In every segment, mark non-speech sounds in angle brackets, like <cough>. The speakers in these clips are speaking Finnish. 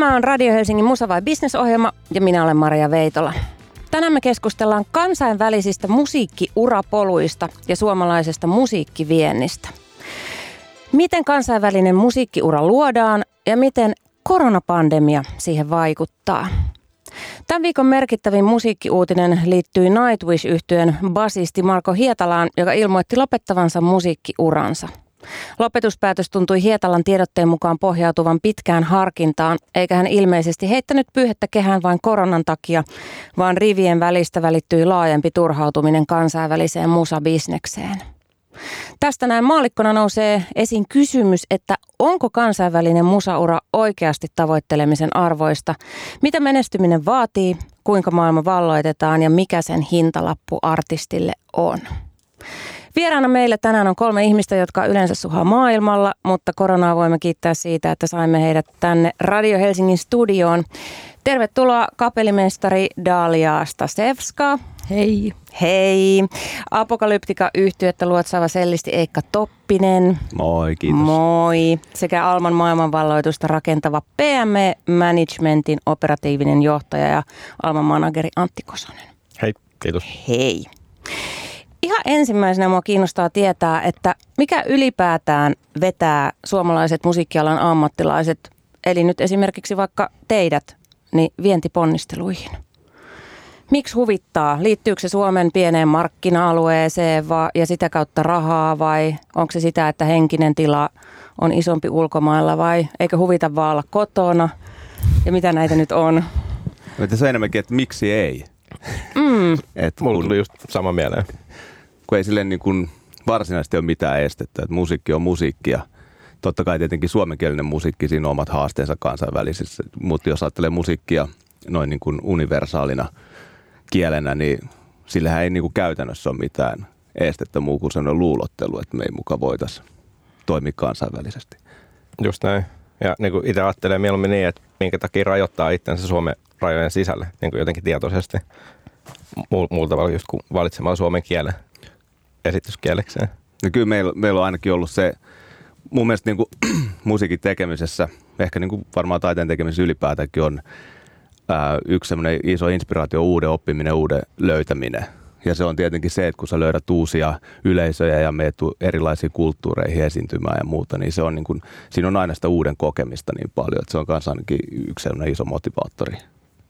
Tämä on Radio Helsingin Musa vai Business-ohjelma ja minä olen Maria Veitola. Tänään me keskustellaan kansainvälisistä musiikkiurapoluista ja suomalaisesta musiikkiviennistä. Miten kansainvälinen musiikkiura luodaan ja miten koronapandemia siihen vaikuttaa? Tämän viikon merkittävin musiikkiuutinen liittyy nightwish yhtyeen basisti Marko Hietalaan, joka ilmoitti lopettavansa musiikkiuransa – Lopetuspäätös tuntui Hietalan tiedotteen mukaan pohjautuvan pitkään harkintaan, eikä hän ilmeisesti heittänyt pyyhettä kehään vain koronan takia, vaan rivien välistä välittyi laajempi turhautuminen kansainväliseen musabisnekseen. Tästä näin maalikkona nousee esiin kysymys, että onko kansainvälinen musaura oikeasti tavoittelemisen arvoista, mitä menestyminen vaatii, kuinka maailma valloitetaan ja mikä sen hintalappu artistille on. Vieraana meillä tänään on kolme ihmistä, jotka yleensä suhaa maailmalla, mutta koronaa voimme kiittää siitä, että saimme heidät tänne Radio Helsingin studioon. Tervetuloa kapellimestari Dalia Stasevska. Hei. Hei. Apokalyptika-yhtiötä luotsaava sellisti Eikka Toppinen. Moi, kiitos. Moi. Sekä Alman maailmanvalloitusta rakentava PM Managementin operatiivinen johtaja ja Alman manageri Antti Kosonen. Hei, kiitos. Hei. Ihan ensimmäisenä mua kiinnostaa tietää, että mikä ylipäätään vetää suomalaiset musiikkialan ammattilaiset, eli nyt esimerkiksi vaikka teidät, niin vientiponnisteluihin. Miksi huvittaa? Liittyykö se Suomen pieneen markkina-alueeseen va- ja sitä kautta rahaa vai onko se sitä, että henkinen tila on isompi ulkomailla vai eikö huvita vaan olla kotona? Ja mitä näitä nyt on? se on enemmänkin, että miksi ei? Mm. Et Mulla tuli just sama mieleen kun ei sille niin kuin varsinaisesti ole mitään estettä. Että musiikki on musiikkia. Totta kai tietenkin suomenkielinen musiikki, siinä on omat haasteensa kansainvälisissä, mutta jos ajattelee musiikkia noin niin kuin universaalina kielenä, niin sillähän ei niin kuin käytännössä ole mitään estettä muu kuin sellainen luulottelu, että me ei muka voitaisiin toimia kansainvälisesti. Just näin. Ja niin kuin itse ajattelee mieluummin niin, että minkä takia rajoittaa itsensä Suomen rajojen sisälle niin kuin jotenkin tietoisesti muulla tavalla just kuin valitsemalla suomen kielen esityskielekseen? No kyllä meillä, meillä on ainakin ollut se, mun mielestä niin kuin, <clears throat> musiikin tekemisessä, ehkä niin kuin varmaan taiteen tekemisessä ylipäätäänkin on ää, yksi semmoinen iso inspiraatio, uuden oppiminen, uuden löytäminen. Ja se on tietenkin se, että kun sä löydät uusia yleisöjä ja meet erilaisiin kulttuureihin esiintymään ja muuta, niin se on niin kuin, siinä on aina sitä uuden kokemista niin paljon, että se on myös ainakin yksi iso motivaattori.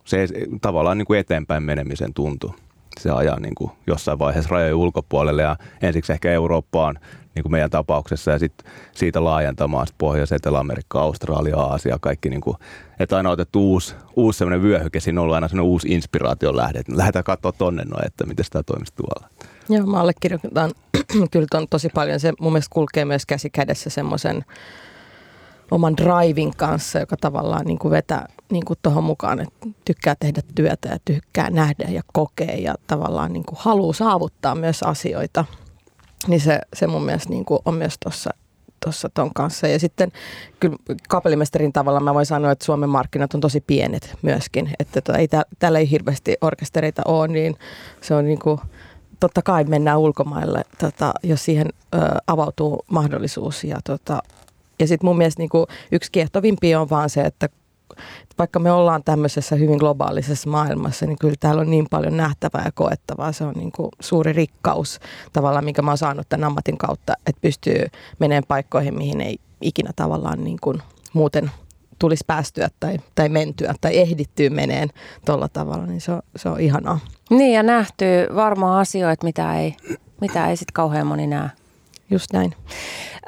Se tavallaan niin kuin eteenpäin menemisen tuntuu se ajaa niin kuin jossain vaiheessa rajojen ulkopuolelle ja ensiksi ehkä Eurooppaan niin kuin meidän tapauksessa ja sitten siitä laajentamaan sit Pohjois- Etelä-Amerikka, Australia, Aasia, kaikki niin kuin, että aina otettu uusi, uusi sellainen vyöhyke, siinä on ollut aina sellainen uusi inspiraation lähde, että lähdetään katsoa tonne noin, että miten tämä toimisi tuolla. Joo, mä allekirjoitan <clears throat> kyllä ton tosi paljon. Se mun mielestä kulkee myös käsi kädessä semmoisen oman drivin kanssa, joka tavallaan niin kuin vetää niin kuin tuohon mukaan, että tykkää tehdä työtä ja tykkää nähdä ja kokea ja tavallaan niin kuin haluaa saavuttaa myös asioita. Niin se, se mun mielestä niin kuin on myös tuossa tuossa ton kanssa. Ja sitten kyllä kapellimestarin tavalla mä voin sanoa, että Suomen markkinat on tosi pienet myöskin. Että tota, ei tä, täällä ei hirveästi orkestereita ole, niin se on niin kuin, totta kai mennään ulkomaille, tota, jos siihen ö, avautuu mahdollisuus. Ja, tota, ja sitten mun mielestä niin kuin yksi kiehtovimpi on vaan se, että vaikka me ollaan tämmöisessä hyvin globaalisessa maailmassa, niin kyllä täällä on niin paljon nähtävää ja koettavaa. Se on niin kuin suuri rikkaus tavallaan, minkä mä oon saanut tämän ammatin kautta, että pystyy menemään paikkoihin, mihin ei ikinä tavallaan niin kuin muuten tulisi päästyä tai, tai mentyä tai ehdittyä meneen tuolla tavalla, niin se on, se on ihanaa. Niin ja nähtyy varmaan asioita, mitä ei, mitä ei sitten kauhean moni näe. Just näin.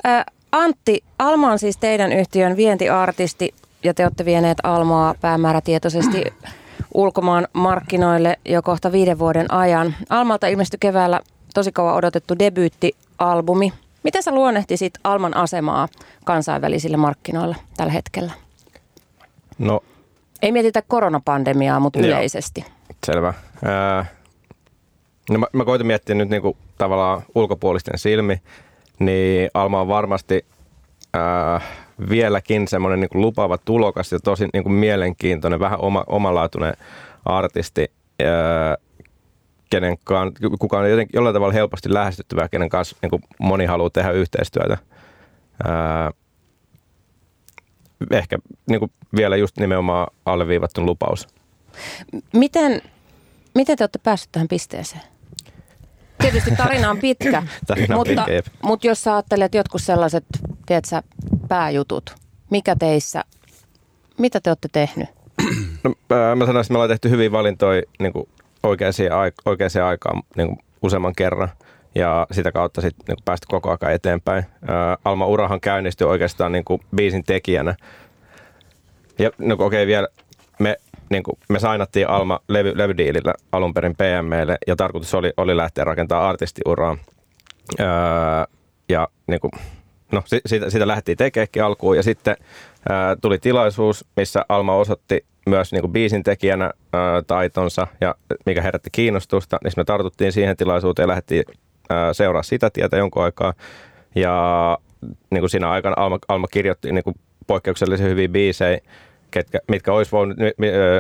Ä, Antti, Alma on siis teidän yhtiön vientiartisti ja te olette vieneet Almaa päämäärätietoisesti <clears throat> ulkomaan markkinoille jo kohta viiden vuoden ajan. Almalta ilmestyi keväällä tosi kauan odotettu debyyttialbumi. Miten sä luonnehtisit Alman asemaa kansainvälisillä markkinoilla tällä hetkellä? No, Ei mietitä koronapandemiaa, mutta joo, yleisesti. Selvä. Ää, no mä, mä koitan miettiä nyt niinku tavallaan ulkopuolisten silmi, niin Alma on varmasti ää, vieläkin semmoinen niin lupaava tulokas ja tosi niin kuin mielenkiintoinen, vähän oma, omalaatuinen artisti, ää, kenen kuka on jotenkin jollain tavalla helposti lähestyttävää, kenen kanssa niin kuin moni haluaa tehdä yhteistyötä. Ää, ehkä niin kuin vielä just nimenomaan alleviivattu lupaus. Miten, miten te olette päässeet tähän pisteeseen? Tietysti tarina on pitkä, <clears throat> Tarina on mutta, pitkä, mutta jos sä ajattelet jotkut sellaiset, tiedätkö, pääjutut, mikä teissä, mitä te olette tehnyt? No, ää, mä sanoisin, että me ollaan tehty hyviä valintoja niin kuin oikeaan, aik- oikeaan aikaan niin kuin useamman kerran ja sitä kautta sitten niin päästy koko ajan eteenpäin. Ää, Alma Urahan käynnistyi oikeastaan niin kuin biisin tekijänä. Ja no, okei okay, vielä, me, niin kuin, me sainattiin Alma levy, levydiilillä alun perin PMlle ja tarkoitus oli, oli lähteä rakentamaan artistiuraa. Ää, ja niin kuin, no, si- siitä, siitä lähdettiin tekeekin alkuun ja sitten ää, tuli tilaisuus, missä Alma osoitti myös niin kuin biisin tekijänä ää, taitonsa ja mikä herätti kiinnostusta, niin me tartuttiin siihen tilaisuuteen ja lähdettiin ää, seuraa sitä tietä jonkun aikaa. Ja niin kuin siinä aikana Alma, Alma kirjoitti niin kuin poikkeuksellisen hyviä biisejä, ketkä, mitkä olisi voinut,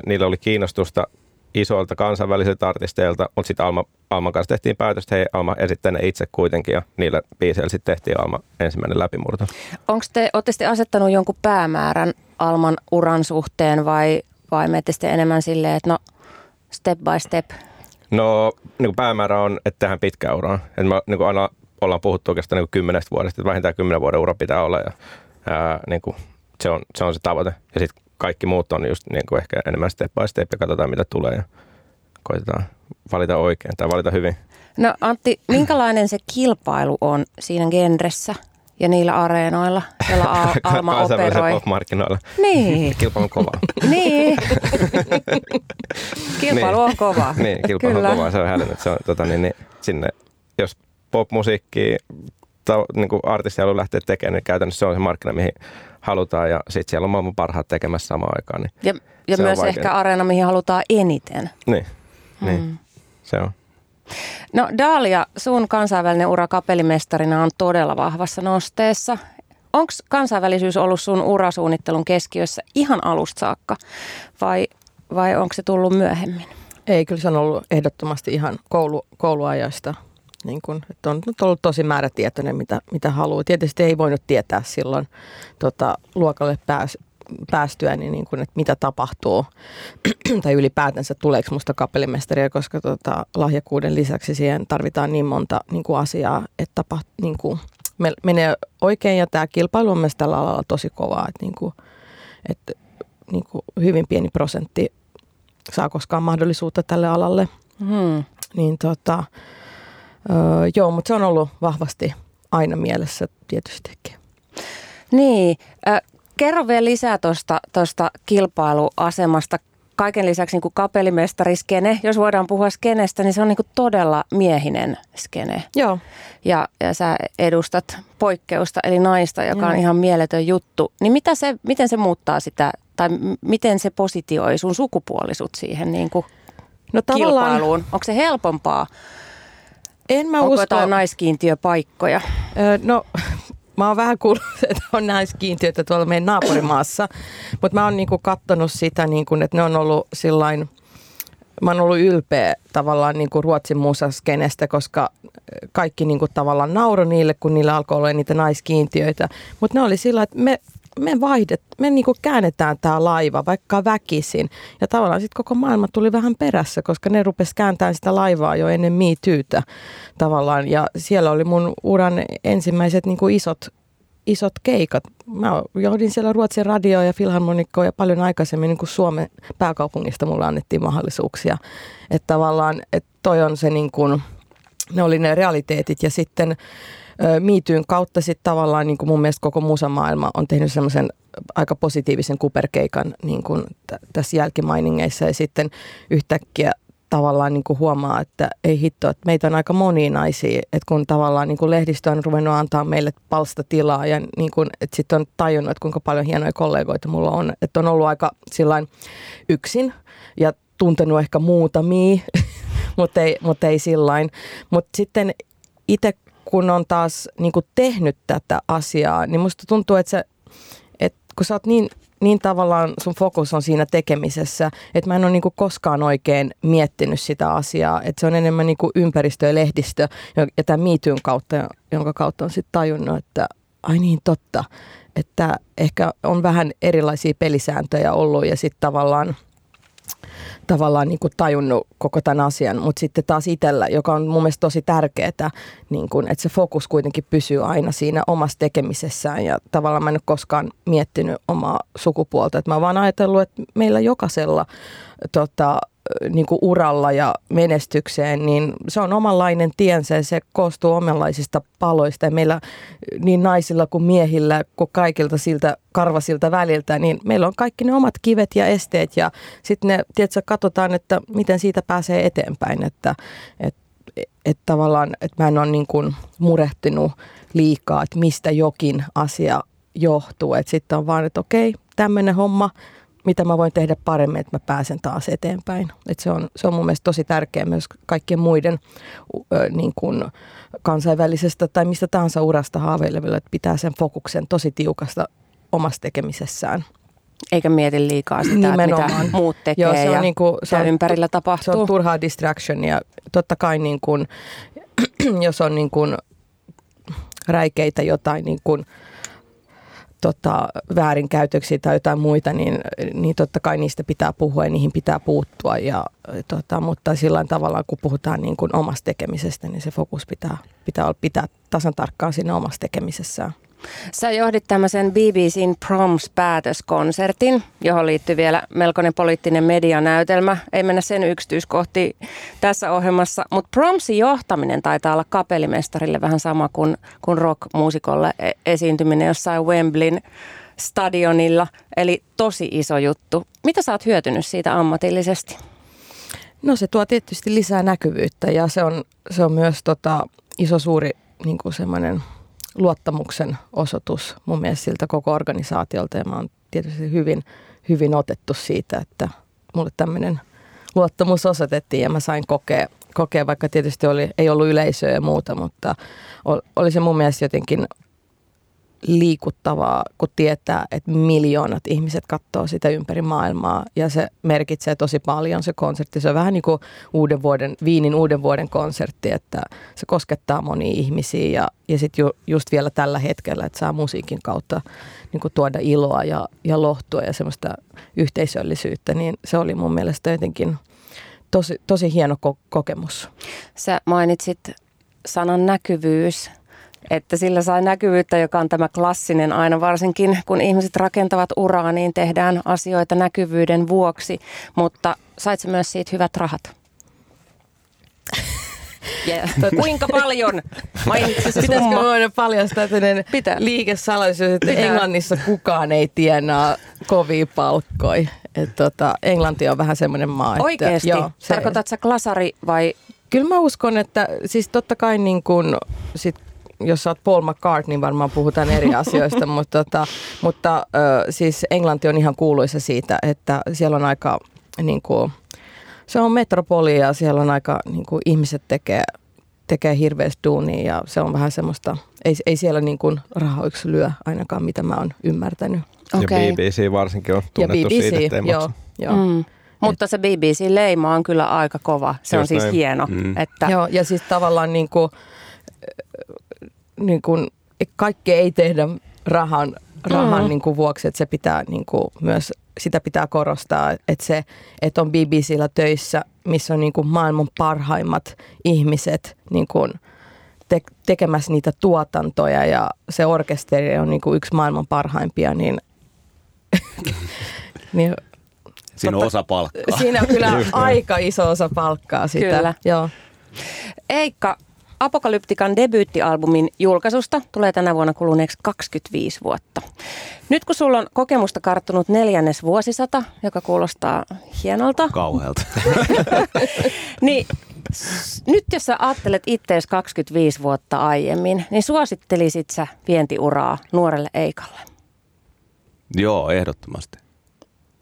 niillä oli kiinnostusta isoilta kansainvälisiltä artisteilta, mutta sitten Alma, Alman kanssa tehtiin päätös, että hei, Alma esittää ne itse kuitenkin ja niillä biiseillä sitten tehtiin Alma ensimmäinen läpimurto. Onko te, olette asettanut jonkun päämäärän Alman uran suhteen vai, vai menette sitten enemmän silleen, että no step by step? No niin kuin päämäärä on, että tehdään pitkä ura. Et me niin kuin aina ollaan puhuttu oikeastaan niin kuin kymmenestä vuodesta, että vähintään kymmenen vuoden ura pitää olla ja ää, niin kuin, se, on, se on se tavoite. Ja sitten kaikki muut on just niin kuin ehkä enemmän step by step ja katsotaan mitä tulee ja koitetaan valita oikein tai valita hyvin. No Antti, minkälainen se kilpailu on siinä genressä ja niillä areenoilla, joilla A- <laughs> Alma operoi? pop-markkinoilla. Niin, <laughs> Kilpailu on kova. <laughs> niin. Kilpailu on kova. niin, kilpailu Kyllä. on kova. Se on hälinnyt. Se on, tota, niin, niin, sinne, jos popmusiikki ta, niin kuin artisti haluaa lähteä tekemään, niin käytännössä se on se markkina, mihin halutaan. Ja sitten siellä on maailman parhaat tekemässä samaan aikaan. Niin, Ja, ja myös ehkä areena, mihin halutaan eniten. niin, Hmm. niin se on. No Daalia, sun kansainvälinen ura kapellimestarina on todella vahvassa nosteessa. Onko kansainvälisyys ollut sun urasuunnittelun keskiössä ihan alusta saakka vai, vai onko se tullut myöhemmin? Ei, kyllä se on ollut ehdottomasti ihan koulu, kouluajasta. Niin kun, että on nyt ollut tosi määrätietoinen, mitä, mitä haluaa. Tietysti ei voinut tietää silloin tota, luokalle pääs, päästyä, niin, niin kun, että mitä tapahtuu <clears throat> tai ylipäätänsä tuleeko musta kapellimestaria, koska tota, lahjakkuuden lisäksi siihen tarvitaan niin monta niin kuin asiaa, että tapa, niin kuin, me, menee oikein ja tämä kilpailu on myös tällä alalla tosi kovaa, että, niin kuin, että niin kuin hyvin pieni prosentti saa koskaan mahdollisuutta tälle alalle. Hmm. Niin tota, öö, joo, mutta se on ollut vahvasti aina mielessä tietystikin. Niin, äh, kerro vielä lisää tuosta tosta kilpailuasemasta. Kaiken lisäksi niin kapellimestariskene, jos voidaan puhua skenestä, niin se on niin todella miehinen skene. Joo. ja, ja sä edustat poikkeusta, eli naista, joka on Joo. ihan mieletön juttu. Niin mitä se, miten se muuttaa sitä, tai miten se positioi sun sukupuolisut siihen niin kuin No kilpailuun? Onko se helpompaa? En mä Onko usko. jotain naiskiintiöpaikkoja? Ö, no <laughs> mä oon vähän kuullut, <laughs> että on naiskiintiöitä tuolla meidän naapurimaassa, mutta mä oon niinku kattonut sitä, niinku, että ne on ollut sillain, mä oon ollut ylpeä tavallaan niinku Ruotsin musaskenestä, koska kaikki niinku tavallaan nauro niille, kun niillä alkoi olla niitä naiskiintiöitä. Mutta ne oli sillä, että me, me vaihdet, me niinku käännetään tämä laiva vaikka väkisin. Ja tavallaan sitten koko maailma tuli vähän perässä, koska ne rupes kääntämään sitä laivaa jo ennen Me Tootä tavallaan. Ja siellä oli mun uran ensimmäiset niinku isot isot keikat. Mä johdin siellä Ruotsin radioa ja filharmonikkoa ja paljon aikaisemmin niin kuin Suomen pääkaupungista mulle annettiin mahdollisuuksia. Että tavallaan, että toi on se niin kuin, ne oli ne realiteetit ja sitten Miityyn kautta sitten tavallaan niin kuin mun mielestä koko musamaailma on tehnyt semmoisen aika positiivisen kuperkeikan niin kuin t- tässä jälkimainingeissa. Ja sitten yhtäkkiä tavallaan niin kuin huomaa, että ei hitto, että meitä on aika moninaisia, että kun tavallaan niin kuin lehdistö on ruvennut antaa meille palstatilaa ja niin kuin, että sitten on tajunnut, että kuinka paljon hienoja kollegoita mulla on, että on ollut aika sillain yksin ja tuntenut ehkä muutamia, <laughs> mutta ei, mutta ei sillain. Mutta sitten itse kun on taas niin kuin tehnyt tätä asiaa, niin musta tuntuu, että, se, että kun sä oot niin, niin tavallaan sun fokus on siinä tekemisessä, että mä en ole niin kuin koskaan oikein miettinyt sitä asiaa, että se on enemmän niin kuin ympäristö ja lehdistö ja, tämän miityyn kautta, jonka kautta on sitten tajunnut, että ai niin totta, että ehkä on vähän erilaisia pelisääntöjä ollut ja sitten tavallaan tavallaan niin kuin tajunnut koko tämän asian, mutta sitten taas itsellä, joka on mun mielestä tosi tärkeää, niin kuin, että se fokus kuitenkin pysyy aina siinä omassa tekemisessään. Ja tavallaan mä en ole koskaan miettinyt omaa sukupuolta, että mä oon vaan ajatellut, että meillä jokaisella tota, niin kuin uralla ja menestykseen, niin se on omanlainen tiensä ja se koostuu omanlaisista paloista. Ja meillä niin naisilla kuin miehillä kuin kaikilta siltä karvasilta väliltä, niin meillä on kaikki ne omat kivet ja esteet ja sitten ne, tiedätkö, katsotaan, että miten siitä pääsee eteenpäin, että, että että tavallaan, että mä en ole niin kuin murehtinut liikaa, että mistä jokin asia johtuu. Että sitten on vaan, että okei, tämmöinen homma, mitä mä voin tehdä paremmin, että mä pääsen taas eteenpäin. Et se, on, se on mun mielestä tosi tärkeää myös kaikkien muiden ö, niin kuin kansainvälisestä tai mistä tahansa urasta haaveileville, että pitää sen fokuksen tosi tiukasta omassa tekemisessään. Eikä mieti liikaa sitä, Nimenomaan. että mitä muut tekee Joo, se on ja niin kuin, se on, ympärillä tapahtuu. Se on turhaa distraction ja totta kai niin kuin, <clears throat> jos on niin kuin räikeitä jotain niin kuin, tota, väärinkäytöksiä tai jotain muita, niin, niin totta kai niistä pitää puhua ja niihin pitää puuttua. Ja, tota, mutta sillä tavalla, kun puhutaan niin kuin omasta tekemisestä, niin se fokus pitää, pitää pitää tasan tarkkaan siinä omassa tekemisessään. Sä johdit tämmöisen BBCn Proms-päätöskonsertin, johon liittyy vielä melkoinen poliittinen medianäytelmä. Ei mennä sen yksityiskohtiin tässä ohjelmassa, mutta Promsin johtaminen taitaa olla kapellimestarille vähän sama kuin, kuin rock-muusikolle e- esiintyminen jossain Wembleyn stadionilla. Eli tosi iso juttu. Mitä sä oot hyötynyt siitä ammatillisesti? No se tuo tietysti lisää näkyvyyttä ja se on, se on myös tota, iso suuri niin kuin semmoinen – luottamuksen osoitus mun mielestä siltä koko organisaatiolta. Ja mä oon tietysti hyvin, hyvin otettu siitä, että mulle tämmöinen luottamus osoitettiin ja mä sain kokea, kokea vaikka tietysti oli, ei ollut yleisöä ja muuta, mutta oli se mun mielestä jotenkin liikuttavaa, kun tietää, että miljoonat ihmiset katsoo sitä ympäri maailmaa ja se merkitsee tosi paljon se konsertti. Se on vähän niin kuin uuden vuoden, Viinin uuden vuoden konsertti, että se koskettaa monia ihmisiä ja, ja sitten ju, just vielä tällä hetkellä, että saa musiikin kautta niin kuin tuoda iloa ja, ja lohtua ja semmoista yhteisöllisyyttä, niin se oli mun mielestä jotenkin tosi, tosi hieno ko- kokemus. Sä mainitsit sanan näkyvyys – että sillä sai näkyvyyttä, joka on tämä klassinen aina, varsinkin kun ihmiset rakentavat uraa, niin tehdään asioita näkyvyyden vuoksi, mutta sait se myös siitä hyvät rahat? <laughs> Yeah. Kuinka paljon? Mainitsi se Pitäisikö summa? voida paljastaa Pitää. liikesalaisuus, että Pitää. Englannissa kukaan ei tienaa kovia palkkoja. Et tota, Englanti on vähän semmoinen maa. Että, Oikeasti? Joo, se, Tarkoitatko sä klasari vai? Kyllä mä uskon, että siis totta kai niin kun, sit jos sä oot Paul McCartney, niin varmaan puhutaan eri <laughs> asioista, mutta, tota, mutta äh, siis Englanti on ihan kuuluisa siitä, että siellä on aika niin kuin, se on metropoli ja siellä on aika, niin kuin, ihmiset tekee, tekee hirveästi duunia ja se on vähän semmoista, ei, ei siellä niin kuin raha lyö ainakaan, mitä mä oon ymmärtänyt. Okay. Ja BBC varsinkin on tunnettu BBC, siitä, että joo, joo. Mm. Mutta se BBC-leima on kyllä aika kova. Se Just on siis näin. hieno. Mm. Että... Joo, ja siis tavallaan niin kuin, niin kuin, kaikkea ei tehdä rahan, rahan mm. niin kuin vuoksi, että se pitää niin kuin myös sitä pitää korostaa, että se, että on BBCllä töissä, missä on niin kuin maailman parhaimmat ihmiset niin kuin te- tekemässä niitä tuotantoja ja se orkesteri on niin kuin yksi maailman parhaimpia, niin, <laughs> niin Siinä on osa palkkaa. Siinä on kyllä aika iso osa palkkaa sitä. Kyllä. Joo. Eikka, Apokalyptikan debyyttialbumin julkaisusta tulee tänä vuonna kuluneeksi 25 vuotta. Nyt kun sulla on kokemusta karttunut neljännes vuosisata, joka kuulostaa hienolta. Kauhealta. <laughs> niin nyt jos sä ajattelet ittees 25 vuotta aiemmin, niin suosittelisit sä vientiuraa nuorelle Eikalle? Joo, ehdottomasti.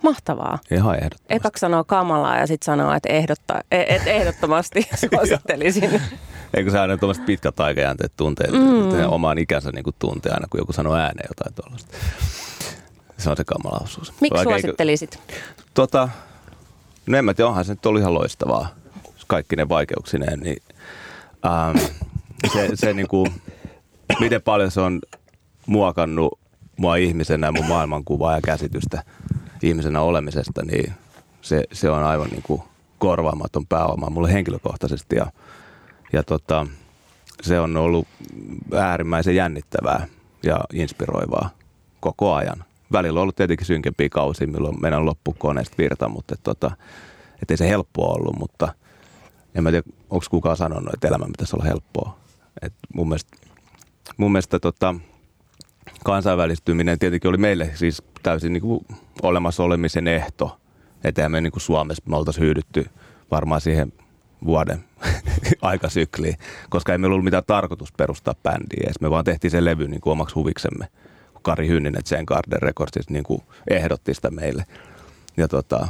Mahtavaa. Ihan ehdottomasti. Ekaksi sanoo kamalaa ja sitten sanoo, että ehdotta, et ehdottomasti <laughs> suosittelisin. Eikö se aina tuommoiset pitkät aikajänteet tunteet, mm. omaan ikänsä niin kuin tuntee aina, kun joku sanoo ääneen jotain tuollaista. Se on se kamalaisuus. Miksi Vaikka suosittelisit? Eikö, tota, no en mä tiedä, onhan se nyt ollut ihan loistavaa, kaikki ne vaikeuksineen, niin ähm, se, se niin kuin, miten paljon se on muokannut mua ihmisenä ja mun maailmankuvaa ja käsitystä ihmisenä olemisesta, niin se, se on aivan niin kuin korvaamaton pääoma mulle henkilökohtaisesti ja, ja tota, se on ollut äärimmäisen jännittävää ja inspiroivaa koko ajan. Välillä on ollut tietenkin synkempiä kausia, milloin meidän loppu koneesta virta, mutta et, tota, ei se helppoa ollut, mutta en mä tiedä, onko kukaan sanonut, että elämä pitäisi olla helppoa. Et mun mielestä, mun mielestä tota, kansainvälistyminen tietenkin oli meille siis täysin niin kuin olemassa olemisen ehto. Että me niin kuin Suomessa me oltaisiin hyydytty varmaan siihen vuoden <laughs> aikasykliin, koska ei meillä ollut mitään tarkoitus perustaa bändiä. Me vaan tehtiin sen levy niin kuin omaksi huviksemme. Kari Hynninen Zen Garden Records niin kuin ehdotti sitä meille. Ja tota,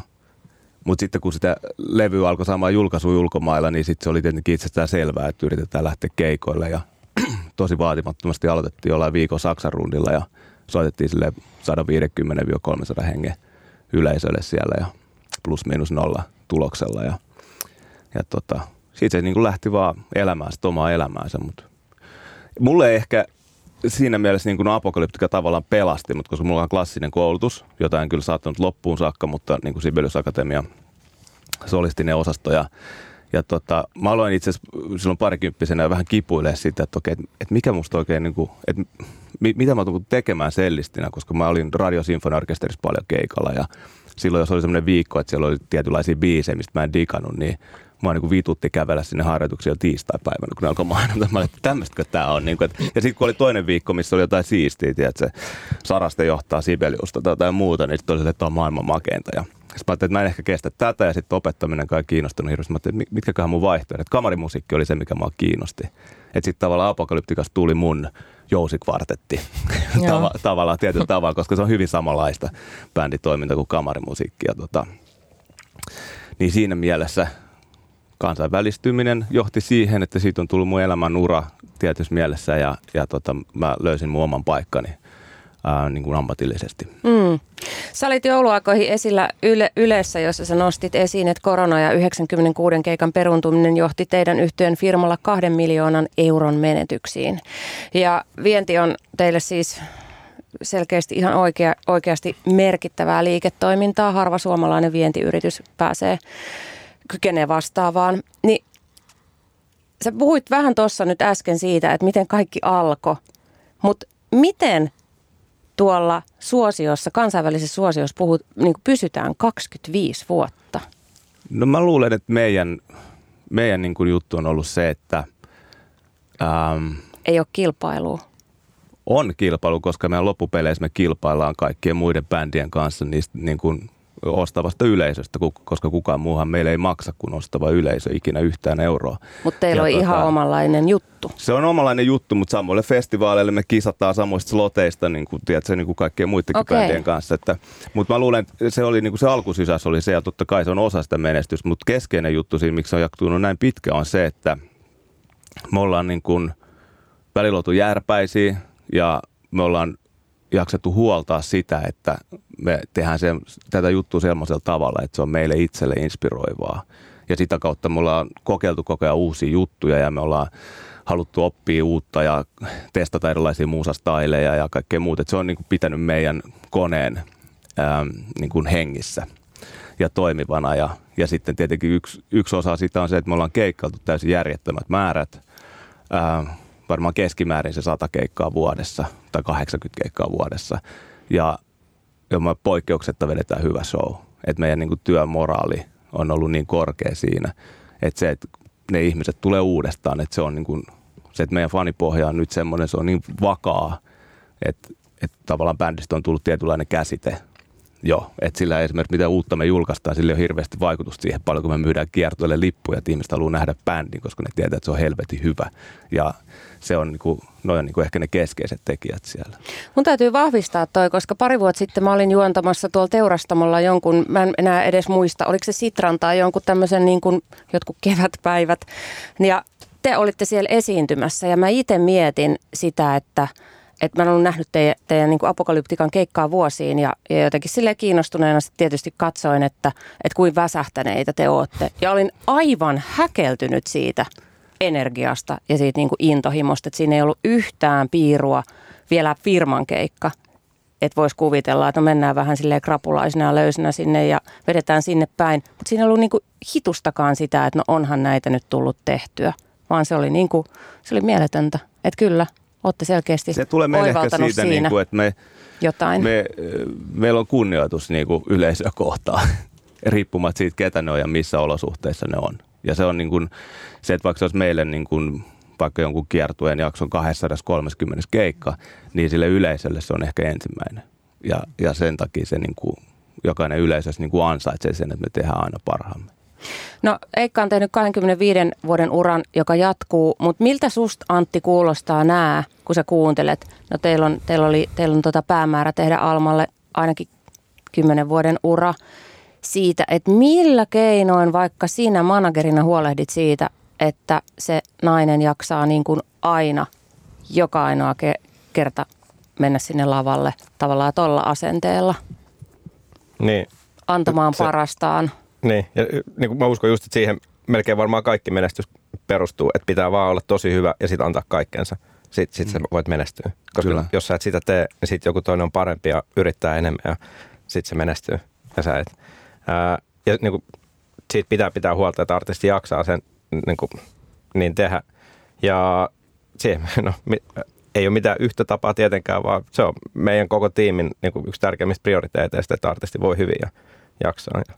mutta sitten kun sitä levyä alkoi saamaan julkaisua ulkomailla, niin sitten se oli tietenkin itsestään selvää, että yritetään lähteä keikoille. Ja <clears throat> tosi vaatimattomasti aloitettiin jollain viikon Saksan rundilla ja soitettiin sille 150-300 hengen yleisölle siellä ja plus miinus nolla tuloksella. Ja, ja tota, siitä se niin kuin lähti vaan elämään sitä omaa elämäänsä. Mutta mulle ehkä siinä mielessä niin kuin apokalyptika tavallaan pelasti, mutta koska mulla on klassinen koulutus, jota en kyllä saattanut loppuun saakka, mutta niin kuin Sibelius Akatemia solistinen osasto ja ja tota, mä aloin itse asiassa silloin parikymppisenä vähän kipuilee sitä, että, okei, että mikä musta oikein, niin kuin, että mitä mä tulen tekemään sellistinä, koska mä olin Radio Orkesterissa paljon keikalla ja silloin jos oli semmoinen viikko, että siellä oli tietynlaisia biisejä, mistä mä en digannut, niin mua niin vitutti kävellä sinne harjoituksille tiistai-päivänä, kun ne alkoi mainita. Mä että tämmöistäkö tämä on. Niin kuin, ja sitten kun oli toinen viikko, missä oli jotain siistiä, tiedätkö, Saraste johtaa Sibeliusta tai jotain muuta, niin sitten oli se, että on maailman makeinta. Ja sitten mä että mä en ehkä kestä tätä ja sitten opettaminen kai kiinnostunut hirveästi. Mä ajattelin, että mitkäköhän mun vaihtoehdot. Kamarimusiikki oli se, mikä mua kiinnosti. Että sitten tavallaan apokalyptikas tuli mun jousikvartetti <laughs> Tava, tavallaan tietyllä tavalla, koska se on hyvin samanlaista bänditoiminta kuin kamarimusiikki. Ja tota, niin siinä mielessä kansainvälistyminen johti siihen, että siitä on tullut mun elämän ura tietyssä mielessä ja, ja tota, mä löysin mun oman paikkani ää, niin kuin ammatillisesti. Mm. Sä olit jouluaikoihin esillä yle, Ylessä, jossa sä nostit esiin, että korona ja 96 keikan peruntuminen johti teidän yhtiön firmalla kahden miljoonan euron menetyksiin. Ja vienti on teille siis selkeästi ihan oikea, oikeasti merkittävää liiketoimintaa. Harva suomalainen vientiyritys pääsee kykenee vastaavaan. Niin sä puhuit vähän tuossa nyt äsken siitä, että miten kaikki alkoi, mutta miten tuolla suosiossa, kansainvälisessä suosiossa puhut, niin pysytään 25 vuotta? No mä luulen, että meidän, meidän niin kuin juttu on ollut se, että... Ähm, Ei ole kilpailua. On kilpailu, koska meidän loppupeleissä me kilpaillaan kaikkien muiden bändien kanssa niistä niin kuin ostavasta yleisöstä, koska kukaan muuhan meille ei maksa kuin ostava yleisö ikinä yhtään euroa. Mutta teillä ja on tota, ihan omanlainen juttu. Se on omanlainen juttu, mutta samoille festivaaleille me kisataan samoista sloteista, niin kuin, tiedätkö, niin kuin kaikkien muidenkin okay. bändien kanssa. Että, mutta mä luulen, että se, oli, niin kuin se alkusysäys oli se, ja totta kai se on osa sitä menestystä, mutta keskeinen juttu siinä, miksi se on jaktunut näin pitkä, on se, että me ollaan niin kuin välillä oltu järpäisiä, ja me ollaan jaksettu huoltaa sitä, että me tehdään se, tätä juttua sellaisella tavalla, että se on meille itselle inspiroivaa. Ja sitä kautta me ollaan kokeiltu koko ajan uusia juttuja ja me ollaan haluttu oppia uutta ja testata erilaisia muusastaileja ja kaikkea muuta. se on niin kuin pitänyt meidän koneen ää, niin kuin hengissä ja toimivana. Ja, ja sitten tietenkin yksi, yksi osa sitä on se, että me ollaan keikkailtu täysin järjettömät määrät. Ää, varmaan keskimäärin se 100 keikkaa vuodessa tai 80 keikkaa vuodessa. Ja ilman poikkeuksetta vedetään hyvä show. Että meidän niin kuin työmoraali on ollut niin korkea siinä, että se, että ne ihmiset tulee uudestaan, että se on niin kuin, se, että meidän fanipohja on nyt semmoinen, se on niin vakaa, että, että tavallaan bändistä on tullut tietynlainen käsite Joo, että sillä esimerkiksi mitä uutta me julkaistaan, sillä on hirveästi vaikutusta siihen paljon, kun me myydään kiertoille lippuja, että ihmiset haluaa nähdä bändin, koska ne tietää, että se on helvetin hyvä. Ja se on, niin kuin, noin on niin kuin ehkä ne keskeiset tekijät siellä. Mun täytyy vahvistaa toi, koska pari vuotta sitten mä olin juontamassa tuolla teurastamolla jonkun, mä en enää edes muista, oliko se Sitran tai jonkun tämmöisen niin kuin jotkut kevätpäivät. Ja te olitte siellä esiintymässä ja mä itse mietin sitä, että – että mä olen nähnyt teidän, teidän niin apokalyptikan keikkaa vuosiin ja, ja jotenkin sille kiinnostuneena sit tietysti katsoin, että, että kuin väsähtäneitä te olette. Ja olin aivan häkeltynyt siitä energiasta ja siitä niin kuin intohimosta, että siinä ei ollut yhtään piirua vielä firman keikka. että voisi kuvitella, että no mennään vähän silleen krapulaisena ja löysänä sinne ja vedetään sinne päin. Mutta siinä ei ollut niinku hitustakaan sitä, että no onhan näitä nyt tullut tehtyä, vaan se oli, niinku, se oli mieletöntä. Että kyllä, olette selkeästi Se tulee meille ehkä siitä, niin kuin, että me, jotain. me, meillä on kunnioitus niin kuin yleisöä kohtaan, <laughs> riippumatta siitä, ketä ne on ja missä olosuhteissa ne on. Ja se on niin kuin, se, että vaikka se olisi meille niin kuin, vaikka jonkun kiertueen jakson 230 keikka, niin sille yleisölle se on ehkä ensimmäinen. Ja, ja sen takia se niin kuin, jokainen yleisössä niin kuin ansaitsee sen, että me tehdään aina parhaamme. No Eikka on tehnyt 25 vuoden uran, joka jatkuu, mutta miltä susta Antti kuulostaa nää, kun sä kuuntelet? No teillä on, teillä oli, teillä on tota päämäärä tehdä Almalle ainakin 10 vuoden ura siitä, että millä keinoin vaikka sinä managerina huolehdit siitä, että se nainen jaksaa niin kuin aina joka ainoa ke- kerta mennä sinne lavalle tavallaan tuolla asenteella Niin, antamaan Se- parastaan. Niin, ja niin mä uskon just, että siihen melkein varmaan kaikki menestys perustuu, että pitää vaan olla tosi hyvä ja sitten antaa kaikkensa. Sitten sit sä voit menestyä. Koska Kyllä. jos sä et sitä tee, niin sitten joku toinen on parempi ja yrittää enemmän ja sitten se menestyy. Ja sä et. Ää, ja niin kuin, siitä pitää pitää huolta, että artisti jaksaa sen niin, kuin, niin tehdä. Ja siihen, <laughs> no, mi- ei ole mitään yhtä tapaa tietenkään, vaan se on meidän koko tiimin niin kuin yksi tärkeimmistä prioriteeteista, että artisti voi hyvin ja jaksaa. Ja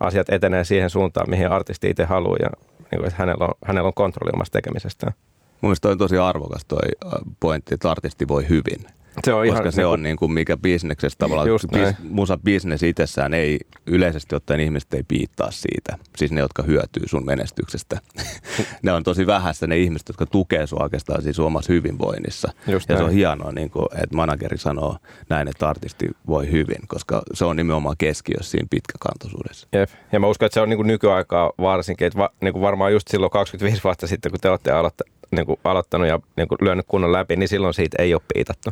asiat etenee siihen suuntaan, mihin artisti itse haluaa ja niin kuin, että hänellä on, hänellä on kontrolli omasta tekemisestään. Mun mielestä on tosi arvokas toi äh, pointti, että artisti voi hyvin. Se on Koska ihan, se niin on niin kuin mikä bisneksessä tavallaan, Just näin. bis, musa bisnes itsessään ei yleisesti ottaen ihmiset ei piittaa siitä. Siis ne, jotka hyötyy sun menestyksestä. <laughs> ne on tosi vähäistä ne ihmiset, jotka tukee sua oikeastaan siis omassa hyvinvoinnissa. Just ja se on näin. hienoa, niin kuin, että manageri sanoo näin, että artisti voi hyvin, koska se on nimenomaan keskiössä siinä pitkäkantoisuudessa. Jep. Ja mä uskon, että se on niin kuin nykyaikaa varsinkin, että va, niin kuin varmaan just silloin 25 vuotta sitten, kun te olette aloitta, niin kuin aloittanut ja niin kuin lyönyt kunnon läpi, niin silloin siitä ei ole piitattu.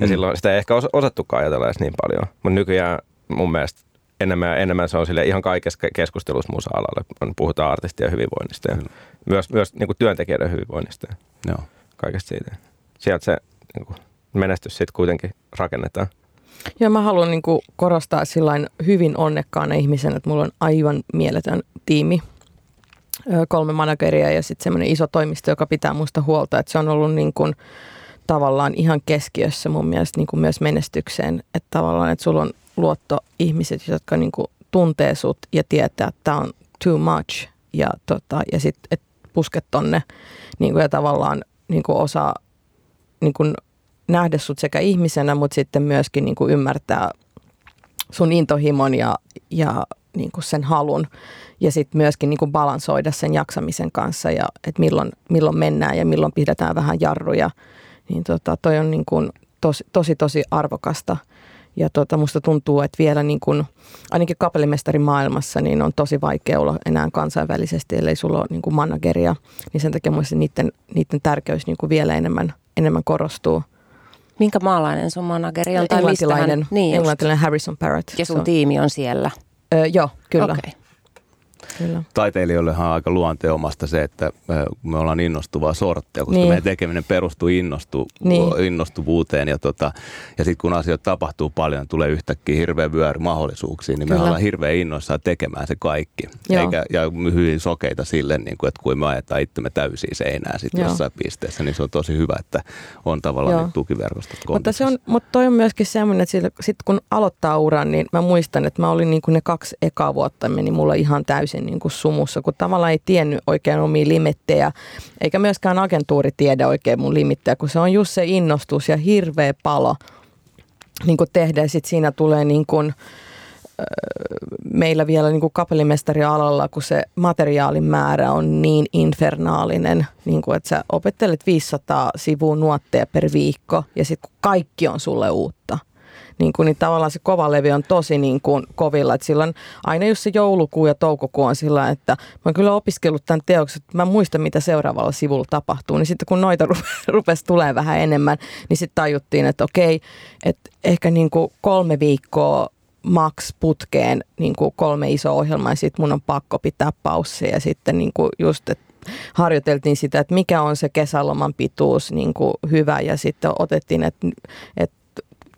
Ja Mm. silloin sitä ei ehkä os- osattukaan ajatella edes niin paljon. Mutta nykyään mun mielestä enemmän ja enemmän se on sille ihan kaikessa ke- keskustelussa musa-alalla, kun puhutaan artistien hyvinvoinnista ja Kyllä. myös, myös niin kuin työntekijöiden hyvinvoinnista ja Joo. kaikesta siitä. Sieltä se niin kuin menestys sitten kuitenkin rakennetaan. Ja mä haluan niin kuin korostaa sillain hyvin onnekkaana ihmisenä, että mulla on aivan mieletön tiimi. Kolme manageria ja sitten semmoinen iso toimisto, joka pitää musta huolta. Että se on ollut niin kuin tavallaan ihan keskiössä mun mielestä niin kuin myös menestykseen. Että tavallaan, että sulla on luotto ihmiset, jotka niin kuin tuntee sut ja tietää, että tämä on too much. Ja, tota, ja sitten, että pusket tonne niin kuin, ja tavallaan niin kuin osaa niin kuin nähdä sut sekä ihmisenä, mutta sitten myöskin niin kuin ymmärtää sun intohimon ja, ja niin kuin sen halun. Ja sitten myöskin niin kuin balansoida sen jaksamisen kanssa ja että milloin, milloin mennään ja milloin pidetään vähän jarruja. Niin tota, toi on niin kuin tosi, tosi, tosi arvokasta. Ja tota, musta tuntuu, että vielä niin kuin, ainakin kapellimestarin maailmassa niin on tosi vaikea olla enää kansainvälisesti, ellei sulla ole niin kuin manageria. Niin sen takia musta niiden, niiden tärkeys niin kuin vielä enemmän, enemmän korostuu. Minkä maalainen sun manageri on? Tai mistä hän, englantilainen, niin englantilainen Harrison Barrett. Ja sun Se on- tiimi on siellä. Ö, joo, kyllä. Okei. Kyllä. taiteilijoillehan on aika luonteomasta se, että me ollaan innostuvaa sorttia, koska Niin. meidän tekeminen perustuu innostu, Niin. innostuvuuteen. Ja, tota, ja sitten kun asioita tapahtuu paljon, tulee yhtäkkiä hirveä vyöry mahdollisuuksiin, niin Kyllä. me ollaan hirveän innoissaan tekemään se kaikki. Joo. Eikä, ja hyvin sokeita sille, niin kuin, että kun me ajetaan itsemme täysiä seinää sit Joo. jossain pisteessä, niin se on tosi hyvä, että on tavallaan Joo. tukiverkostot Mutta, se on, mutta toi on myöskin semmoinen, että sillä- sit kun aloittaa uran, niin mä muistan, että mä olin niin kuin ne kaksi ekaa vuotta meni mulla ihan täysin niin kuin sumussa, kun tavallaan ei tiennyt oikein omia limittejä, eikä myöskään agentuuri tiedä oikein mun limittejä, kun se on just se innostus ja hirveä palo niin kuin tehdä. Sitten siinä tulee niin kuin, meillä vielä niin kuin kapellimestarialalla, kun se materiaalin määrä on niin infernaalinen, niin kuin, että sä opettelet 500 sivua nuotteja per viikko ja sitten kaikki on sulle uutta, niin, kuin, niin tavallaan se kova levi on tosi niin kuin kovilla. Että silloin aina jos se joulukuu ja toukokuu on sillä, että mä oon kyllä opiskellut tämän teoksen, että mä muistan mitä seuraavalla sivulla tapahtuu. Niin sitten kun noita <laughs> rupe- rupesi tulee vähän enemmän, niin sitten tajuttiin, että okei, että ehkä niin kuin kolme viikkoa max putkeen niin kuin kolme isoa ohjelmaa ja sitten mun on pakko pitää paussia ja sitten niin kuin just, että harjoiteltiin sitä, että mikä on se kesäloman pituus niin kuin hyvä ja sitten otettiin, että, että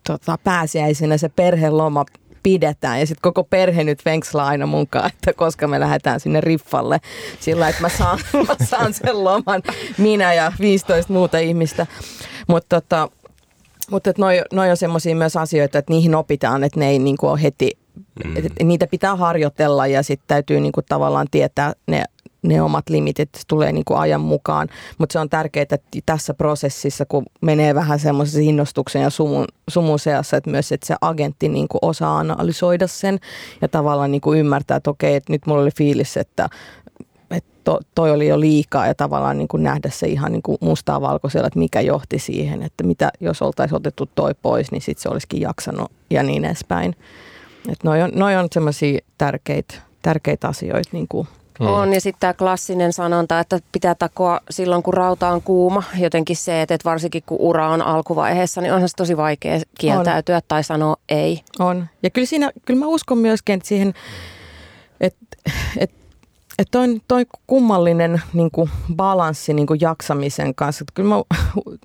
tota, pääsiäisenä se perheloma pidetään. Ja sitten koko perhe nyt venkslaa aina mukaan, että koska me lähdetään sinne riffalle sillä, että mä saan, <laughs> mä saan sen loman, minä ja 15 muuta ihmistä. Mutta tota, mutta noi, noi on semmoisia myös asioita, että niihin opitaan, että ne ei niinku ole heti, mm. niitä pitää harjoitella ja sitten täytyy niinku tavallaan tietää ne ne omat limitit tulee niin kuin ajan mukaan. Mutta se on tärkeää että tässä prosessissa, kun menee vähän semmoisen innostuksen ja sumun, sumun seassa, että myös että se agentti niin kuin osaa analysoida sen ja tavallaan niin kuin ymmärtää, että okei, että nyt mulla oli fiilis, että to, toi oli jo liikaa ja tavallaan niin kuin nähdä se ihan niin kuin mustaa valkoisella, että mikä johti siihen, että mitä jos oltaisiin otettu toi pois, niin sitten se olisikin jaksanut ja niin edespäin. Että noi on, noi on semmoisia tärkeitä, tärkeitä asioita niin kuin Mm. On, ja sitten tämä klassinen sanonta, että pitää takoa silloin, kun rauta on kuuma. Jotenkin se, että varsinkin kun ura on alkuvaiheessa, niin onhan se tosi vaikea kieltäytyä on. tai sanoa ei. On. Ja kyllä, siinä, kyllä mä uskon myöskin että siihen, että, että että toi, toi kummallinen niin kuin balanssi niin kuin jaksamisen kanssa. Että kyllä mä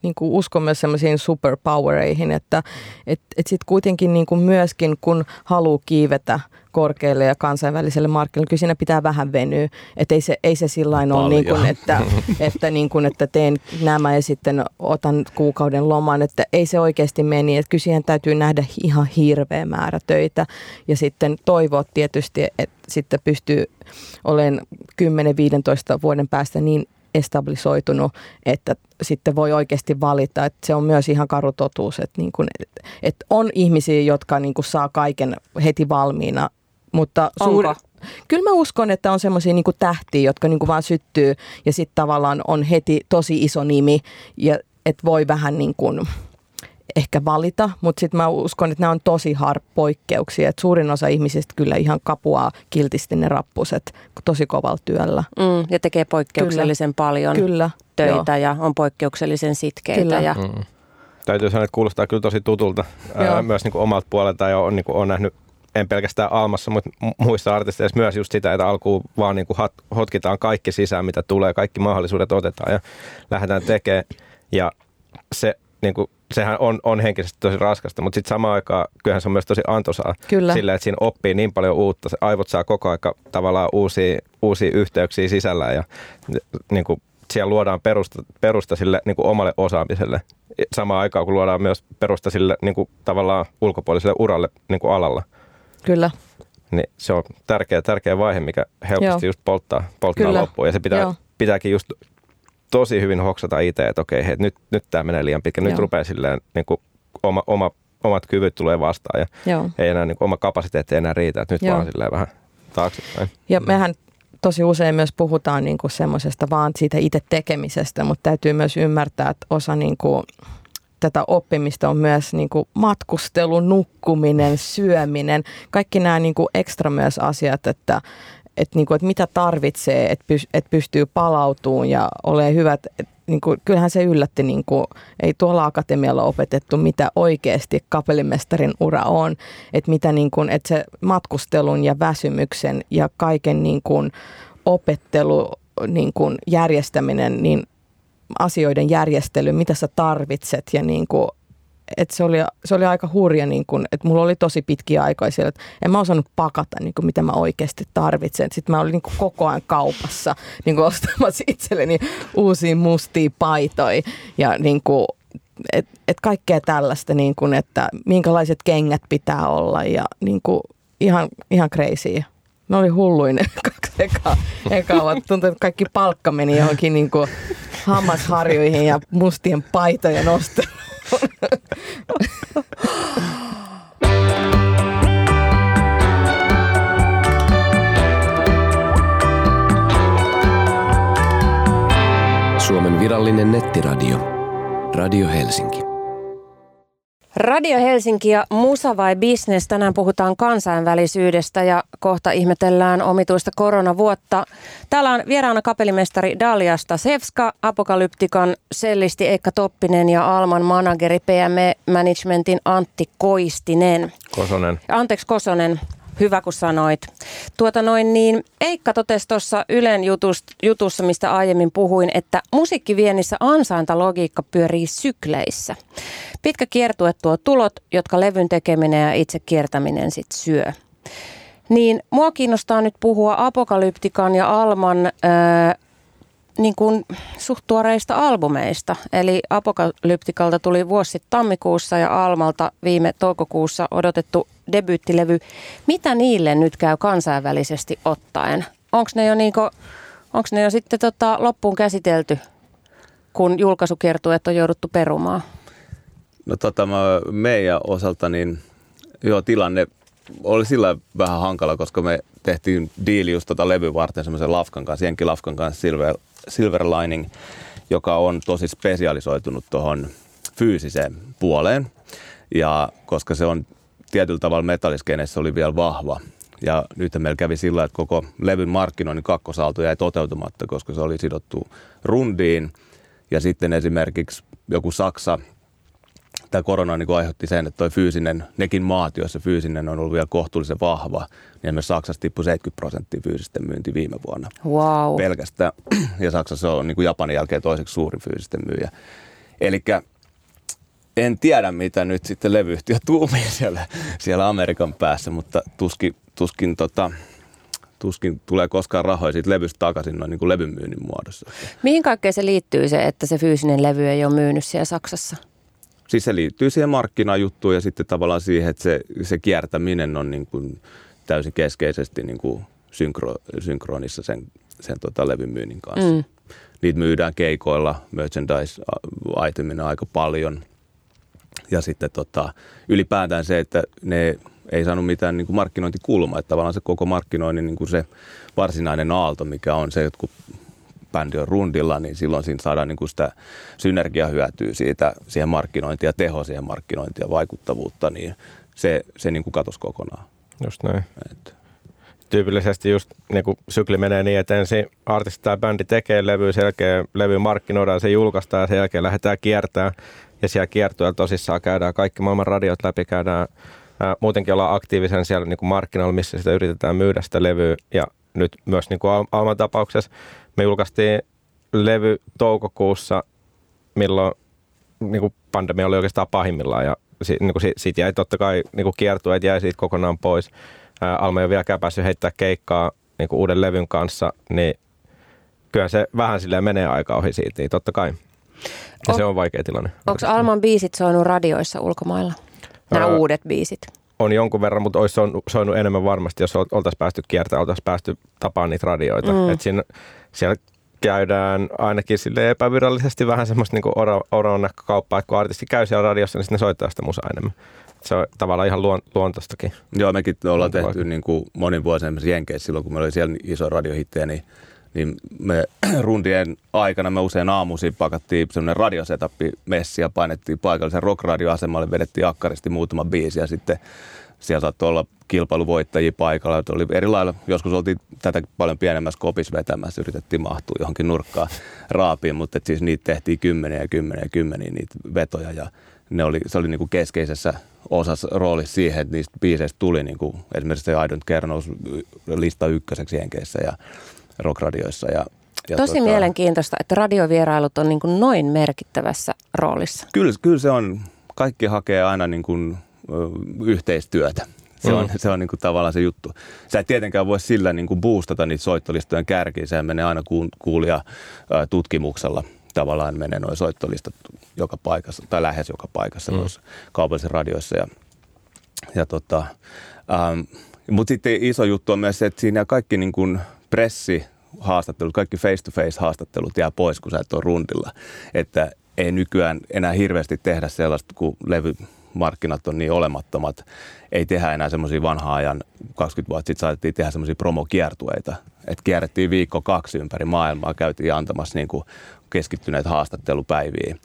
niin kuin uskon myös semmoisiin superpowereihin, että et, et sitten kuitenkin niin kuin myöskin kun haluaa kiivetä korkealle ja kansainväliselle markkinoille, kyllä siinä pitää vähän venyä. Että ei se, ei se sillä ole niin kuin, että, että, niin kuin, että teen nämä ja sitten otan kuukauden loman. Että ei se oikeasti meni. Että kyllä siihen täytyy nähdä ihan hirveä määrä töitä ja sitten toivoa tietysti, että sitten pystyy olen 10-15 vuoden päästä niin establisoitunut, että sitten voi oikeasti valita. Että se on myös ihan karu totuus, että, niin kun, että on ihmisiä, jotka niin saa kaiken heti valmiina, mutta suuri, Kyllä mä uskon, että on semmoisia niin tähtiä, jotka niin vaan syttyy ja sitten tavallaan on heti tosi iso nimi ja että voi vähän niin kuin ehkä valita, mutta sitten mä uskon, että nämä on tosi har poikkeuksia. Et suurin osa ihmisistä kyllä ihan kapuaa kiltisti ne rappuset tosi kovalla työllä. Mm, ja tekee poikkeuksellisen kyllä. paljon kyllä, töitä joo. ja on poikkeuksellisen sitkeitä. Kyllä. Ja... Mm. Täytyy sanoa, että kuulostaa kyllä tosi tutulta ää, myös niin kuin omalta puolelta ja on, niin kuin, on nähnyt en pelkästään Almassa, mutta muissa artisteissa myös just sitä, että alkuun vaan niin kuin hotkitaan kaikki sisään, mitä tulee, kaikki mahdollisuudet otetaan ja lähdetään tekemään. Ja se niin kuin sehän on, on henkisesti tosi raskasta, mutta sitten samaan aikaan kyllähän se on myös tosi antoisaa. Kyllä. Sillä, että siinä oppii niin paljon uutta. Se aivot saa koko aika tavallaan uusia, uusia yhteyksiä sisällä ja niin kuin siellä luodaan perusta, perusta sille niin kuin omalle osaamiselle. Samaan aikaan kun luodaan myös perusta sille niin kuin tavallaan ulkopuoliselle uralle niin kuin alalla. Kyllä. Niin se on tärkeä, tärkeä vaihe, mikä helposti Joo. just polttaa, polttaa loppuun. Ja se pitää, pitääkin just tosi hyvin hoksata itse, että okei, hei, nyt, nyt tämä menee liian pitkä. Nyt Joo. rupeaa silleen niin kuin oma, oma, omat kyvyt tulee vastaan ja Joo. ei enää niin kuin, oma kapasiteetti enää riitä, että nyt Joo. vaan silleen vähän taaksepäin. Ja mehän tosi usein myös puhutaan niin kuin semmoisesta vaan siitä itse tekemisestä, mutta täytyy myös ymmärtää, että osa niin kuin tätä oppimista on myös niin kuin matkustelu, nukkuminen, syöminen, kaikki nämä niin kuin ekstra myös asiat, että että, niin kuin, että mitä tarvitsee, että, py, että pystyy palautumaan ja ole hyvät. Että, niin kuin, kyllähän se yllätti, niin kuin, ei tuolla akatemialla opetettu, mitä oikeasti kapellimestarin ura on. Että, mitä, niin kuin, että se matkustelun ja väsymyksen ja kaiken niin kuin, opettelu niin kuin, järjestäminen, niin asioiden järjestely, mitä sä tarvitset ja niin kuin, että se oli, se oli aika hurja, niin kun, että mulla oli tosi pitkiä aikoja siellä, että en mä osannut pakata, niin kun, mitä mä oikeasti tarvitsen. Sitten mä olin niin koko ajan kaupassa niin ostamassa <laughs> itselleni uusia mustia paitoja ja niin kun, et, et kaikkea tällaista, niin kun, että minkälaiset kengät pitää olla ja niin kun, ihan, ihan crazy. Ne oli hulluinen <laughs> kaksi ekaa. ekaa tuntui, että kaikki palkka meni johonkin niin kuin hammasharjuihin ja mustien paitojen ostoon. Suomen virallinen nettiradio. Radio Helsinki. Radio Helsinki ja Musa vai Business. Tänään puhutaan kansainvälisyydestä ja kohta ihmetellään omituista koronavuotta. Täällä on vieraana kapellimestari Dalia Stasevska, Apokalyptikan sellisti Eikka Toppinen ja Alman manageri PME Managementin Antti Koistinen. Kosonen. Anteeksi Kosonen. Hyvä, kun sanoit. Tuota noin niin, Eikka totesi tuossa Ylen jutussa, mistä aiemmin puhuin, että musiikkiviennissä ansaintalogiikka pyörii sykleissä. Pitkä kiertue tuo tulot, jotka levyn tekeminen ja itse kiertäminen sitten syö. Niin mua kiinnostaa nyt puhua Apokalyptikan ja Alman ää, niin kuin suht tuoreista albumeista. Eli Apokalyptikalta tuli vuosi tammikuussa ja Almalta viime toukokuussa odotettu debyyttilevy. Mitä niille nyt käy kansainvälisesti ottaen? Onko ne jo, niinku, onks ne jo sitten tota loppuun käsitelty, kun julkaisukiertueet on jouduttu perumaan? No tota, meidän osalta niin joo, tilanne oli sillä vähän hankala, koska me tehtiin diili just tota levy varten semmoisen lafkan kanssa, Jenki Lafkan kanssa Silver, Silver Lining, joka on tosi spesialisoitunut tuohon fyysiseen puoleen. Ja koska se on tietyllä tavalla metalliskenessä oli vielä vahva. Ja nyt meillä kävi sillä, että koko levyn markkinoinnin kakkosalto jäi toteutumatta, koska se oli sidottu rundiin. Ja sitten esimerkiksi joku Saksa tämä korona niin aiheutti sen, että toi fyysinen, nekin maat, joissa fyysinen on ollut vielä kohtuullisen vahva, niin myös Saksassa tippui 70 prosenttia fyysisten myynti viime vuonna. Wow. Pelkästään. <clears throat> Ja Saksassa on niin kuin Japanin jälkeen toiseksi suurin fyysisten myyjä. Eli en tiedä, mitä nyt sitten levyyhtiö tuumii <laughs> siellä, siellä Amerikan päässä, mutta tuskin, tuskin, tota, tuskin tulee koskaan rahoja siitä levystä takaisin noin niin kuin levyn myynnin muodossa. Mihin kaikkeen se liittyy se, että se fyysinen levy ei ole myynyt siellä Saksassa? Siis se liittyy siihen markkinajuttuun ja sitten tavallaan siihen, että se, se kiertäminen on niin kuin täysin keskeisesti niin kuin synkro, synkronissa sen, sen tota levyn myynnin kanssa. Mm. Niitä myydään keikoilla, merchandise-itemina aika paljon. Ja sitten tota, ylipäätään se, että ne ei saanut mitään niin kuin markkinointikulmaa. Että tavallaan se koko markkinoinnin niin kuin se varsinainen aalto, mikä on se, että kun bändi on rundilla, niin silloin siinä saadaan niin kuin sitä synergiahyötyä siitä, siihen markkinointia, teho siihen markkinointia ja vaikuttavuutta, niin se, se niin kuin katosi kokonaan. Just näin. Et. Tyypillisesti just niin kuin sykli menee niin, että ensin artisti tai bändi tekee levy, sen jälkeen levy markkinoidaan, se julkaistaan ja sen jälkeen lähdetään kiertämään. Ja siellä kiertueella tosissaan käydään kaikki maailman radiot läpi, käydään ää, muutenkin ollaan aktiivisen siellä niin kuin markkinoilla, missä sitä yritetään myydä sitä levyä. Ja nyt myös niin kuin Alman tapauksessa me julkaistiin levy toukokuussa, milloin niin kuin pandemia oli oikeastaan pahimmillaan ja niin kuin siitä jäi totta kai niin kuin kiertueet jäi siitä kokonaan pois. Ää, Alma ei ole vieläkään päässyt heittää keikkaa niin kuin uuden levyn kanssa, niin kyllä se vähän silleen menee aika ohi siitä, niin totta kai. Ja on, se on vaikea tilanne. Onko Alman biisit soinut radioissa ulkomailla? Nämä öö, uudet biisit? On jonkun verran, mutta olisi soinut enemmän varmasti, jos oltaisiin päästy kiertämään, oltaisiin päästy tapaamaan niitä radioita. Mm. Et siinä, siellä käydään ainakin sille epävirallisesti vähän semmoista niin oro, oron näkökauppaa, että kun artisti käy siellä radiossa, niin sitten ne soittaa sitä musaa enemmän. Se on tavallaan ihan luon, luontoistakin. Joo, mekin ollaan tehty niin kuin monin esimerkiksi Jenkeissä silloin, kun meillä oli siellä iso radiohittejä, niin niin me <clears throat> rundien aikana me usein aamuisin pakattiin semmoinen radiosetappi messi ja painettiin paikallisen rockradioasemalle, vedettiin akkaristi muutama biisi ja sitten siellä saattoi olla kilpailuvoittajia paikalla. Oli eri lailla, joskus oltiin tätä paljon pienemmässä kopissa vetämässä, yritettiin mahtua johonkin nurkkaan raapiin, mutta siis niitä tehtiin kymmeniä ja kymmeniä ja kymmeniä niitä vetoja ja ne oli, se oli niin kuin keskeisessä osassa roolissa siihen, että niistä biiseistä tuli niin kuin, esimerkiksi se I Don't Care lista ykköseksi Jenkeissä ja rockradioissa. Ja, ja Tosi tota, mielenkiintoista, että radiovierailut on niin kuin noin merkittävässä roolissa. Kyllä, kyllä se on. Kaikki hakee aina niin kuin, yhteistyötä. Se on, mm. se on niin kuin tavallaan se juttu. Sä et tietenkään voi sillä niin kuin boostata niitä soittolistojen kärkiä. Sehän menee aina kuulija tutkimuksella tavallaan menee noin soittolistat joka paikassa tai lähes joka paikassa mm. noissa kaupallisissa radioissa. Ja, ja tota, ähm, mutta sitten iso juttu on myös se, että siinä kaikki niin kuin pressi haastattelut, kaikki face-to-face haastattelut jää pois, kun sä et ole rundilla. Että ei nykyään enää hirveästi tehdä sellaista, kun levymarkkinat on niin olemattomat. Ei tehdä enää semmoisia vanhaa ajan, 20 vuotta sitten saatettiin tehdä semmoisia promokiertueita. Että kierrettiin viikko kaksi ympäri maailmaa, käytiin antamassa niin kuin keskittyneitä haastattelupäiviä.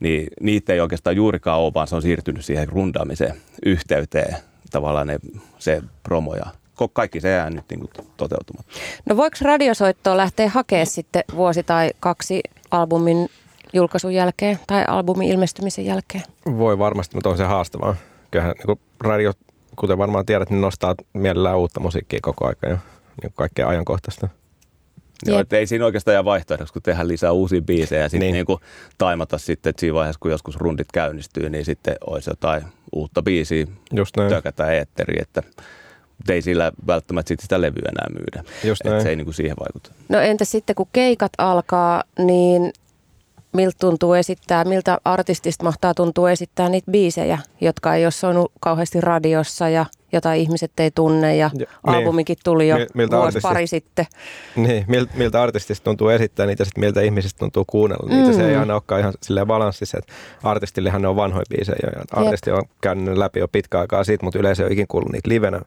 Niin niitä ei oikeastaan juurikaan ole, vaan se on siirtynyt siihen rundaamiseen yhteyteen tavallaan ne, se promo ja kaikki se jää nyt niin kuin toteutumatta. No voiko radiosoittoa lähteä hakemaan sitten vuosi tai kaksi albumin julkaisun jälkeen tai albumin ilmestymisen jälkeen? Voi varmasti, mutta on se haastavaa. Kyllähän niin radio kuten varmaan tiedät, niin nostaa mielellään uutta musiikkia koko ajan ja niin kaikkea ajankohtaista. Joo, että ei siinä oikeastaan jää vaihtoehdoksi, kun tehdään lisää uusia biisejä ja sitten niin. niin taimata sitten, että siinä vaiheessa, kun joskus rundit käynnistyy, niin sitten olisi jotain uutta biisiä Just näin. tökätä eetteriin, että mutta ei sillä välttämättä sit sitä levyä enää myydä. Just että se ei niinku siihen vaikuta. No entä sitten kun keikat alkaa, niin miltä tuntuu esittää, miltä artistista mahtaa tuntua esittää niitä biisejä, jotka ei ole soinut kauheasti radiossa ja jota ihmiset ei tunne ja, ja albumikin tuli jo miltä vuosi pari sitten. Niin, miltä artistista tuntuu esittää niitä ja sitten miltä ihmisistä tuntuu kuunnella niitä. Mm. Se ei aina olekaan ihan silleen balanssissa, että artistillehan ne on vanhoja biisejä ja artisti on käynyt läpi jo pitkä aikaa siitä, mutta yleensä ei ole ikin kuullut niitä livenä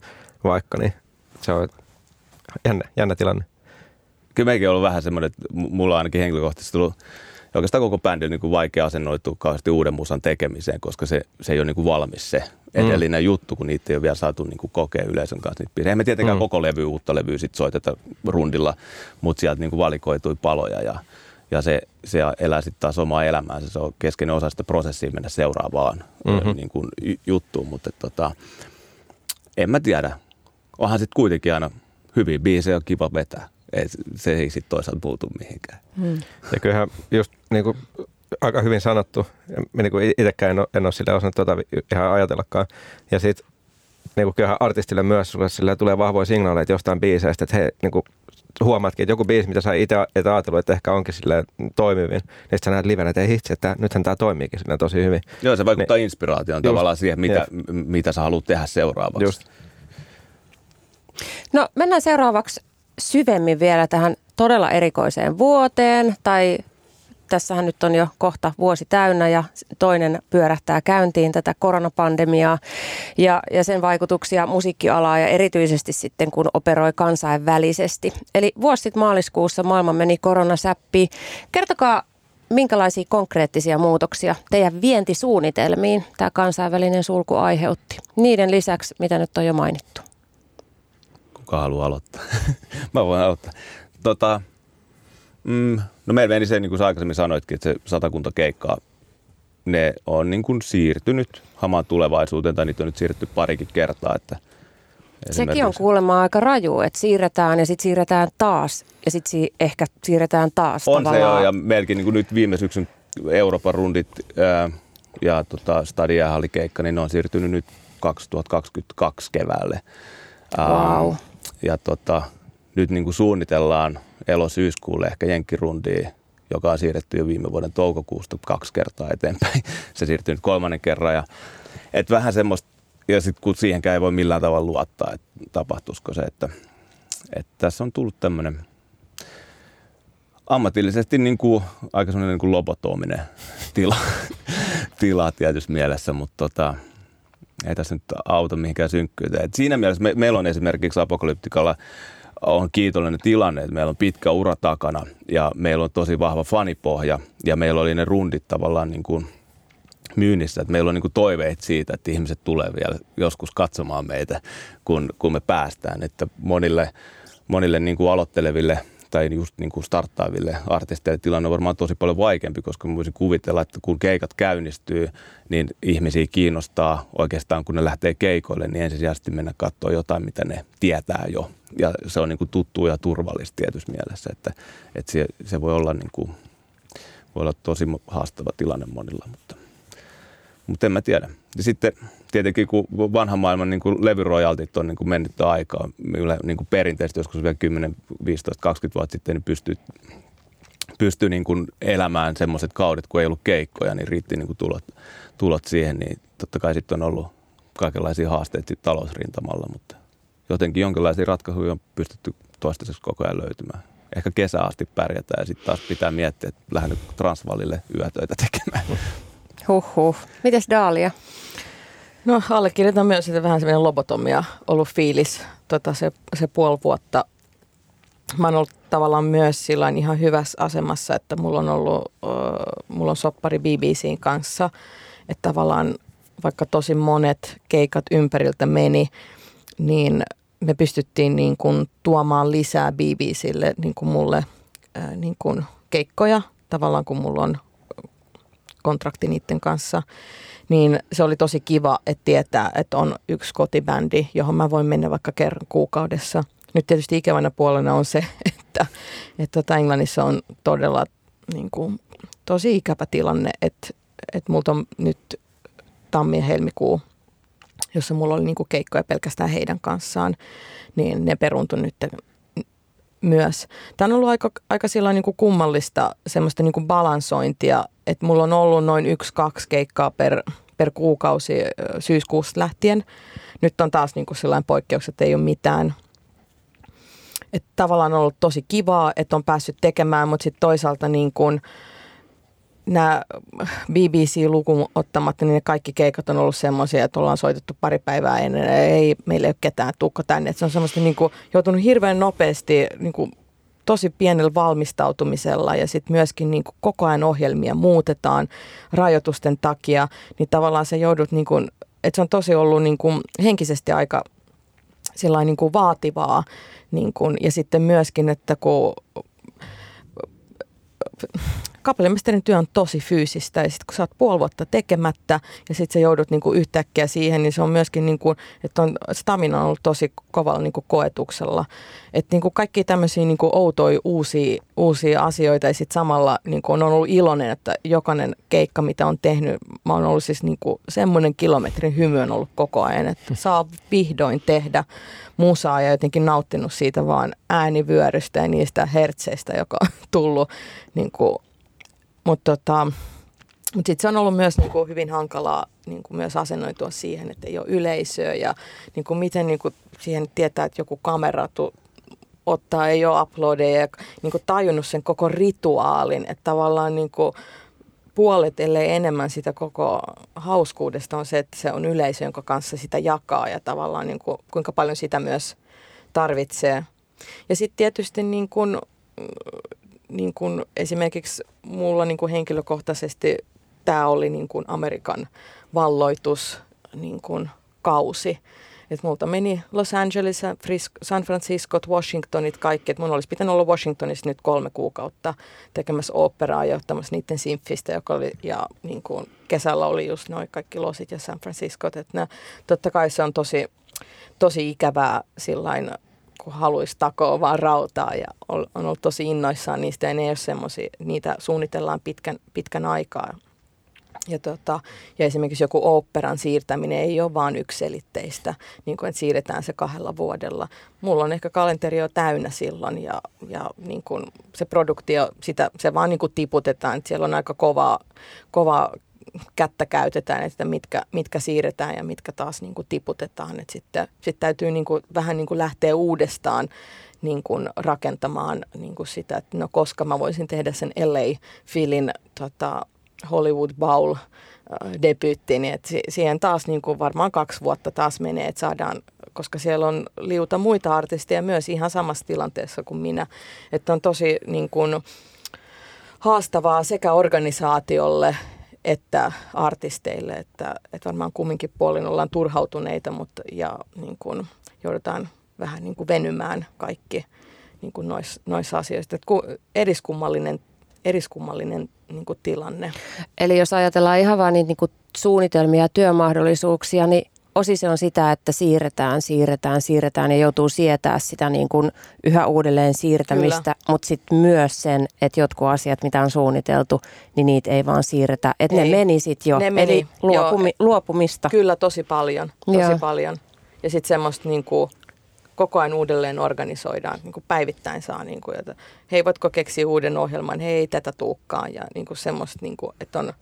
vaikka, niin se on jännä, jännä tilanne. Kyllä meikin on ollut vähän semmoinen, että mulla on ainakin henkilökohtaisesti tullut oikeastaan koko bändi on niin kuin vaikea asennoitua kauheasti uuden musan tekemiseen, koska se, se ei ole niin kuin valmis se edellinen mm. juttu, kun niitä ei ole vielä saatu niin kuin kokea yleisön kanssa. Niitä Eihän me tietenkään mm. koko levy, uutta levyä sit soiteta rundilla, mutta sieltä niin kuin valikoitui paloja ja, ja se, se elää sitten taas omaa elämäänsä. Se on keskeinen osa sitä prosessia mennä seuraavaan mm-hmm. niin kuin juttuun, mutta tota, en mä tiedä. Onhan sitten kuitenkin aina hyviä biisejä, on kiva vetää. Ei, se ei sitten toisaalta puutu mihinkään. Hmm. Ja kyllähän just niin kuin aika hyvin sanottu. Minä niin itsekään en ole, en ole sille osannut tuota ihan ajatellakaan. Ja sitten niin kuin kyllähän artistille myös sulle tulee vahvoja signaaleja jostain biiseistä, että he niin kuin huomaatkin, että joku biisi, mitä sä itse et ajatellut, että ehkä onkin sille toimivin, niin sitten sä näet livenä, että ei hitsi, että nythän tämä toimiikin sille tosi hyvin. Joo, se vaikuttaa niin, inspiraatioon just, tavallaan siihen, mitä, mitä sä haluat tehdä seuraavaksi. Just. No mennään seuraavaksi syvemmin vielä tähän todella erikoiseen vuoteen tai tässähän nyt on jo kohta vuosi täynnä ja toinen pyörähtää käyntiin tätä koronapandemiaa ja, ja sen vaikutuksia musiikkialaa ja erityisesti sitten kun operoi kansainvälisesti. Eli vuosi sitten maaliskuussa maailma meni koronasäppiin. Kertokaa minkälaisia konkreettisia muutoksia teidän vientisuunnitelmiin tämä kansainvälinen sulku aiheutti? Niiden lisäksi, mitä nyt on jo mainittu. Kuka haluaa aloittaa? <laughs> Mä voin aloittaa. Tota, mm, no meillä meni se, niin kuin sä aikaisemmin sanoitkin, että se satakunta keikkaa, ne on niin kuin siirtynyt hamaan tulevaisuuteen, tai niitä on nyt siirretty parikin kertaa, että Sekin on kuulemma aika raju, että siirretään ja sitten siirretään taas ja sitten si- ehkä siirretään taas On tavallaan. se joo, ja melkein niin kuin nyt viime syksyn Euroopan rundit ää, ja tota, Stadia keikka, niin ne on siirtynyt nyt 2022 keväälle. Wow. Ja tota, nyt niin kuin suunnitellaan elo-syyskuulle ehkä jenkkirundiin, joka on siirretty jo viime vuoden toukokuusta kaksi kertaa eteenpäin. <laughs> Se siirtyy nyt kolmannen kerran. Ja, et vähän semmoista, ja sitten kun siihenkään ei voi millään tavalla luottaa, että tapahtuisiko se, että, että tässä on tullut tämmöinen ammatillisesti niin kuin, aika semmoinen niin kuin lobotominen tila, <laughs> tila tietysti mielessä, mutta tota, ei tässä nyt auta mihinkään synkkyyteen. Et siinä mielessä me, meillä on esimerkiksi Apokalyptikalla on kiitollinen tilanne, että meillä on pitkä ura takana ja meillä on tosi vahva fanipohja ja meillä oli ne rundit tavallaan niin kuin myynnissä, että meillä on niin kuin toiveet siitä, että ihmiset tulee vielä joskus katsomaan meitä, kun, kun me päästään, että monille, monille niin kuin aloitteleville tai just niin kuin starttaaville artisteille tilanne on varmaan tosi paljon vaikeampi, koska mä voisin kuvitella, että kun keikat käynnistyy, niin ihmisiä kiinnostaa oikeastaan, kun ne lähtee keikoille, niin ensisijaisesti mennä katsoa jotain, mitä ne tietää jo. Ja se on niin kuin tuttu ja turvallista tietyssä mielessä, että, että se, se voi olla niin kuin, voi olla tosi haastava tilanne monilla, mutta, mutta en mä tiedä. Ja sitten tietenkin kun vanhan maailman niin kuin levyrojaltit on niin kuin mennyt aikaa, niin kuin perinteisesti joskus vielä 10, 15, 20 vuotta sitten, niin pystyy, pystyy niin kuin elämään semmoiset kaudet, kun ei ollut keikkoja, niin riitti niin kuin tulot, tulot siihen, niin totta kai sitten on ollut kaikenlaisia haasteita talousrintamalla, mutta jotenkin jonkinlaisia ratkaisuja on pystytty toistaiseksi koko ajan löytymään. Ehkä kesä asti pärjätään ja sitten taas pitää miettiä, että lähden Transvalille yötöitä tekemään. Huhhuh. Mites Daalia? No allekirjoitan myös että vähän semmoinen lobotomia ollut fiilis tota, se, se puoli vuotta. Mä oon ollut tavallaan myös sillä ihan hyvässä asemassa, että mulla on ollut, uh, mulla on soppari BBCin kanssa, että tavallaan vaikka tosi monet keikat ympäriltä meni, niin me pystyttiin niin kuin tuomaan lisää BBClle niin kuin mulle ää, niin kuin keikkoja. Tavallaan kun mulla on kontrakti niiden kanssa. Niin se oli tosi kiva, että tietää, että on yksi kotibändi, johon mä voin mennä vaikka kerran kuukaudessa. Nyt tietysti ikävänä puolena on se, <laughs> että, että tota Englannissa on todella niin kuin, tosi ikävä tilanne, että, että multa on nyt tammi ja helmikuu, jossa mulla oli niin kuin keikkoja pelkästään heidän kanssaan, niin ne peruuntui nyt myös. Tämä on ollut aika, aika sillä niin kuin kummallista semmoista niin kuin balansointia, että mulla on ollut noin yksi-kaksi keikkaa per, per kuukausi syyskuusta lähtien. Nyt on taas niin kuin sellainen poikkeus, että ei ole mitään. Että tavallaan on ollut tosi kivaa, että on päässyt tekemään, mutta sitten toisaalta niin kuin – nämä BBC-lukuun ottamatta, niin ne kaikki keikat on ollut semmoisia, että ollaan soitettu pari päivää ennen, ei meillä ei ole ketään tukka tänne. Että se on semmoista niin kuin, joutunut hirveän nopeasti niin kuin, tosi pienellä valmistautumisella ja sitten myöskin niin kuin, koko ajan ohjelmia muutetaan rajoitusten takia, niin tavallaan se joudut, niin kuin, että se on tosi ollut niin kuin, henkisesti aika niin kuin vaativaa. Niin kuin, ja sitten myöskin, että kun kapellimestarin työ on tosi fyysistä ja sitten kun sä oot puoli vuotta tekemättä ja sitten sä joudut niinku yhtäkkiä siihen, niin se on myöskin, niinku, että on, stamina on ollut tosi kovalla niinku koetuksella. Että niinku kaikki tämmöisiä niinku outoja uusia, uusia asioita ja sitten samalla niinku on ollut iloinen, että jokainen keikka, mitä on tehnyt, mä oon ollut siis niinku semmoinen kilometrin hymy on ollut koko ajan, että saa vihdoin tehdä musaa ja jotenkin nauttinut siitä vaan äänivyörystä ja niistä hertseistä, joka on tullut niin kuin mutta tota, mut sitten se on ollut myös niinku hyvin hankalaa niinku myös asennoitua siihen, että ei ole yleisöä ja niinku miten niinku siihen tietää, että joku kamera tu, ottaa, ei ole uploadeja ja niinku tajunnut sen koko rituaalin, että tavallaan niinku puolet, ellei enemmän sitä koko hauskuudesta on se, että se on yleisö, jonka kanssa sitä jakaa ja tavallaan niinku, kuinka paljon sitä myös tarvitsee. Ja sitten tietysti niin kuin, niin kuin esimerkiksi mulla niin kuin henkilökohtaisesti tämä oli niin kuin Amerikan valloitus niin kuin kausi. Et multa meni Los Angeles, San Francisco, Washingtonit kaikki. Et mun olisi pitänyt olla Washingtonissa nyt kolme kuukautta tekemässä operaa ja ottamassa niiden simfistä, joka oli, ja niin kuin kesällä oli just noin kaikki Losit ja San Francisco. Et ne, totta kai se on tosi, tosi ikävää sillain kun haluaisi takoa vaan rautaa ja on ollut tosi innoissaan niistä ja ne ei ole semmoisia, niitä suunnitellaan pitkän, pitkän aikaa. Ja, tota, ja esimerkiksi joku oopperan siirtäminen ei ole vain ykselitteistä, niin kuin, että siirretään se kahdella vuodella. Mulla on ehkä kalenteri jo täynnä silloin ja, ja niin kuin se produktio, sitä, se vaan niin kuin tiputetaan. Että siellä on aika kova, kova kättä käytetään, että mitkä, mitkä siirretään ja mitkä taas niin kuin tiputetaan. Että sitten sit täytyy niin kuin, vähän niin kuin lähteä uudestaan niin kuin rakentamaan niin kuin sitä, että no koska mä voisin tehdä sen LA-filin tota, Hollywood Bowl debyytti, niin että siihen taas niin kuin varmaan kaksi vuotta taas menee, että saadaan, koska siellä on liuta muita artisteja myös ihan samassa tilanteessa kuin minä, että on tosi niin kuin, haastavaa sekä organisaatiolle että artisteille, että, että varmaan kumminkin puolin ollaan turhautuneita mutta, ja niin kuin, joudutaan vähän niin kuin venymään kaikki niin kuin noissa, noissa asioissa. Että eriskummallinen, eriskummallinen niin kuin tilanne. Eli jos ajatellaan ihan vain niitä niin kuin suunnitelmia ja työmahdollisuuksia, niin osi se on sitä, että siirretään, siirretään, siirretään ja joutuu sietää sitä niin kuin yhä uudelleen siirtämistä, mutta sitten myös sen, että jotkut asiat, mitä on suunniteltu, niin niitä ei vaan siirretä. Että ne meni sitten jo, ne meni, eli luopumi, joo. luopumista. Kyllä, tosi paljon, tosi joo. paljon. Ja sitten semmoista niin kuin koko ajan uudelleen organisoidaan, niin kuin päivittäin saa, niin kuin, että hei, voitko keksiä uuden ohjelman, hei, tätä tuukkaan ja niin kuin semmoista, niin kuin, että on,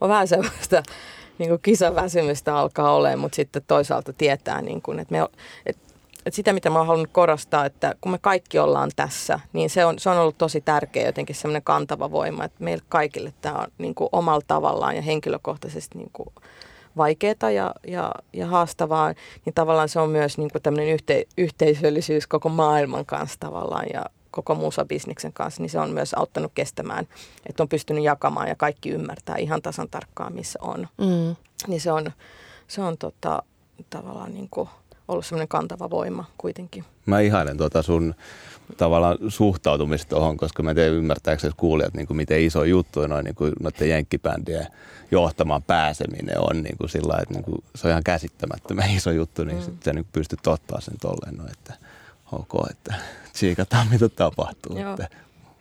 on vähän semmoista niin kuin kisaväsymystä alkaa olemaan, mutta sitten toisaalta tietää, niin kuin, että, me, että, että sitä mitä mä oon halunnut korostaa, että kun me kaikki ollaan tässä, niin se on, se on ollut tosi tärkeä jotenkin semmoinen kantava voima, että meille kaikille tämä on niin kuin omalla tavallaan ja henkilökohtaisesti niin kuin vaikeaa ja, ja, ja haastavaa, niin tavallaan se on myös niin kuin tämmöinen yhte, yhteisöllisyys koko maailman kanssa tavallaan ja koko musabisniksen kanssa, niin se on myös auttanut kestämään, että on pystynyt jakamaan ja kaikki ymmärtää ihan tasan tarkkaan, missä on. Mm. Niin se on, se on tota, tavallaan niin kuin ollut semmoinen kantava voima kuitenkin. Mä ihailen tuota sun tavallaan suhtautumista tuohon, koska mä teen ymmärtääkseni kuulijat, niin kuin miten iso juttu noin niin kuin noiden jenkkibändien johtamaan pääseminen on niin kuin sillä että niin kuin se on ihan käsittämättömän iso juttu, niin mm. sitten sä niin pystyt ottaa sen tolleen, no, että ok, että tsiikataan mitä tapahtuu. Joo. Että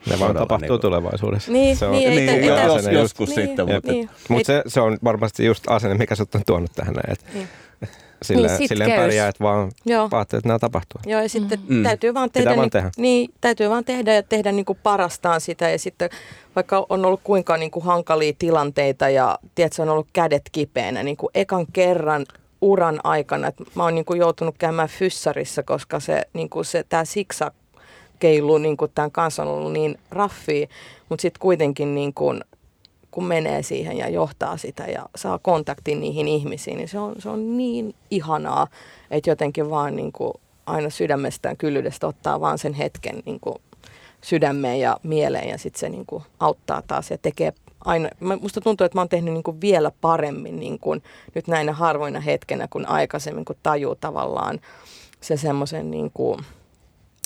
Ne vaan tapahtuu niinku- tulevaisuudessa. Niin, se on, niin, Niin, ei joo, tä- jos, joskus niin, sitten, mutta niin. Mutta se, se on varmasti just asenne, mikä sut on tuonut tähän näin. Että Niin. silleen, Niin, silleen pärjää, että vaan Joo. vaatte, että nämä tapahtuu. Joo, ja sitten Mm. mm. täytyy vaan Pitää tehdä, vaan niin, tehdä. niin, täytyy vaan tehdä ja tehdä niin kuin parastaan sitä. Ja sitten vaikka on ollut kuinka niin kuin hankalia tilanteita ja tiedätkö, on ollut kädet kipeänä niin kuin ekan kerran uran aikana, että mä oon niin kuin joutunut käymään fyssarissa, koska se, niin kuin se tämä zigzag keilu niin kuin tämän kanssa on ollut niin raffia, mutta sitten kuitenkin niin kuin, kun menee siihen ja johtaa sitä ja saa kontaktin niihin ihmisiin, niin se on, se on niin ihanaa, että jotenkin vaan niin kuin aina sydämestään kyllyydestä ottaa vaan sen hetken niin kuin sydämeen ja mieleen ja sitten se niin kuin auttaa taas ja tekee aina, musta tuntuu, että mä oon tehnyt niin kuin vielä paremmin niin kuin nyt näinä harvoina hetkenä kuin aikaisemmin, kun tajuu tavallaan se semmoisen niin kuin,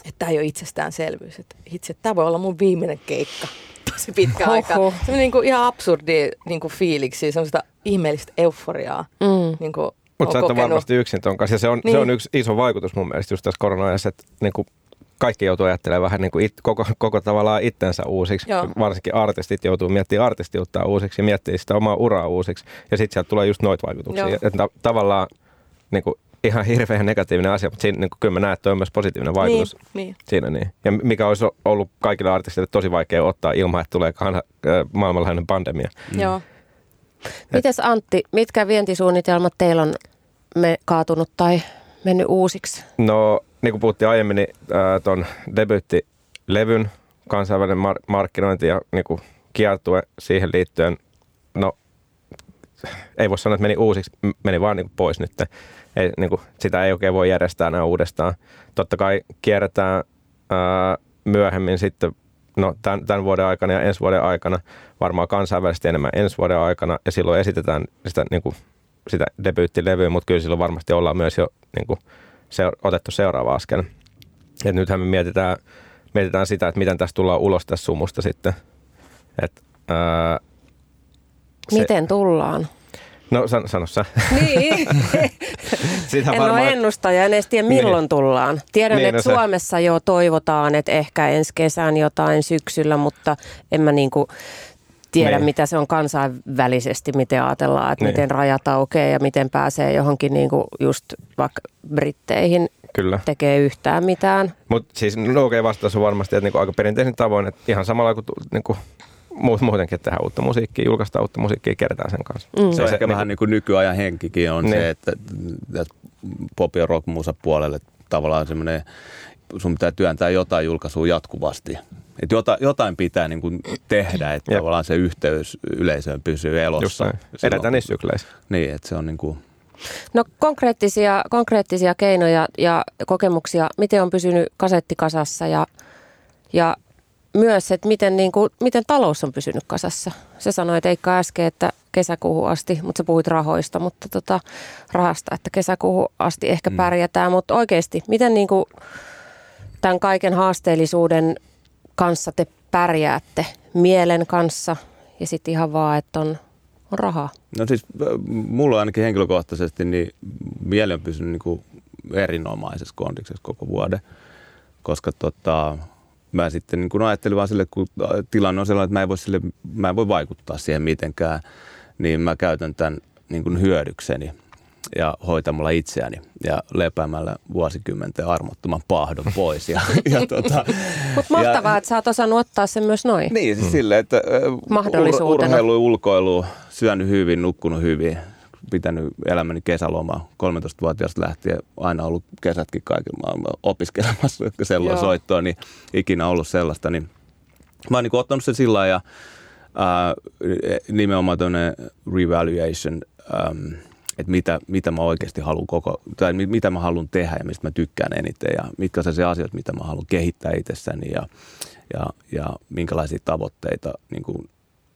että tämä ei ole itsestäänselvyys. Että itse, tämä voi olla mun viimeinen keikka tosi pitkä Hoho. aika. Semmoinen niin kuin ihan absurdi niin kuin fiiliksi, semmoista ihmeellistä euforiaa. Mm. Niin kuin Mutta sä et ole kokenut. varmasti yksin ton kanssa. Ja se on, Niin. se on yksi iso vaikutus mun mielestä just tässä korona-ajassa, että niin kuin kaikki joutuu ajattelemaan vähän niin kuin it, koko, koko tavallaan itsensä uusiksi. Joo. Varsinkin artistit joutuu miettimään artistiutta uusiksi ja miettimään sitä omaa uraa uusiksi. Ja sitten sieltä tulee just noita vaikutuksia. Että ta- tavallaan niin kuin ihan hirveän negatiivinen asia, mutta siinä, niin kuin, kyllä mä näen, että toi on myös positiivinen vaikutus. Niin, niin. Siinä niin. Ja mikä olisi ollut kaikille artisteille tosi vaikea ottaa ilman, että tulee kanha, maailmanlaajuinen pandemia. Mm. Joo. Mites Antti, mitkä vientisuunnitelmat teillä on me kaatunut tai mennyt uusiksi? No, niin kuin puhuttiin aiemmin, niin äh, ton debyyttilevyn kansainvälinen mar- markkinointi ja niin kuin kiertue siihen liittyen, no ei voi sanoa, että meni uusiksi, meni vaan niin kuin pois nyt. Ei, niin kuin, sitä ei oikein voi järjestää enää uudestaan. Totta kai kierretään ää, myöhemmin sitten, no tämän, tämän vuoden aikana ja ensi vuoden aikana, varmaan kansainvälisesti enemmän ensi vuoden aikana, ja silloin esitetään sitä, niin kuin, sitä debyyttilevyä, mutta kyllä silloin varmasti ollaan myös jo niin kuin, se, otettu seuraava askel. Et nythän me mietitään, mietitään sitä, että miten tästä tullaan ulos tästä sumusta sitten. Et, ää, se- Miten tullaan? No sano, sano sä. Niin. <laughs> Sitä en ole ennustaja, en edes tiedä milloin Niin. tullaan. Tiedän, Niin, että no se- Suomessa jo toivotaan, että ehkä ensi kesän jotain syksyllä, mutta en mä niinku tiedä, Niin. mitä se on kansainvälisesti, miten ajatellaan, että Niin. miten rajat aukeaa ja miten pääsee johonkin niinku just vaikka Britteihin Kyllä. tekee yhtään mitään. Mutta siis no okei, vastaus on varmasti että niinku aika perinteisen tavoin, että ihan samalla kuin niinku, muutenkin, tehdään uutta musiikkia, julkaistaan uutta musiikkia, kerätään sen kanssa. Mm. Se on Se- ehkä niinku- vähän niin kuin nykyajan henkikin on Niin. se, että, että pop- ja rock puolelle tavallaan semmoinen, sun pitää työntää jotain julkaisua jatkuvasti. Että jotain, jotain pitää niin kuin tehdä, että Jep. tavallaan se yhteys yleisöön pysyy elossa. Edetään niissä sykleissä. Niin, että se on niin kuin, No konkreettisia, konkreettisia keinoja ja kokemuksia, miten on pysynyt kasetti kasassa ja, ja myös, että miten, niin kuin, miten talous on pysynyt kasassa. Se sanoit Eikka äsken, että kesäkuuhun asti, mutta sä puhuit rahoista, mutta tota, rahasta, että kesäkuuhun asti ehkä Mm. pärjätään. Mutta oikeasti, miten niin kuin, tämän kaiken haasteellisuuden kanssa te pärjäätte mielen kanssa ja sitten ihan vaan, että on, on rahaa. no siis äh, mulla ainakin henkilökohtaisesti niin mieli on pysynyt niin kuin erinomaisessa kondiksessa koko vuoden, koska tota, mä sitten niin kuin ajattelin vaan sille, kun tilanne on sellainen, että mä en voi, sille, mä en voi vaikuttaa siihen mitenkään, niin mä käytän tämän niin kuin hyödykseni ja hoitamalla itseäni ja lepäämällä vuosikymmenten armottoman pahdon pois. Ja, <laughs> ja tota, Mutta mahtavaa, että sä oot osannut ottaa sen myös noin. Niin, siis silleen, että ö, Mahdollisuutena. Ur- urheilu, ulkoilu, syönyt hyvin, nukkunut hyvin, pitänyt elämäni kesälomaa 13-vuotiaasta lähtien, aina ollut kesätkin kaikilla maailman opiskelemassa selloa Joo. soittoa, niin ikinä ollut sellaista. Niin mä oon niin ottanut sen sillä ja ää, nimenomaan tämmöinen revaluation, äm, että mitä, mitä mä oikeasti haluan koko, tai mi- mitä mä haluan tehdä ja mistä mä tykkään eniten ja mitkä on se asiat, mitä mä haluan kehittää itsessäni ja, ja, ja minkälaisia tavoitteita niin kuin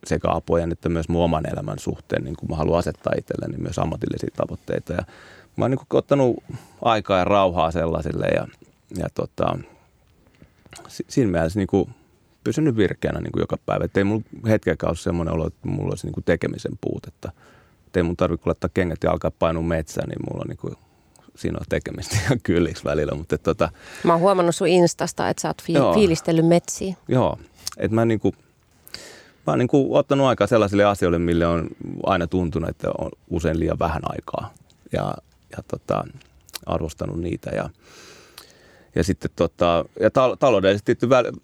sekä apojen että myös mun oman elämän suhteen, niin kuin mä haluan asettaa itselleni myös ammatillisia tavoitteita. Ja mä oon niin ottanut aikaa ja rauhaa sellaisille ja, ja tota, siinä mielessä niin kuin pysynyt virkeänä niin kuin joka päivä. Että ei mulla hetkeäkään ole semmoinen olo, että mulla olisi niin kuin tekemisen puutetta. Että ei mun tarvitse laittaa kengät ja alkaa painua metsään, niin mulla on niin kuin, siinä on tekemistä <laughs> ihan kylliksi välillä. Mutta, että, tota, Mä oon huomannut sun Instasta, että sä oot fi- Joo. fiilistellyt metsiä. joo, että mä, niin kuin, mä oon niin kuin ottanut aikaa sellaisille asioille, mille on aina tuntunut, että on usein liian vähän aikaa. Ja, ja tota, arvostanut niitä ja ja sitten tota, ja ta- taloudellisesti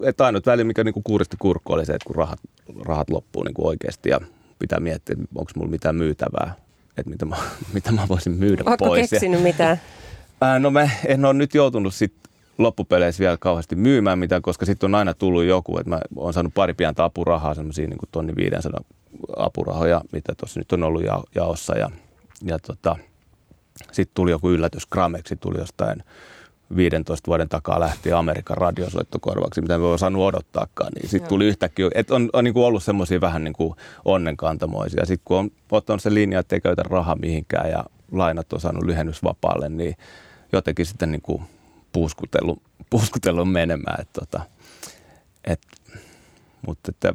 että ainut väli, mikä niinku kuuristi kurkku oli se, että kun rahat, rahat loppuu niinku oikeasti ja pitää miettiä, että onko mulla mitään myytävää, että mitä mä, <laughs> mitä mä voisin myydä Ootko pois. Ja, keksinyt mitään? ää, no mä en ole nyt joutunut sit loppupeleissä vielä kauheasti myymään mitään, koska sitten on aina tullut joku, että mä oon saanut pari pientä apurahaa, semmoisia niin tonni 500 apurahoja, mitä tuossa nyt on ollut ja, jaossa ja, ja tota, sitten tuli joku yllätys, Grameksi tuli jostain 15 vuoden takaa lähti Amerikan radiosoittokorvaksi, mitä me ei osannut odottaakaan. Niin sitten tuli yhtäkkiä, että on, on niin ollut semmoisia vähän niin kuin onnenkantamoisia. Sitten kun on ottanut se linja, että ei käytä rahaa mihinkään ja lainat on saanut lyhennysvapaalle, niin jotenkin sitten niin kuin puuskutellut, puuskutellut menemään. Että tota, et, mutta että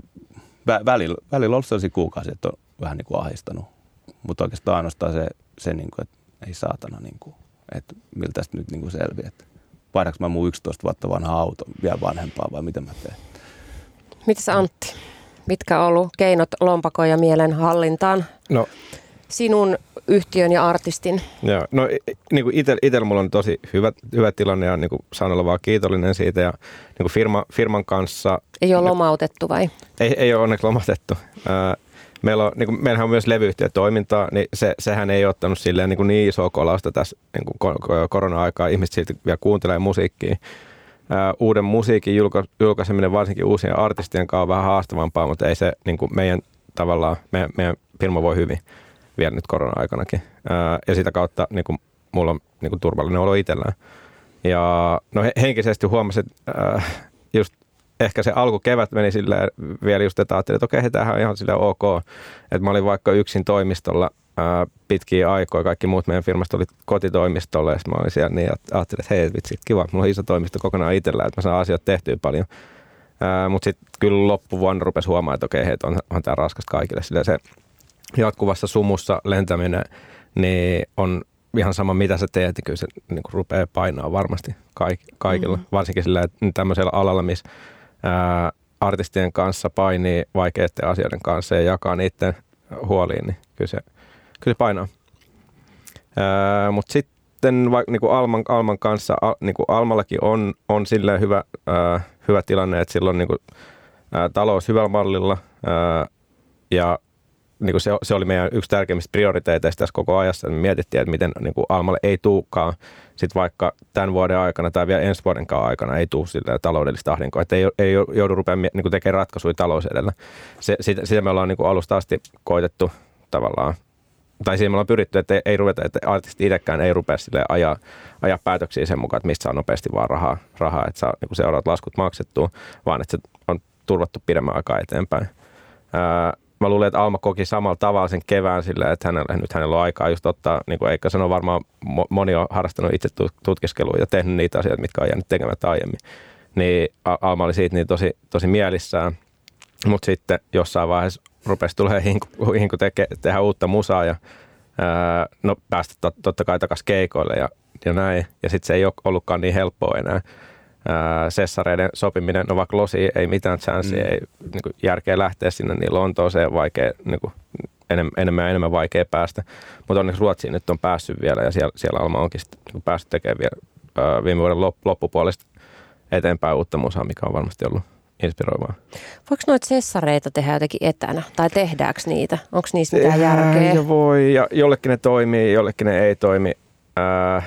vä, välillä, välillä on ollut sellaisia kuukausia, että on vähän niin kuin ahistanut. Mutta oikeastaan ainoastaan se, se niin kuin, että ei saatana, niin kuin, että miltä tästä nyt niin kuin selviää. Että vaihdanko mä mun 11 vuotta vanha auto vielä vanhempaa vai mitä mä teen? Mitäs Antti? Mitkä on ollut keinot lompakon ja mielen hallintaan No sinun yhtiön ja artistin? Joo, no niin kuin itsellä itel mulla on tosi hyvä, hyvä tilanne ja niin kuin saan olla vaan kiitollinen siitä ja niin kuin firma, firman kanssa Ei ole lomautettu vai? ei, ei ole onneksi lomautettu. Meillä on, niin kuin, meillähän on myös levyyhtiötoimintaa, niin se, sehän ei ottanut silleen niin, kuin niin isoa kolausta tässä niin kuin ko- ko- korona-aikaa. Ihmiset silti vielä kuuntelee musiikkia. Uuden musiikin julka- julkaiseminen varsinkin uusien artistien kanssa on vähän haastavampaa, mutta ei se niin kuin meidän tavallaan, meidän, meidän firma voi hyvin vielä nyt korona-aikanakin. Ja sitä kautta niin kuin, mulla on niin kuin, turvallinen olo itsellään. Ja no he- henkisesti huomasin, että äh, just ehkä se alkukevät meni silleen vielä just, että ajattelin, että okei, tämähän on ihan silleen ok. Että mä olin vaikka yksin toimistolla ää, pitkiä aikoja, kaikki muut meidän firmasta oli kotitoimistolla ja mä olin siellä niin, että ajattelin, että hei vitsi, kiva, mulla on iso toimisto kokonaan itsellä, että mä saan asiat tehtyä paljon. Mutta sitten kyllä loppuvuonna rupesi huomaamaan, että okei, hei, on, on tämä raskasta kaikille. Sillä se jatkuvassa sumussa lentäminen, niin on ihan sama mitä sä teet, niin kyllä se niin kuin rupeaa painaa varmasti kaik, kaikilla. Mm-hmm. Varsinkin sillä, että tämmöisellä alalla, missä ää, artistien kanssa painii vaikeiden asioiden kanssa ja jakaa niiden huoliin, niin kyllä se, kyllä se painaa. Mutta sitten vaikka niin Alman, Alman kanssa, al, niin kuin Almallakin on, on silleen hyvä, ää, hyvä tilanne, että silloin niin kuin, ää, talous hyvällä mallilla ää, ja niin kuin se, se oli meidän yksi tärkeimmistä prioriteeteista tässä koko ajassa. Me mietittiin, että miten niin kuin Almalle ei tuukaan sit vaikka tämän vuoden aikana tai vielä ensi vuoden aikana ei tule sillä taloudellista ahdinkoa, että ei, ei joudu rupeamaan niin kuin tekemään ratkaisuja talous edellä. Se, sitä, sitä me ollaan niin kuin alusta asti koitettu tavallaan tai siinä me ollaan pyritty, että ei ruveta, että artisti itsekään ei rupea sille ajaa, ajaa päätöksiä sen mukaan, että mistä saa nopeasti vaan rahaa, rahaa että saa niin seuraavat laskut maksettua, vaan että se on turvattu pidemmän aikaa eteenpäin. Ää, mä luulen, että Alma koki samalla tavalla sen kevään sillä, että hänellä, nyt hänellä on aikaa just ottaa, niin kuin Eikka sanoi, varmaan mo- moni on harrastanut itse tut- tutkiskelua ja tehnyt niitä asioita, mitkä on jäänyt tekemättä aiemmin. Niin Alma oli siitä niin tosi, tosi mielissään, mutta sitten jossain vaiheessa rupesi tulee hinku, hinku teke, tehdä uutta musaa ja ää, no päästä tot, totta kai takaisin keikoille ja, ja näin. Ja sitten se ei ole ollutkaan niin helppoa enää. Ää, sessareiden sopiminen, no vaikka Losi ei mitään chanssia, mm. ei niin kuin, järkeä lähteä sinne, niin Lontooseen vaikea, niin kuin, enemmän, enemmän ja enemmän vaikea päästä. Mutta onneksi Ruotsiin nyt on päässyt vielä ja siellä, siellä Alma onkin sit, niin kuin päässyt tekemään vielä ää, viime vuoden lop, loppupuolesta eteenpäin uutta musaa, mikä on varmasti ollut inspiroivaa. Voiko noita sessareita tehdä jotenkin etänä? Tai tehdäänkö niitä? Onko niissä mitään järkeä? Ja voi, ja jollekin ne toimii, jollekin ne ei toimi. Ää,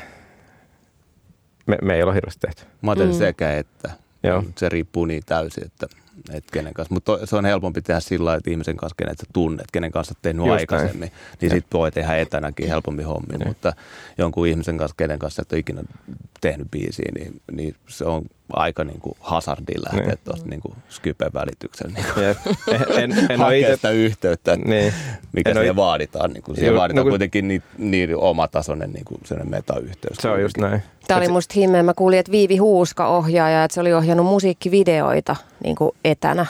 me, me ei ole hirveästi tehty. Mä ajattelin Mm. sekä että. Joo. Se riippuu niin täysin, että, että kenen kanssa. Mutta se on helpompi tehdä sillä lailla, että ihmisen kanssa, kenet sä tunnet, kenen kanssa tehnyt Just aikaisemmin. Niin sit voi tehdä etänäkin helpommin hommi. Mutta jonkun ihmisen kanssa, kenen kanssa et ole ikinä tehnyt biisiä, niin, niin se on aika niin kuin hazardin lähteä Niin. tuosta niin kuin Skypen välityksellä niin kuin Jep. <laughs> En, en, en ole hakea itse... sitä yhteyttä, Niin. mikä En siihen it- vaaditaan. Niin kuin, siihen vaaditaan no kun- kuitenkin niin, niin omatasoinen niin kuin sellainen metayhteys. Se on just näin. Tämä oli musta himmeä. Mä kuulin, että Viivi Huuska ohjaaja, että se oli ohjannut musiikkivideoita niin kuin etänä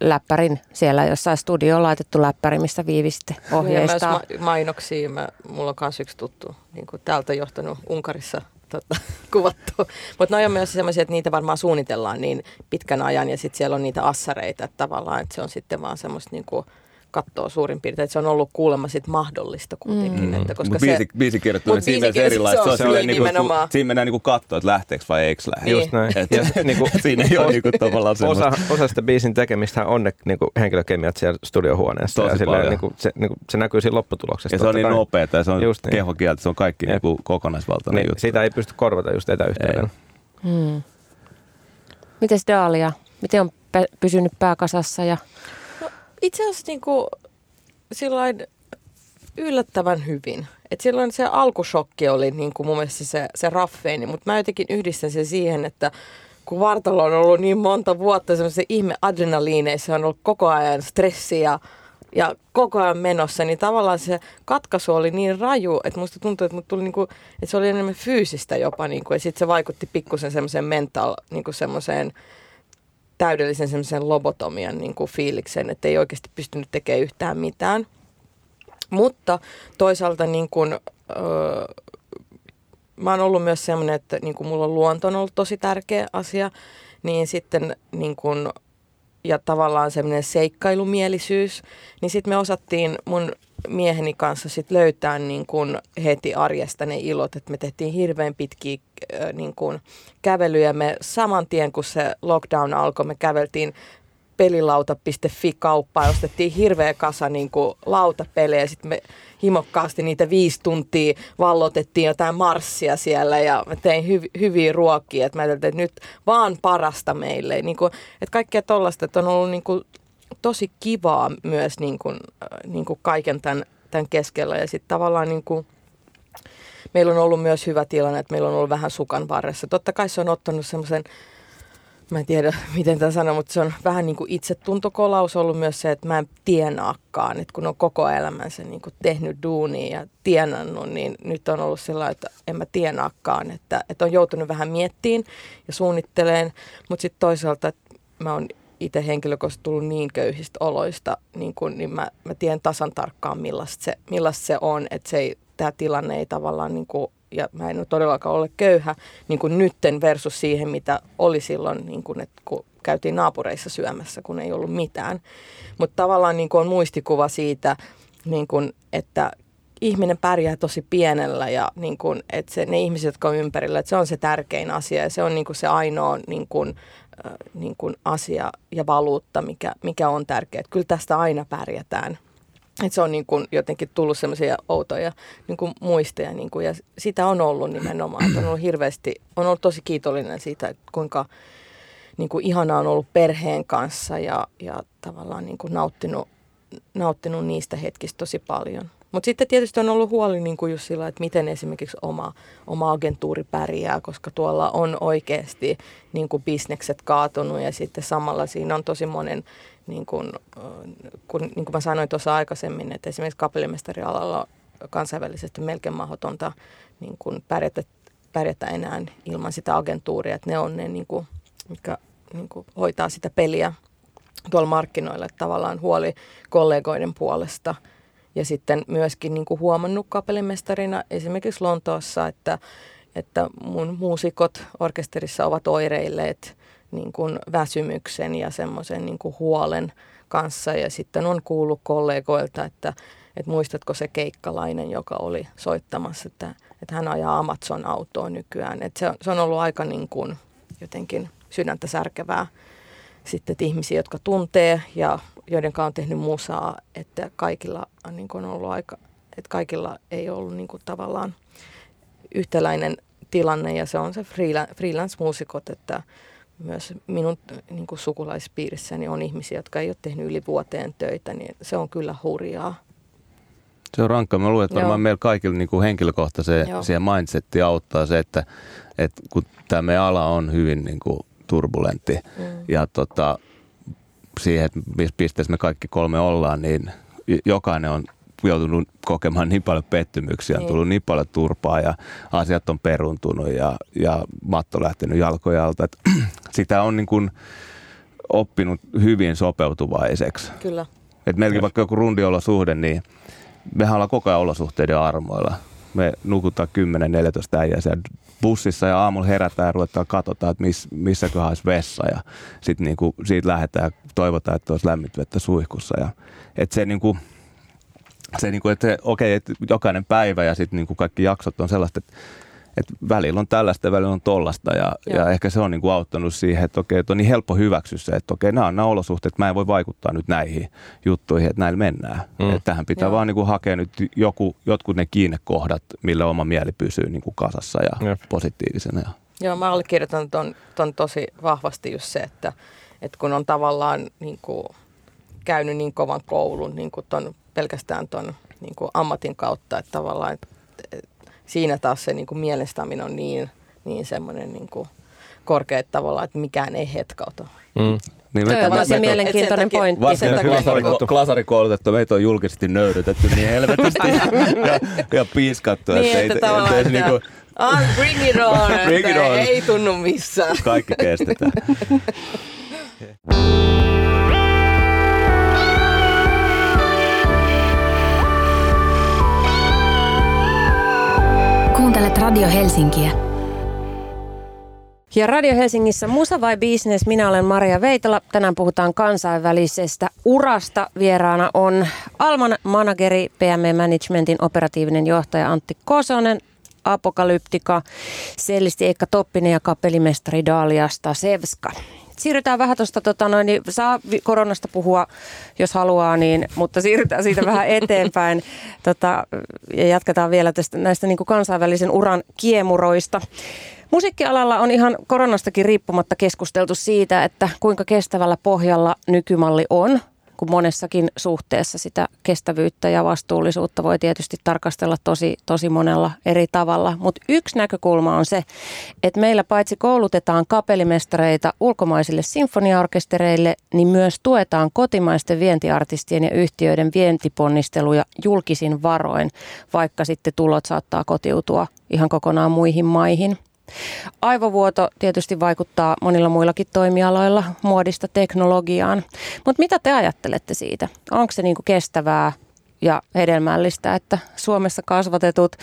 läppärin. Siellä jossain studioon laitettu läppäri, mistä Viivi sitten Ja myös ohjeistaa. ma- mainoksia. Mä, mulla on myös yksi tuttu, niin kuin täältä johtanut Unkarissa tota, <laughs> kuvattu. Mutta ne on myös sellaisia, että niitä varmaan suunnitellaan niin pitkän ajan ja sitten siellä on niitä assareita, että tavallaan että se on sitten vaan semmoista niin kuin kattoa suurin piirtein, että se on ollut kuulemma sit mahdollista kuitenkin. Mm. Että koska Mut se, biisi, biisi Mut siinä mielessä erilaista. se on silleen niin nimenomaan. Siinä mennään niinku katsoa, että lähteekö vai eikö lähde. Niin. Just näin. Et, Ja <laughs> niinku, <laughs> siinä ei ole niinku tavallaan semmoista. osa, osa sitä biisin tekemistä on ne niinku henkilökemiat siellä studiohuoneessa. Tosi ja silleen, paljon. niinku, se, niinku, se näkyy siinä lopputuloksessa. Ja se on niin kai. nopeeta ja se on Just niin. kehokieltä, se on kaikki Jep. niinku kokonaisvaltainen Niin, juttu. sitä ei pysty korvata just etäyhteydellä. Hmm. Mites Daalia? Miten on pysynyt pääkasassa ja itse asiassa niin kuin, sillain yllättävän hyvin. Et silloin se alkushokki oli niin kuin mun mielestä se, se raffeini, mutta mä jotenkin yhdistän sen siihen, että kun vartalo on ollut niin monta vuotta semmoisen ihme adrenaliineissa, on ollut koko ajan stressi ja, ja koko ajan menossa, niin tavallaan se katkaisu oli niin raju, että musta tuntui, että, tuli niinku, että se oli enemmän fyysistä jopa, niinku, ja sitten se vaikutti pikkusen semmoiseen mental, niinku semmoiseen täydellisen semmoisen lobotomian niin kuin fiiliksen, että ei oikeasti pystynyt tekemään yhtään mitään. Mutta toisaalta niin kuin, öö, mä oon ollut myös semmoinen, että niin kuin mulla luonto on ollut tosi tärkeä asia, niin sitten niin kuin, ja tavallaan semmoinen seikkailumielisyys, niin sitten me osattiin mun mieheni kanssa sit löytää niin kuin heti arjesta ne ilot, että me tehtiin hirveän pitkiä niin kuin kävelyjä. Me saman tien, kun se lockdown alkoi, me käveltiin pelilauta.fi-kauppaan ja ostettiin hirveä kasa niin kuin lautapelejä. Sitten me himokkaasti niitä viisi tuntia vallotettiin jotain marssia siellä ja mä tein hyv- hyviä ruokia. Että mä ajattelin, että nyt vaan parasta meille. Niin kuin, että kaikkea tollaista, että on ollut niin kuin tosi kivaa myös niin kuin, äh, niin kuin kaiken tämän, tämän keskellä. Ja sitten tavallaan niin kuin, meillä on ollut myös hyvä tilanne, että meillä on ollut vähän sukan varressa. Totta kai se on ottanut semmoisen, mä en tiedä <laughs> miten tämä sanoo, mutta se on vähän niin kuin itsetuntokolaus ollut myös se, että mä en tienaakaan. Että kun on koko elämänsä niin kuin tehnyt duunia ja tienannut, niin nyt on ollut sillä että en mä tienaakaan. Että, että on joutunut vähän miettiin ja suunnitteleen, mutta sitten toisaalta että mä oon itse henkilökohtaisesti tullut niin köyhistä oloista, niin, kun, niin mä, mä tiedän tasan tarkkaan millaista se, millaista se on, että se ei, tämä tilanne ei tavallaan, niin kuin, ja mä en ole todellakaan ole köyhä niin kuin nytten versus siihen, mitä oli silloin, niin kuin, että kun käytiin naapureissa syömässä, kun ei ollut mitään. Mutta tavallaan niin kuin on muistikuva siitä, niin kuin, että ihminen pärjää tosi pienellä ja niin kuin, että se, ne ihmiset, jotka on ympärillä, että se on se tärkein asia ja se on niin kuin se ainoa niin kuin, äh, niin kuin asia ja valuutta, mikä, mikä on tärkeä. Että kyllä tästä aina pärjätään. Et se on niin kuin jotenkin tullut semmoisia outoja niin kuin muisteja niin kuin, ja sitä on ollut nimenomaan. Että on ollut hirveästi, on ollut tosi kiitollinen siitä, että kuinka niin kuin ihanaa on ollut perheen kanssa ja, ja tavallaan niin kuin nauttinut, nauttinut niistä hetkistä tosi paljon. Mutta sitten tietysti on ollut huoli niin kuin just sillä, että miten esimerkiksi oma, oma agentuuri pärjää, koska tuolla on oikeasti niin kuin bisnekset kaatunut ja sitten samalla siinä on tosi monen, niin kuin, äh, kun, niin kuin mä sanoin tuossa aikaisemmin, että esimerkiksi kapellimestarialalla kansainvälisesti melkein mahdotonta niin kuin pärjätä, pärjätä enää ilman sitä agentuuria, että ne on ne, niin kuin, mitkä niin kuin hoitaa sitä peliä tuolla markkinoilla, että tavallaan huoli kollegoiden puolesta – ja sitten myöskin niin kuin huomannut kapellimestarina esimerkiksi Lontoossa, että, että mun muusikot orkesterissa ovat oireilleet niin kuin väsymyksen ja semmoisen niin kuin huolen kanssa. Ja sitten on kuullut kollegoilta, että, että muistatko se keikkalainen, joka oli soittamassa, että, että hän ajaa Amazon-autoa nykyään. Että se, on, se on ollut aika niin kuin jotenkin sydäntä särkevää sitten että ihmisiä, jotka tuntee ja joiden on tehnyt musaa, että kaikilla on, niin kuin ollut aika, että kaikilla ei ollut niin kuin tavallaan yhtäläinen tilanne ja se on se freelance-muusikot, että myös minun niin kuin sukulaispiirissäni on ihmisiä, jotka ei ole tehnyt yli vuoteen töitä, niin se on kyllä hurjaa. Se on rankka. Mä luulen, että varmaan meillä kaikilla niin kuin henkilökohtaiseen Joo. siihen mindsettiin auttaa se, että, että kun tämä meidän ala on hyvin niin kuin turbulentti. Mm. Ja tota, siihen, että missä pisteessä me kaikki kolme ollaan, niin jokainen on joutunut kokemaan niin paljon pettymyksiä, on niin. tullut niin paljon turpaa ja asiat on peruntunut ja, ja matto lähtenyt jalkoja alta. Että <clears throat> sitä on niin kuin oppinut hyvin sopeutuvaiseksi. Kyllä. Et meilläkin vaikka joku rundiolosuhde, niin mehän ollaan koko ajan olosuhteiden armoilla. Me nukutaan 10-14 äijää siellä bussissa ja aamulla herätään ja ruvetaan katsotaan, että miss, missäköhän olisi vessa ja sitten niinku siitä lähdetään ja toivotaan, että olisi lämmintä vettä suihkussa. Ja, et se niinku, se niinku, että okei, että jokainen päivä ja sitten niinku kaikki jaksot on sellaista, että että välillä on tällaista ja välillä on tollasta ja, ja ehkä se on niin kuin auttanut siihen, että okei, että on niin helppo hyväksyä se, että okei, nämä on nämä olosuhteet, mä en voi vaikuttaa nyt näihin juttuihin, että näillä mennään. Mm. Että tähän pitää Joo. vaan niin kuin hakea nyt joku, jotkut ne kiinnekohdat, millä oma mieli pysyy niin kuin kasassa ja Jep. positiivisena. Joo, mä allekirjoitan ton, ton tosi vahvasti just se, että, että kun on tavallaan niin kuin käynyt niin kovan koulun niin kuin ton, pelkästään ton niin kuin ammatin kautta, että tavallaan että siinä taas se niin kuin mielestäminen on niin, niin semmoinen niin kuin korkea tavalla, että mikään ei hetkauta. Mm. Niin me, on tosi mielenkiintoinen pointti. Varsinkin klasarikoulutettu, meitä on julkisesti nöyrytetty niin helvetisti <laughs> ja, ja piiskattu. Niin, että, että, että, että, niinku, ah, bring it on, bring it on. ei tunnu missään. Kaikki kestetään. <laughs> Kuuntelet Radio Helsinkiä. Ja Radio Helsingissä Musa vai Business? Minä olen Maria Veitola. Tänään puhutaan kansainvälisestä urasta. Vieraana on Alman manageri, PM Managementin operatiivinen johtaja Antti Kosonen, Apokalyptika, sellisti Eikka Toppinen ja kapellimestari Daliasta Sevska siirrytään vähän tuosta, tota noin, niin saa koronasta puhua, jos haluaa, niin, mutta siirrytään siitä vähän <laughs> eteenpäin tota, ja jatketaan vielä tästä, näistä niin kuin kansainvälisen uran kiemuroista. Musiikkialalla on ihan koronastakin riippumatta keskusteltu siitä, että kuinka kestävällä pohjalla nykymalli on kun monessakin suhteessa sitä kestävyyttä ja vastuullisuutta voi tietysti tarkastella tosi, tosi monella eri tavalla. Mutta yksi näkökulma on se, että meillä paitsi koulutetaan kapellimestareita ulkomaisille sinfoniaorkestereille, niin myös tuetaan kotimaisten vientiartistien ja yhtiöiden vientiponnisteluja julkisin varoin, vaikka sitten tulot saattaa kotiutua ihan kokonaan muihin maihin. Aivovuoto tietysti vaikuttaa monilla muillakin toimialoilla, muodista teknologiaan. Mutta mitä te ajattelette siitä? Onko se niinku kestävää ja hedelmällistä, että Suomessa kasvatetut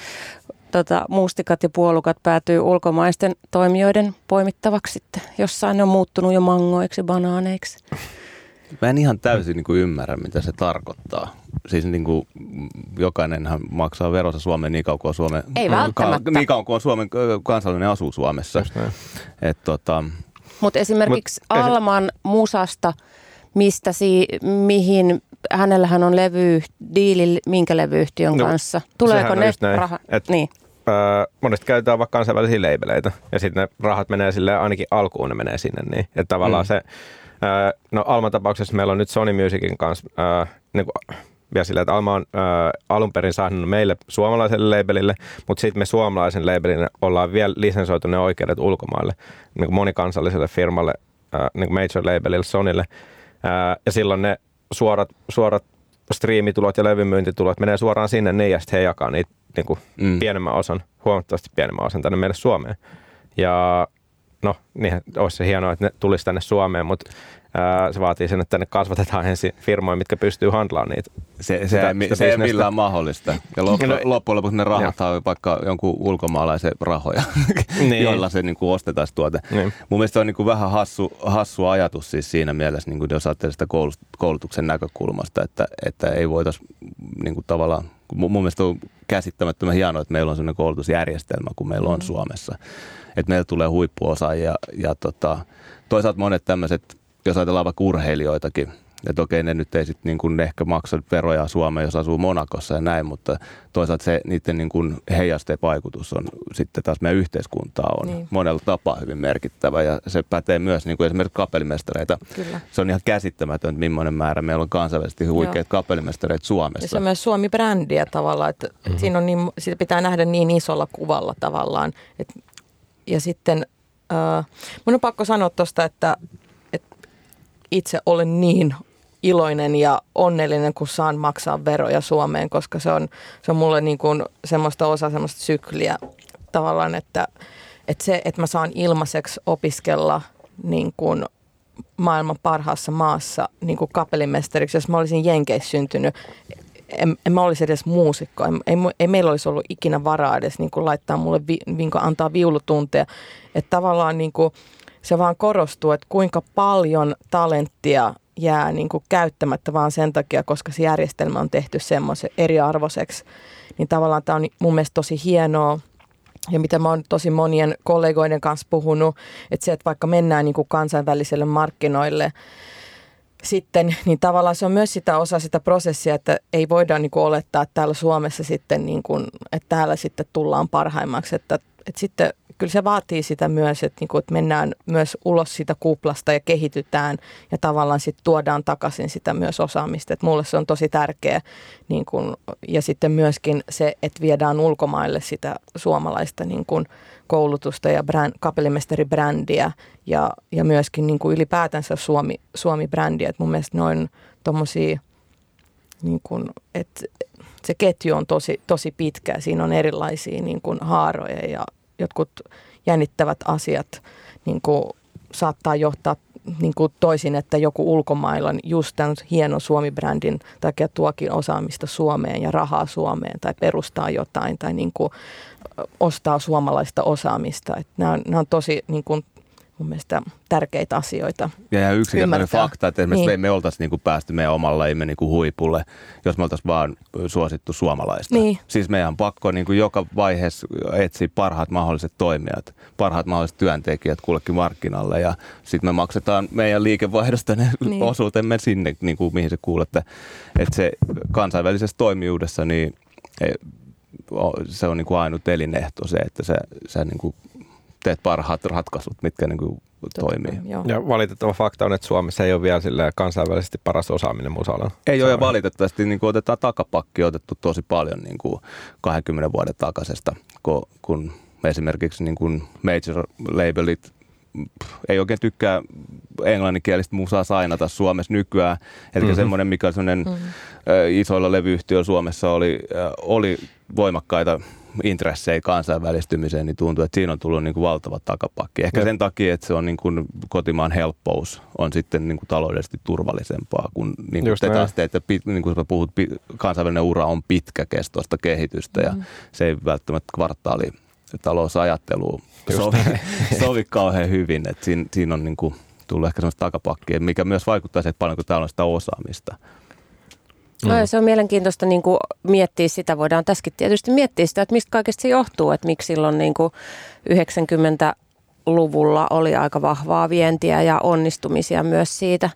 tota, mustikat ja puolukat päätyy ulkomaisten toimijoiden poimittavaksi sitten? Jossain ne on muuttunut jo mangoiksi, banaaneiksi. Mä en ihan täysin niin kuin ymmärrä, mitä se tarkoittaa. Siis niin kuin, jokainenhan maksaa veronsa Suomeen niin kauan kuin on Suomen, Ei välttämättä. Ka, niin kauan kuin on Suomen kansallinen asuu Suomessa. Et, tota, Mutta esimerkiksi Mut, Alman musasta, mistä si, mihin hänellähän on levy, diili minkä levyyhtiön no, kanssa? Tuleeko ne rahat? Niin. Öö, monesti käytetään vaikka kansainvälisiä leibeleitä ja sitten ne rahat menee sille ainakin alkuun ne menee sinne niin. Että tavallaan mm. se No Alman tapauksessa meillä on nyt Sony Musicin kanssa niin kuin, vielä sillä, että Alma on ää, alun perin saanut meille suomalaiselle labelille, mutta sitten me suomalaisen labelin ollaan vielä lisensoitu ne oikeudet ulkomaille niin kuin monikansalliselle firmalle, ää, niin kuin major labelille, Sonylle. Ää, ja silloin ne suorat, suorat striimitulot ja levymyyntitulot menee suoraan sinne niin, ja sitten he jakaa niitä niin kuin mm. pienemmän osan, huomattavasti pienemmän osan tänne meille Suomeen. Ja no, niin olisi se hienoa, että ne tulisi tänne Suomeen, mutta se vaatii sen, että tänne kasvatetaan <laughs> ensin firmoja, mitkä pystyy handlaamaan niitä. Se, se, sitä, ei, se ei millään mahdollista. Ja loppu, no, loppujen lopuksi ne rahat on vaikka jonkun ulkomaalaisen rahoja, <laughs> niin. joilla se niin kuin ostetaan tuote. Niin. Mun mielestä on niin kuin vähän hassu, hassu ajatus siis siinä mielessä, niin kuin jos ajattelee sitä koulutuksen näkökulmasta, että, että ei voitaisiin niin kuin tavallaan mun mielestä on käsittämättömän hienoa, että meillä on sellainen koulutusjärjestelmä kuin meillä on mm. Suomessa että meillä tulee huippuosaajia ja tota, toisaalta monet tämmöiset, jos ajatellaan vaikka urheilijoitakin, että okei, ne nyt ei sitten niin kuin ehkä maksa veroja Suomeen, jos asuu Monakossa ja näin, mutta toisaalta se niiden niin kuin heijasteen vaikutus on sitten taas meidän yhteiskuntaa on niin. monella tapaa hyvin merkittävä ja se pätee myös niin kuin esimerkiksi kapellimestareita. Kyllä. Se on ihan käsittämätöntä, millainen määrä meillä on kansainvälisesti huikeita kapellimestareita Suomessa. Ja se on myös Suomi-brändiä tavallaan, että mm-hmm. siinä on niin, sitä pitää nähdä niin isolla kuvalla tavallaan, että ja sitten Äh, mun on pakko sanoa tuosta, että, että itse olen niin iloinen ja onnellinen, kun saan maksaa veroja Suomeen, koska se on, se on mulle niin kuin semmoista osa semmoista sykliä tavallaan, että, että se, että mä saan ilmaiseksi opiskella niin kuin maailman parhaassa maassa niin kuin kapellimestariksi, jos mä olisin Jenkeissä syntynyt, en, en mä olisi edes muusikko. Ei, ei, ei meillä olisi ollut ikinä varaa edes niin kuin laittaa mulle, vi, niin kuin antaa viulutunteja. Että tavallaan niin kuin, se vaan korostuu, että kuinka paljon talenttia jää niin kuin käyttämättä vaan sen takia, koska se järjestelmä on tehty semmoisen eriarvoiseksi. Niin tavallaan tämä on mun mielestä tosi hienoa ja mitä mä oon tosi monien kollegoiden kanssa puhunut, että se, että vaikka mennään niin kuin kansainvälisille markkinoille, sitten, niin tavallaan se on myös sitä osa sitä prosessia, että ei voida niin kuin olettaa, että täällä Suomessa sitten, niin kuin, että täällä sitten tullaan parhaimmaksi, että, että sitten kyllä se vaatii sitä myös, että, niin kuin, että mennään myös ulos siitä kuplasta ja kehitytään ja tavallaan sitten tuodaan takaisin sitä myös osaamista. Että mulle se on tosi tärkeä niin kuin, ja sitten myöskin se, että viedään ulkomaille sitä suomalaista niin kuin, koulutusta ja brand, kapellimestaribrändiä ja, ja myöskin niin kuin ylipäätänsä Suomi, Suomi-brändiä. Et mun mielestä noin niin kuin, että se ketju on tosi, tosi pitkä. Siinä on erilaisia niin kuin haaroja ja jotkut jännittävät asiat niin kuin saattaa johtaa niin kuin toisin, että joku ulkomailla just tämän hienon Suomi-brändin takia tuokin osaamista Suomeen ja rahaa Suomeen tai perustaa jotain tai niin kuin ostaa suomalaista osaamista. Että nämä, on, nämä on tosi niin kuin, mun mielestä tärkeitä asioita. Ja, ja yksinkertainen fakta, että esimerkiksi niin. me, me oltaisiin niin kuin päästy meidän omalla imme niin kuin huipulle, jos me oltaisiin vaan suosittu suomalaista. Niin. Siis meidän on pakko niin kuin joka vaiheessa etsiä parhaat mahdolliset toimijat, parhaat mahdolliset työntekijät kullekin markkinalle ja sitten me maksetaan meidän liikevaihdosta ne niin. osuutemme sinne, niin kuin mihin se kuulette. Että se kansainvälisessä toimijuudessa, niin e, se on niin kuin ainut elinehto se, että sä, sä niin kuin teet parhaat ratkaisut, mitkä niin kuin toimii. Joo. Ja valitettava fakta on, että Suomessa ei ole vielä kansainvälisesti paras osaaminen musalla. Ei ole ja valitettavasti niin kuin otetaan takapakki otettu tosi paljon niin kuin 20 vuoden takaisesta, kun esimerkiksi niin kuin major labelit ei oikein tykkää englanninkielistä musaa sainata Suomessa nykyään. Eli mm-hmm. semmoinen, mikä semmoinen mm-hmm. isoilla levyyhtiöillä Suomessa oli, oli voimakkaita intressejä kansainvälistymiseen, niin tuntuu, että siinä on tullut niin kuin valtava takapakki. Ehkä sen takia, että se on niin kuin kotimaan helppous on sitten niin kuin taloudellisesti turvallisempaa, kun niin kuin te taas teette, niin kuin puhut, kansainvälinen ura on pitkäkestoista kehitystä ja mm. se ei välttämättä kvartaali talousajattelu sovi, <laughs> sovi kauhean hyvin. Että siinä, siinä on niin kuin tullut ehkä sellaista takapakkia, mikä myös vaikuttaa siihen, että paljonko täällä on sitä osaamista. Mm. No, se on mielenkiintoista niin kuin miettiä sitä. Voidaan tässäkin tietysti miettiä sitä, että mistä kaikesta se johtuu, että miksi silloin niin kuin 90-luvulla oli aika vahvaa vientiä ja onnistumisia myös siitä.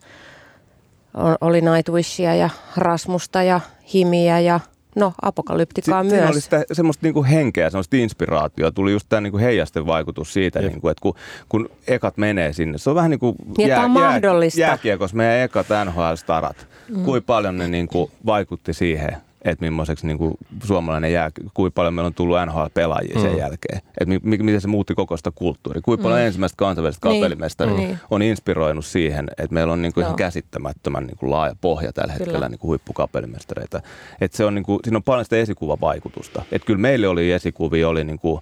Oli Nightwishia ja Rasmusta ja Himiä ja No, apokalyptikaa si- myös. oli sitä, semmoista niinku henkeä, semmoista inspiraatioa. Tuli just tämä niinku heijasten vaikutus siitä, niinku, että kun, kun ekat menee sinne. Se on vähän niin kuin jää, mahdollista. Jää, jääkiekos meidän ekat NHL-starat. Mm. Kuinka paljon ne niinku vaikutti siihen että millaiseksi niin kuin suomalainen jää, kuinka paljon meillä on tullut NHL-pelaajia mm. sen jälkeen, että mi, mi, miten se muutti koko sitä kulttuuria, kuinka paljon mm. ensimmäistä kansainvälistä niin. mm. on inspiroinut siihen, että meillä on niin kuin ihan käsittämättömän niin kuin laaja pohja tällä kyllä. hetkellä niin kuin huippukapellimestareita. Että se on niin kuin, siinä on paljon sitä esikuvavaikutusta. Että kyllä meille oli esikuvia, oli niin kuin,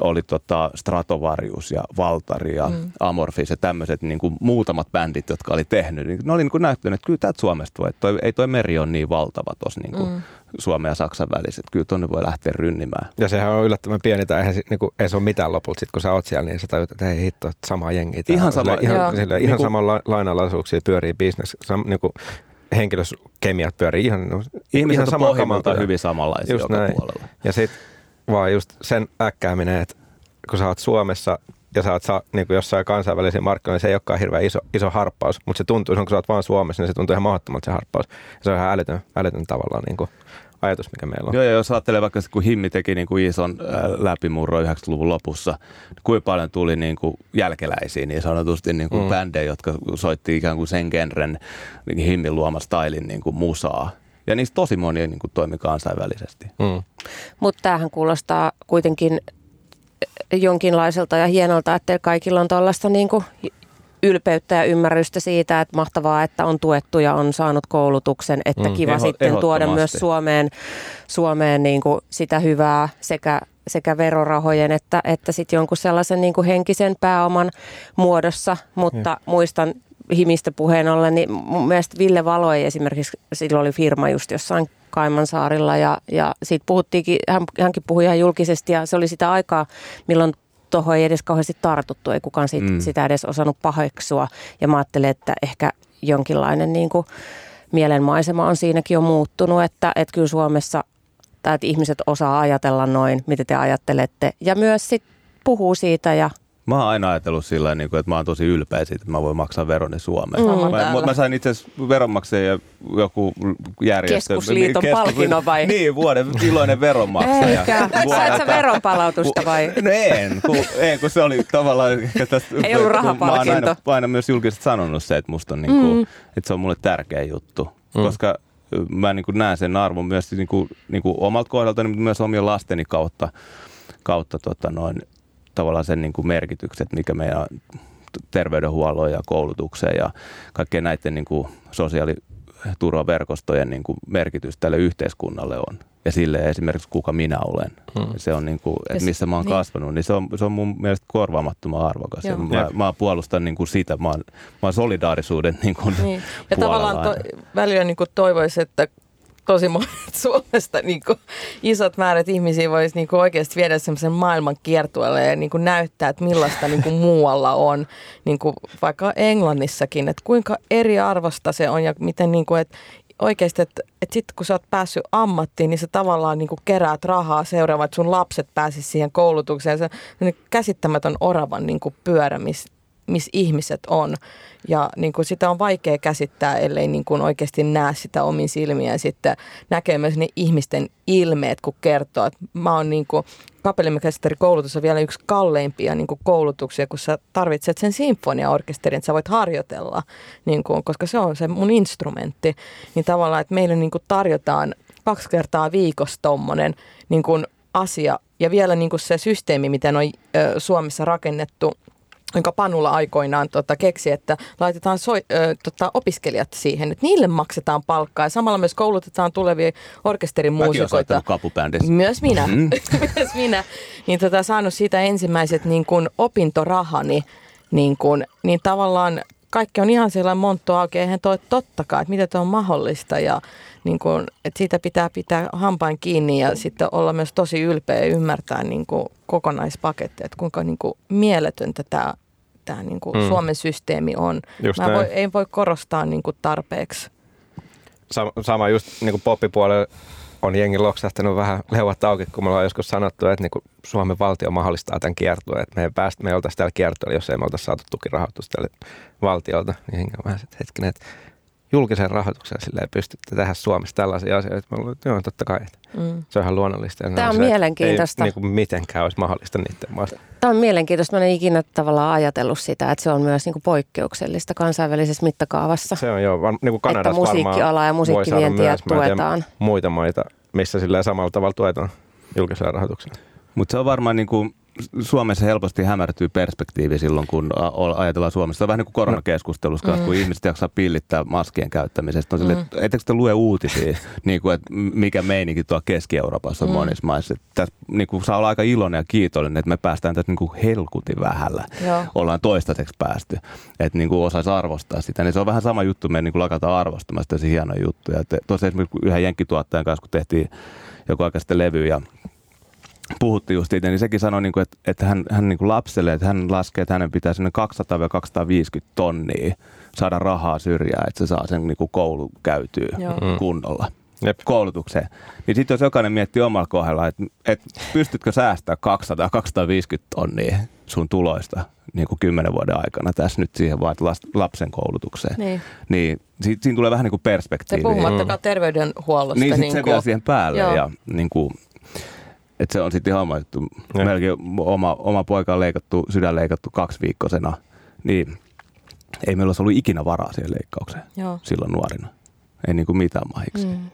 oli tota Stratovarius ja Valtari ja mm. Amorphis ja tämmöiset niin kuin muutamat bändit, jotka oli tehnyt. Niin ne oli niin kuin näyttänyt, että kyllä täältä Suomesta voi, toi, ei toi meri ole niin valtava tuossa niin kuin mm. Suomen ja Saksan välissä, että kyllä tuonne voi lähteä rynnimään. Ja sehän on yllättävän pieni, tai eihän niin kuin, ei se ole mitään lopulta, sit kun sä oot siellä, niin sä tajut, että hei hitto, samaa jengiä. Ihan, sama, ihan, sille, ihan niin samalla lainalaisuuksia pyörii bisnes, sam, niin kuin, henkilöskemiat pyörii ihan, Ihmiset ihan samalla hyvin samanlaisia just joka näin. puolella. Ja sitten vaan just sen äkkääminen, että kun sä oot Suomessa ja sä oot sa, niin kuin jossain kansainvälisiä markkinoilla, niin se ei olekaan hirveän iso, iso harppaus, mutta se tuntuu, kun sä oot vaan Suomessa, niin se tuntuu ihan mahdottomalta se harppaus. Ja se on ihan älytön, älytön tavallaan niin kuin ajatus, mikä meillä on. Joo, ja jos ajattelee vaikka, kun Himmi teki niin kuin ison läpimurro 90-luvun lopussa, niin kuinka paljon tuli niin kuin jälkeläisiä niin sanotusti niin kuin mm. bändejä, jotka soitti ikään kuin sen genren niin Himmin luoma stylin niin kuin musaa. Ja niistä tosi moni niin kuin toimi kansainvälisesti. Mm. Mutta tämähän kuulostaa kuitenkin jonkinlaiselta ja hienolta, että kaikilla on tuollaista niin kuin ylpeyttä ja ymmärrystä siitä, että mahtavaa, että on tuettu ja on saanut koulutuksen, että Mm, kiva eho- sitten tuoda myös. Suomeen, Suomeen niin kuin sitä hyvää sekä sekä verorahojen että, että sitten jonkun sellaisen niin kuin henkisen pääoman muodossa, mutta muistan himistä puheen ollen, niin mun mielestä Ville Valo ei esimerkiksi, sillä oli firma just jossain Kaimansaarilla ja, ja siitä puhuttiinkin, hän, hänkin puhui ihan julkisesti ja se oli sitä aikaa, milloin tuohon ei edes kauheasti tartuttu, ei kukaan siitä, Mm. sitä edes osannut paheksua ja mä ajattelin, että ehkä jonkinlainen niin kuin mielenmaisema on siinäkin jo muuttunut, että, että kyllä Suomessa tai että ihmiset osaa ajatella noin, mitä te ajattelette ja myös sit puhuu siitä ja Mä oon aina ajatellut sillä tavalla, että mä oon tosi ylpeä siitä, että mä voin maksaa veroni Suomeen. Sama Mä, täällä. mä, sain itse asiassa veronmaksajia joku järjestö. Keskusliiton palkinnon vai? Niin, vuoden iloinen veronmaksaja. Eikä. Sait sä veronpalautusta vai? No en, kun, en, kun se oli tavallaan... ehkä Tästä, Ei ollut kun Mä oon rahapalkinto. aina, aina myös julkisesti sanonut se, että musta on niinku, mm. että se on mulle tärkeä juttu. Mm. Koska mä niinku näen sen arvon myös niinku, niinku omalta kohdaltani, mutta myös omien lasteni kautta, kautta tota noin, tavallaan sen niinku merkitykset, mikä meidän terveydenhuollon ja koulutukseen ja kaikkien näiden niinku sosiaaliturvaverkostojen niinku merkitys tälle yhteiskunnalle on. Ja sille esimerkiksi kuka minä olen. Hmm. Se on niinku, Ja että missä mä oon niin. kasvanut, niin se on, se on mun mielestä korvaamattoman arvokas. Ja mä, mä puolustan niinku sitä, mä oon, mä oon solidaarisuuden niinku Niin. Ja tavallaan to, välillä niin toivoisi, että tosi monet <laughs> Suomesta niin kuin, isot määrät ihmisiä voisi niin kuin, oikeasti viedä semmoisen maailman kiertueelle ja niin kuin, näyttää, että millaista niin kuin, muualla on, niin kuin, vaikka Englannissakin, että kuinka eriarvosta se on ja miten niin kuin, että oikeasti, että, että sitten kun sä oot päässyt ammattiin, niin sä tavallaan niin keräät rahaa seuraava, että sun lapset pääsis siihen koulutukseen. Se on käsittämätön oravan niin pyörä, missä missä ihmiset on. Ja niin kuin sitä on vaikea käsittää, ellei niin kuin oikeasti näe sitä omin silmiä. Ja sitten näkee myös ne ihmisten ilmeet, kun kertoo, että mä oon niin kuin, kapellimestari-koulutus on vielä yksi kalleimpia niin kuin koulutuksia, kun sä tarvitset sen sinfoniaorkesterin, että sä voit harjoitella, niin kuin, koska se on se mun instrumentti. Niin tavallaan, että meille niin kuin tarjotaan kaksi kertaa viikossa tommonen niin kuin asia. Ja vielä niin kuin se systeemi, miten on Suomessa rakennettu, jonka Panula aikoinaan tota, keksi, että laitetaan soi, ö, tota, opiskelijat siihen, että niille maksetaan palkkaa ja samalla myös koulutetaan tulevia orkesterin muusikoita. Myös minä, Mm. <laughs> myös minä. Niin tota, saanut siitä ensimmäiset niin kuin opintorahani, niin, kuin, niin tavallaan kaikki on ihan sellainen monttu auki, eihän toi tottakaan, että miten tuo on mahdollista ja niin kuin, että siitä pitää pitää hampain kiinni ja sitten olla myös tosi ylpeä ja ymmärtää niin kuin kokonaispaketti, että kuinka niin kuin mieletöntä tämä, tämä niin kuin Mm. Suomen systeemi on. Just Mä näin. voi, ei voi korostaa niin kuin tarpeeksi. Sama, sama just niin kuin poppipuolella on jengi loksahtanut vähän leuat auki, kun me ollaan joskus sanottu, että niin kuin Suomen valtio mahdollistaa tämän kiertueen, että me ei, päästä, me ei oltaisi täällä kiertueella, jos ei me oltaisi saatu tukirahoitusta tälle valtiolta. Niin vähän sitten hetkinen, että julkisen rahoituksen silleen pystytte tehdä Suomessa tällaisia asioita. Mä luulen, että joo, totta kai. Että Mm. se on ihan luonnollista. Ja Tämä on se, mielenkiintoista. Ei niin kuin mitenkään olisi mahdollista niiden maasta. Tämä on mielenkiintoista. Mä en ikinä tavallaan ajatellut sitä, että se on myös niin kuin poikkeuksellista kansainvälisessä mittakaavassa. Se on joo, var, niin kuin Kanadassa että musiikkiala ja musiikkivientiä tuetaan. muita maita, missä silleen samalla tavalla tuetaan julkisella rahoituksella. Mutta se on varmaan niin kuin, Suomessa helposti hämärtyy perspektiivi silloin, kun ajatellaan Suomessa. Se on vähän niin kuin koronakeskustelussa, mm. kun ihmiset jaksaa pillittää maskien käyttämisestä. On sille, että ettekö te lue uutisia, <laughs> niin kuin, että mikä meininki tuolla Keski-Euroopassa on mm. monissa maissa. Tässä niin kuin, saa olla aika iloinen ja kiitollinen, että me päästään tästä niin kuin helkutin vähällä. Joo. Ollaan toistaiseksi päästy. Että niin kuin osaisi arvostaa sitä. Niin se on vähän sama juttu, me niin kuin lakataan arvostamasta tosi hienoja juttuja. Tuossa esimerkiksi yhden jenkkituottajan kanssa, kun tehtiin joku aika sitten levy ja puhuttiin just siitä, niin sekin sanoi, niin kuin, että, että hän, hän niin kuin lapselle, että hän laskee, että hänen pitää sinne 200-250 tonnia saada rahaa syrjään, että se saa sen niin kuin koulu käytyä Joo. Mm. kunnolla Jep. koulutukseen. Niin sitten jos jokainen miettii omalla kohdalla, että, että pystytkö säästämään 200-250 tonnia sun tuloista niin kuin 10 vuoden aikana tässä nyt siihen vaan lapsen koulutukseen. Niin. Niin si- siinä tulee vähän niin kuin Se perspektiiviä. puhumattakaan terveydenhuollosta. Niin, sit niin se kuin- vielä siihen päälle. Joo. Ja, niin kuin, että se on sitten ihan oma juttu. Ja. Melkein oma, oma poika on leikattu, sydän leikattu kaksiviikkosena. Niin ei meillä olisi ollut ikinä varaa siihen leikkaukseen Joo. silloin nuorina. Ei niin kuin mitään mahiksi. Mm.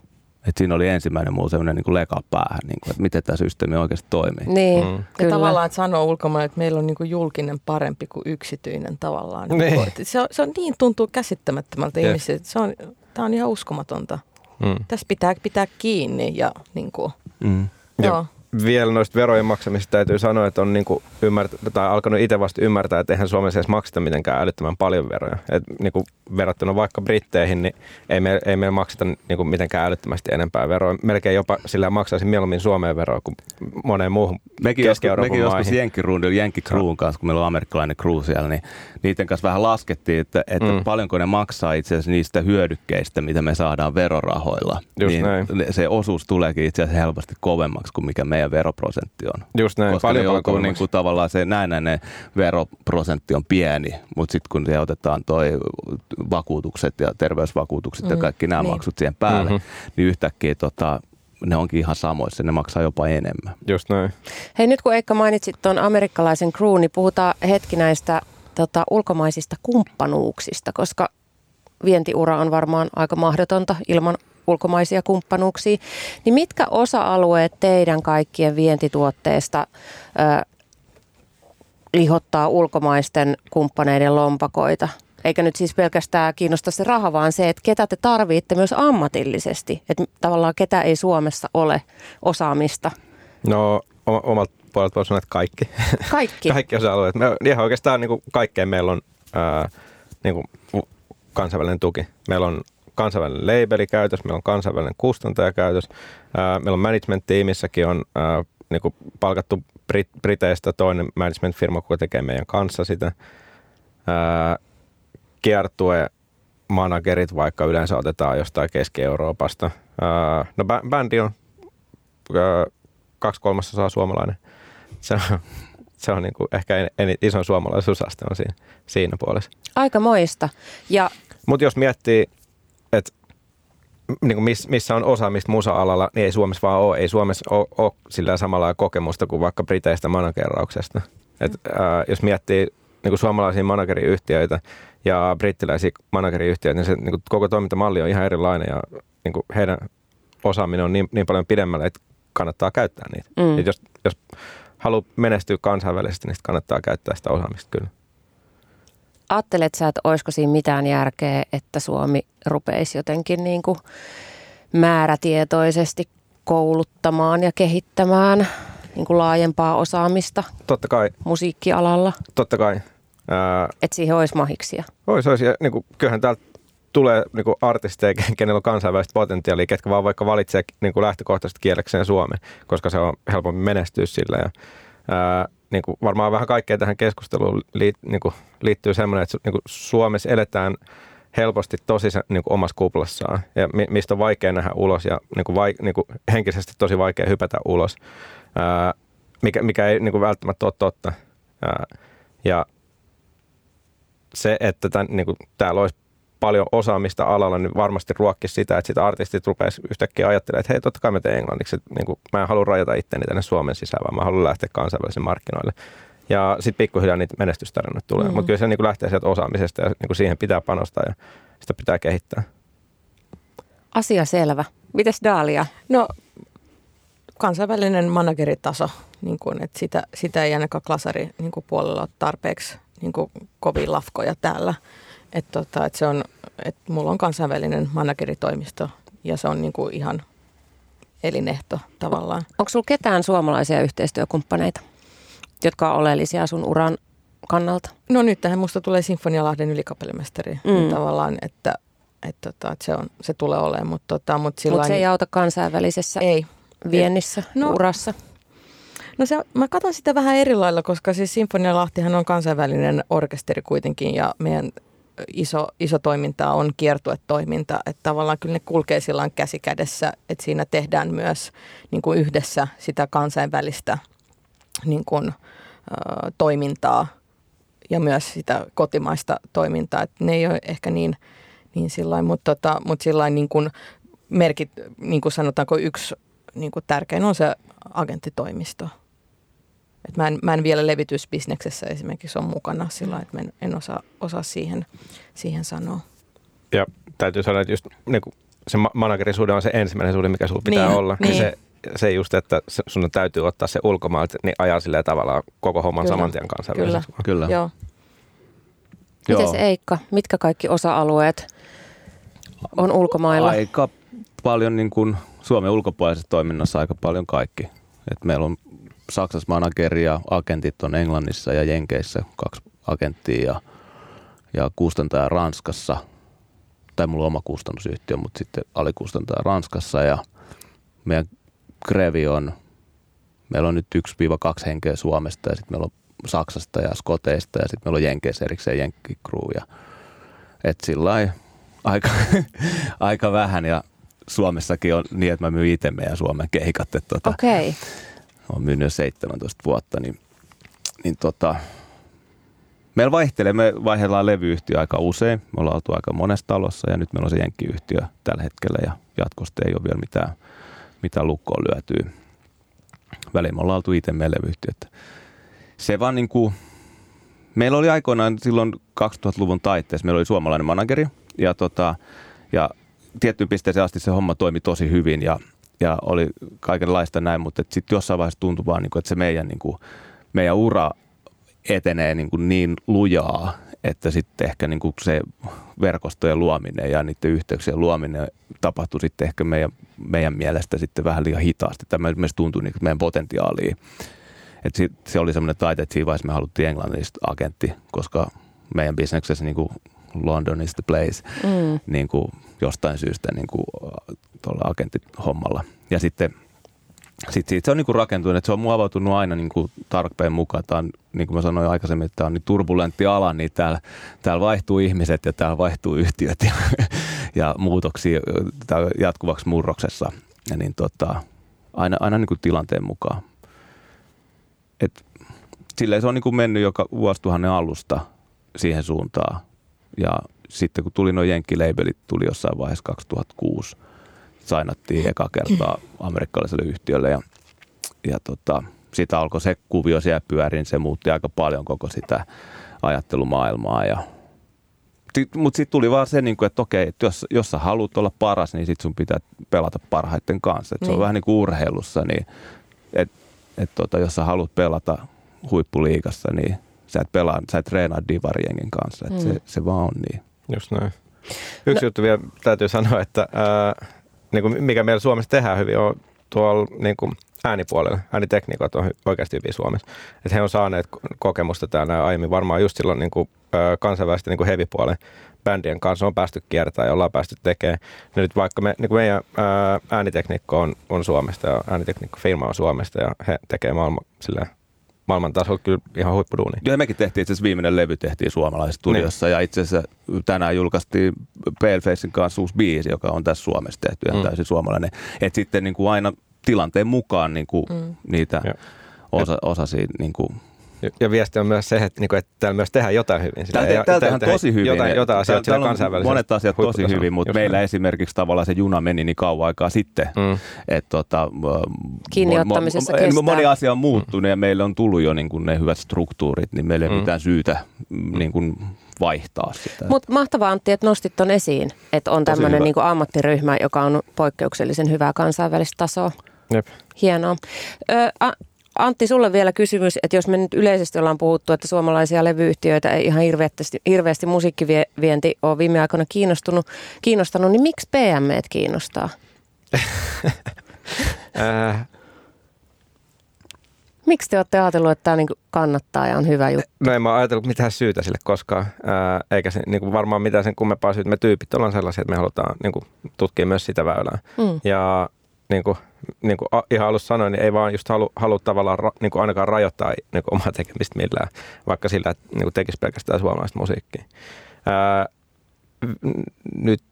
Et siinä oli ensimmäinen muu sellainen niin leka päähän, niin kuin, että miten tämä systeemi oikeasti toimii. Niin, Mm. Ja kyllä. tavallaan, että sanoo ulkomaille, että meillä on niin kuin julkinen parempi kuin yksityinen tavallaan. Niin. Että Se, on, se on niin tuntuu käsittämättömältä Jep. ihmisiltä. Se on, tämä on ihan uskomatonta. Mm. Tässä pitää pitää kiinni ja niin kuin, Mm. Ja joo. Vielä noista verojen maksamista täytyy sanoa, että on niinku ymmärtä, tai alkanut itse vasta ymmärtää, että eihän Suomessa edes makseta mitenkään älyttömän paljon veroja. Et niinku verrattuna vaikka Britteihin, niin ei, me, ei meillä makseta niinku mitenkään älyttömästi enempää veroa. Melkein jopa sillä maksaisin mieluummin Suomeen veroa kuin moneen muuhun Mekin joskus, Keski-Euroopan mekin joskus maihin. Jenkkirundilla, Jenkkikruun kanssa, kun meillä on amerikkalainen crew siellä, niin niiden kanssa vähän laskettiin, että, että Mm. paljonko ne maksaa itse asiassa niistä hyödykkeistä, mitä me saadaan verorahoilla. Just niin näin. se osuus tuleekin itse asiassa helposti kovemmaksi kuin mikä meidän veroprosentti on. Just näin, Koska paljon joutuu niin kuin, tavallaan se näennäinen veroprosentti on pieni, mutta sitten kun se otetaan toi vakuutukset ja terveysvakuutukset mm, ja kaikki nämä niin. maksut siihen päälle, Mhm. mm-hmm. niin yhtäkkiä tota, ne onkin ihan samoissa, ne maksaa jopa enemmän. Just näin. Hei nyt kun Eikka mainitsit tuon amerikkalaisen crew, niin puhutaan hetki näistä tota, ulkomaisista kumppanuuksista, koska vientiura on varmaan aika mahdotonta ilman ulkomaisia kumppanuuksia. Niin mitkä osa-alueet teidän kaikkien vientituotteista ö, lihottaa ulkomaisten kumppaneiden lompakoita? Eikä nyt siis pelkästään kiinnosta se raha, vaan se, että ketä te tarvitte myös ammatillisesti. Että tavallaan ketä ei Suomessa ole osaamista. No oma- omalta puolelta voi sanoa, että kaikki. Kaikki. <laughs> kaikki osa-alueet. Me, ihan oikeastaan niin kuin kaikkeen meillä on ää, niin kuin kansainvälinen tuki. Meillä on kansainvälinen labeli käytös, meillä on kansainvälinen kustantaja käytös, ää, meillä on management-tiimissäkin on ää, niin kuin palkattu Brit- Briteistä toinen management-firma, joka tekee meidän kanssa sitä. Ää, kiertue managerit vaikka yleensä otetaan jostain Keski-Euroopasta. Ää, no bä- bändi on ää, kaksi kolmasosaa suomalainen. Se on, se on niin kuin ehkä en, en, ison suomalaisuusaste on siinä, siinä puolessa. Aika moista. Ja Mutta jos miettii, että niin kuin miss, missä on osaamista musa-alalla, niin ei Suomessa vaan ole. Ei Suomessa ole, ole sillä samalla kokemusta kuin vaikka Briteistä managerauksesta. Et, ää, jos miettii niin kuin suomalaisia manageriyhtiöitä ja brittiläisiä manageriyhtiöitä, niin se niin kuin koko toimintamalli on ihan erilainen ja niin kuin heidän osaaminen on niin, niin paljon pidemmällä, että kannattaa käyttää niitä. Mm. Mm. Et jos, jos haluaa menestyä kansainvälisesti, niin kannattaa käyttää sitä osaamista kyllä. ajattelet sä, että olisiko siinä mitään järkeä, että Suomi rupeisi jotenkin niin kuin määrätietoisesti kouluttamaan ja kehittämään niin kuin laajempaa osaamista Totta kai, musiikkialalla, totta kai. Ää, että siihen olisi mahiksia. Ois, ois. Ja, niin kuin, kyllähän täältä tulee niin kuin artisteja, kenellä on kansainvälistä potentiaalia, ketkä vaan vaikka valitsee niin kuin lähtökohtaisesti kielekseen suomen, koska se on helpompi menestyä sillä. Ja, ää, niin kuin varmaan vähän kaikkea tähän keskusteluun liit, niin kuin, liittyy semmoinen, että niin kuin Suomessa eletään helposti tosi niin kuin omassa kuplassaan ja mi, mistä on vaikea nähdä ulos ja niin kuin, vai, niin kuin, henkisesti tosi vaikea hypätä ulos, ää, mikä, mikä ei niin kuin, välttämättä ole totta. Ää, ja se, että tämän, niin kuin, täällä olisi paljon osaamista alalla, niin varmasti ruokkisi sitä, että sitä artistit rupeaisi yhtäkkiä ajattelemaan, että hei, totta kai mä teen englanniksi. Että, niin kuin, mä en halua rajata itteni tänne Suomen sisään, vaan mä haluan lähteä kansainvälisille markkinoille. Ja sitten pikkuhiljaa niitä menestystarinoita tulee. Mm. Mm. Mutta kyllä se niin kuin lähtee sieltä osaamisesta ja niin kuin siihen pitää panostaa ja sitä pitää kehittää. Asia selvä. Mites Daalia? No kansainvälinen manageritaso, niin kuin, että sitä, sitä ei ainakaan klasari niin kuin puolella ole tarpeeksi niin kuin kovin lafkoja täällä. Et tota, et se on, et mulla on kansainvälinen manageritoimisto ja se on niin kuin ihan elinehto tavallaan. Onko sulla ketään suomalaisia yhteistyökumppaneita, jotka on oleellisia sun uran kannalta? No nyt tähän musta tulee Sinfonialahden ylikapellimestari mm. Mm. niin tavallaan, että, että, tota, että se, on, se tulee olemaan, mutta tota, mut sillain- se ei auta kansainvälisessä ei. viennissä, No, urassa. No se, mä katson sitä vähän eri lailla, koska siis Sinfonialahtihan on kansainvälinen orkesteri kuitenkin ja meidän iso, iso toiminta on kiertuetoiminta, että tavallaan kyllä ne kulkee sillä käsi kädessä, että siinä tehdään myös niin kuin yhdessä sitä kansainvälistä niin kuin, toimintaa ja myös sitä kotimaista toimintaa, että ne ei ole ehkä niin, niin sillä mutta, tota, mutta sillä niin kuin merkit, niin kuin sanotaanko yksi niin kuin tärkein on se agenttitoimisto. Et mä, en, mä en vielä levitysbisneksessä esimerkiksi ole mukana sillä että mä en, en osaa, osaa siihen, siihen sanoa. Ja täytyy sanoa, että just niin kuin se ma- managerisuhde on se ensimmäinen suhde, mikä sulla pitää Niin, olla. niin. Se, se just, että sun täytyy ottaa se ulkomailta, niin ajaa silleen tavallaan koko homman Kyllä. saman tien kanssa. Kyllä. Kyllä. Joo. Mites Eikka, mitkä kaikki osa-alueet on ulkomailla? Aika paljon niin kuin Suomen ulkopuolisessa toiminnassa aika paljon kaikki. Et meillä on Saksassa manageri ja agentit on Englannissa ja Jenkeissä kaksi agenttia ja, ja kustantaja Ranskassa. Tai mulla on oma kustannusyhtiö, mutta sitten alikustantaja Ranskassa ja meidän Grevi on, meillä on nyt 1-2 henkeä Suomesta ja sitten meillä on Saksasta ja Skoteista ja sitten meillä on Jenkeissä erikseen Jenkkikruun ja et sillä aika, <laughs> aika vähän ja Suomessakin on niin, että mä myyn itse meidän Suomen keikat. Että tota. Okay. Olen myynyt jo 17 vuotta, niin, niin tota, meillä vaihtelee, me vaihdellaan levyyhtiö aika usein. Me ollaan oltu aika monessa talossa ja nyt meillä on se jenkkiyhtiö tällä hetkellä ja jatkosta ei ole vielä mitään, mitään lukkoon lyötyä. Väliin me ollaan oltu itse meidän levyyhtiö. Että Se vaan niin kuin, meillä oli aikoinaan silloin 2000-luvun taitteessa, meillä oli suomalainen manageri ja, tota, ja tiettyyn pisteeseen asti se homma toimi tosi hyvin ja, ja oli kaikenlaista näin, mutta sitten jossain vaiheessa tuntui vaan, niin kuin, että se meidän, niin kuin, meidän ura etenee niin, kuin niin lujaa, että sitten ehkä niin kuin se verkostojen luominen ja niiden yhteyksien luominen tapahtui sitten ehkä meidän, meidän mielestä sitten vähän liian hitaasti. Tämä myös tuntui niin meidän potentiaalia. Et se oli semmoinen taite, että siinä vaiheessa me haluttiin englannista agentti, koska meidän bisneksessä niin kuin London is the place Mm. niin kuin jostain syystä niin kuin, äh, tuolla agenttihommalla. Ja sitten sit siitä se on niin kuin rakentunut, että se on muovautunut aina niin kuin tarpeen mukaan. Tämä on, niin kuin mä sanoin aikaisemmin, että tämä on niin turbulentti ala, niin täällä, täällä vaihtuu ihmiset ja täällä vaihtuu yhtiöt ja, <laughs> ja muutoksia jatkuvaksi murroksessa. Ja niin tota, aina, aina niin kuin tilanteen mukaan. Et, silleen se on niin kuin mennyt joka vuosituhannen alusta siihen suuntaan. Ja sitten kun tuli nuo jenkkileibelit, tuli jossain vaiheessa 2006, sainattiin eka kertaa amerikkalaiselle yhtiölle ja, ja tota, sitä alkoi se kuvio siellä pyörin, se muutti aika paljon koko sitä ajattelumaailmaa ja mutta sitten tuli vaan se, niinku, että okei, että jos, jos sä haluat olla paras, niin sit sun pitää pelata parhaiten kanssa. Et se on Niin. vähän niin kuin urheilussa, niin että et tota, jos sä haluat pelata huippuliigassa, niin sä et pelaa, sä et treenaa divariengen kanssa. Et Mm. se, se vaan on niin. Just näin. Yksi no. juttu vielä täytyy sanoa, että ää, niin kuin mikä meillä Suomessa tehdään hyvin on tuolla niin kuin äänipuolella. Äänitekniikot on oikeasti hyvin Suomessa. Että he on saaneet ko- kokemusta täällä aiemmin varmaan just silloin niin kuin, ää, kansainvälisesti niin kuin heavy-puolen bändien kanssa on päästy kiertämään ja ollaan päästy tekemään. Ja nyt vaikka me, niin kuin meidän ää, äänitekniikko on, on Suomesta ja äänitekniikko-firma on Suomesta ja he tekee maailma, silleen, maailman tasolla kyllä ihan huippuduunia. Joo, mekin tehtiin itse asiassa viimeinen levy tehtiin suomalaisessa studiossa ja itse asiassa tänään julkaistiin Palefacein kanssa uusi biisi, joka on tässä Suomessa tehty ihan Mm. täysin suomalainen. Et sitten niin kuin aina tilanteen mukaan niin kuin Mm. niitä Joo. osa, osasia niin kuin Ja- Ja viesti on myös se, että, niinku, että täällä myös tehdään jotain hyvin. Sillä Täällä, täällä täällä tehdään tosi hyvin. Jotain, jotain asioita Täällä kansainvälisellä Monet asiat tosi hyvin, mutta Just meillä näin. esimerkiksi tavallaan se juna meni niin kauan aikaa sitten, Mm. että tota, Kiinni mo- mo- kestää. Moni asia on muuttunut ja meille on tullut jo niin kuin ne hyvät struktuurit, niin meillä ei Mm. mitään syytä mm, niin kuin vaihtaa sitä. Mutta mahtavaa Antti, että nostit ton esiin, että on tämmöinen niinku ammattiryhmä, joka on poikkeuksellisen hyvää kansainvälistä tasoa. Jep. Hienoa. Ö, A- Antti, sulle vielä kysymys, että jos me nyt yleisesti ollaan puhuttu, että suomalaisia levyyhtiöitä ei ihan hirveästi, hirveästi musiikkivienti ole viime aikoina kiinnostunut, kiinnostanut, niin miksi PME kiinnostaa? <laughs> Äh, Miksi te olette ajatellut, että tämä niinku kannattaa ja on hyvä juttu? no en mä ajatellut mitään syytä sille koskaan, ää, eikä se niin kuin varmaan mitään sen kummempaa syytä. Me tyypit ollaan sellaisia, että me halutaan niin kuin, tutkia myös sitä väylää. Mm. Ja niin kuin, niin kuin ihan alussa sanoin, niin ei vaan just halu, halua tavallaan ra, niin kuin ainakaan rajoittaa niin kuin omaa tekemistä millään, vaikka sillä, että niin kuin tekisi pelkästään suomalaista musiikkia. Ää, nyt,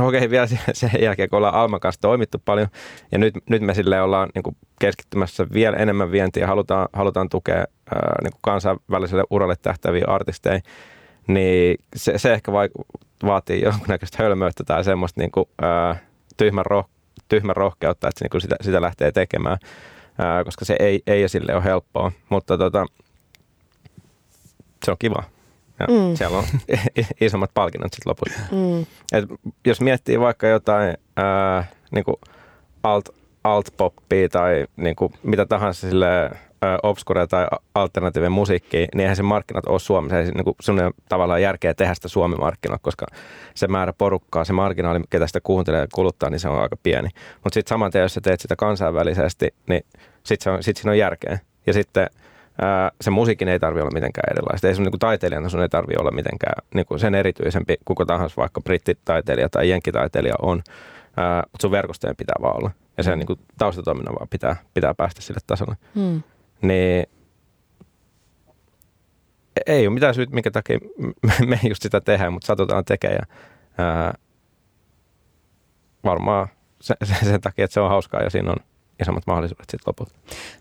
okei, vielä sen- sen jälkeen, kun ollaan Alman kanssa toimittu paljon, ja nyt, nyt me sille ollaan niin kuin keskittymässä vielä enemmän vientiä, halutaan, halutaan tukea ää, niin kuin kansainväliselle uralle tähtäviä artisteja, niin se, se ehkä vaik- vaatii jonkunnäköistä hölmöyttä tai semmoista niin kuin, ää, tyhmän, roh- tyhmän rohkeutta, että niin kuin sitä, sitä lähtee tekemään, ää, koska se ei, ei sille ole helppoa, mutta tota, se on kiva. Ja mm. siellä on isommat palkinnot sitten lopussa. Mm. Et jos miettii vaikka jotain ää, niinku alt, alt-poppia tai niinku mitä tahansa sille obscure tai alternatiivinen musiikki, niin eihän se markkinat ole Suomessa. Ei se niin sellainen tavallaan järkeä tehdä sitä Suomi-markkinaa, koska se määrä porukkaa, se marginaali, ketä sitä kuuntelee ja kuluttaa, niin se on aika pieni. Mutta sitten saman tien, jos sä teet sitä kansainvälisesti, niin sitten sit siinä on järkeä. Ja sitten se musiikin ei tarvitse olla mitenkään erilaista. Ei sun niin taiteilijana sun ei tarvitse olla mitenkään niin kuin sen erityisempi kuka tahansa vaikka brittitaiteilija tai jenkkitaiteilija on, mutta sun verkostojen pitää vaan olla. Ja sen niin kuin taustatoiminnan vaan pitää, pitää päästä sille tasolle. Hmm niin ei ole mitään syytä, minkä takia me just sitä tehdään, mutta satutaan tekemään. Ja, ää, varmaan sen, sen takia, että se on hauskaa ja siinä on isommat mahdollisuudet sitten lopulta.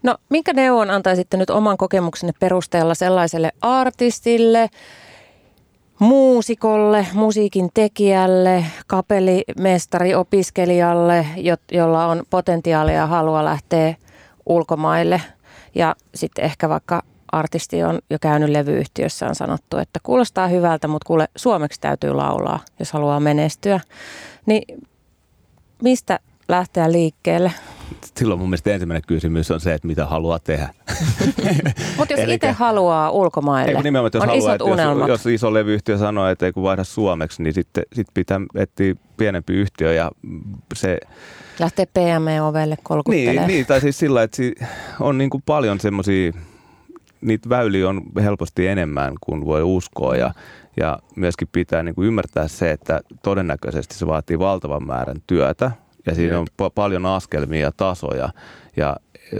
No, minkä neuvon antaisitte nyt oman kokemuksenne perusteella sellaiselle artistille, muusikolle, musiikin tekijälle, kapellimestari, opiskelijalle, jo, jolla on potentiaalia ja halua lähteä ulkomaille – ja sitten ehkä vaikka artisti on jo käynyt levyyhtiössä on sanottu, että kuulostaa hyvältä, mutta kuule, suomeksi täytyy laulaa, jos haluaa menestyä. Niin mistä lähteä liikkeelle? Silloin mun mielestä ensimmäinen kysymys on se, että mitä haluaa tehdä. <laughs> Mutta jos itse haluaa ulkomaille, ei, nimenomaan, jos on haluaa, isot unelmat. Jos, jos iso levyyhtiö sanoo, että ei kun vaihda suomeksi, niin sitten sit pitää etsiä pienempi yhtiö ja se Lähtee PME-ovelle kolkuttelemaan. Niin, niin, tai siis sillä, että on niin kuin paljon semmoisia, niitä väyliä on helposti enemmän kuin voi uskoa ja, ja myöskin pitää niin kuin ymmärtää se, että todennäköisesti se vaatii valtavan määrän työtä ja siinä on pa- paljon askelmia ja tasoja ja e,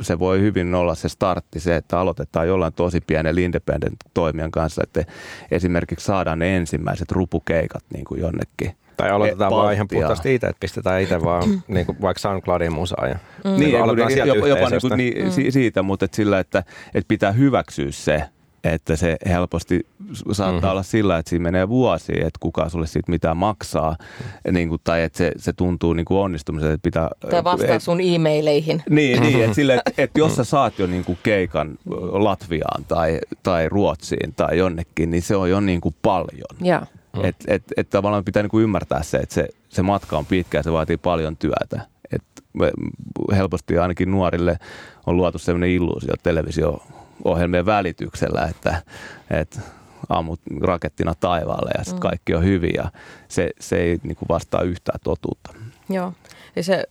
se voi hyvin olla se startti, se, että aloitetaan jollain tosi pienen independent toimijan kanssa, että esimerkiksi saadaan ne ensimmäiset rupukeikat niin kuin jonnekin tai aloitetaan vaan ihan puhtaasti itse, että pistetään itse vaan mm. <clears throat> niin kuin vaikka SoundCloudin musaa. Ja, mm. Niin, niin jopa, jopa, jopa niin, kuin, niin, mm. siitä, mutta että sillä, että, että pitää hyväksyä se, että se helposti saattaa mm-hmm. olla sillä, että siinä menee vuosi, että kuka sulle siitä mitään maksaa, niin kuin, tai että se, se tuntuu niin kuin onnistumisen, että pitää... Tai vastaa et, sun e-maileihin. Niin, niin että, sille, että, että jos sä saat jo niin kuin keikan Latviaan tai, tai Ruotsiin tai jonnekin, niin se on jo niin kuin paljon. Yeah. Mm. Että et, et tavallaan pitää niinku ymmärtää se, että se, se matka on pitkä ja se vaatii paljon työtä. Et helposti ainakin nuorille on luotu sellainen illuusio televisio-ohjelmien välityksellä, että, että ammut rakettina taivaalle ja sitten mm. kaikki on hyvin ja se, se ei niinku vastaa yhtään totuutta. Joo, ja se,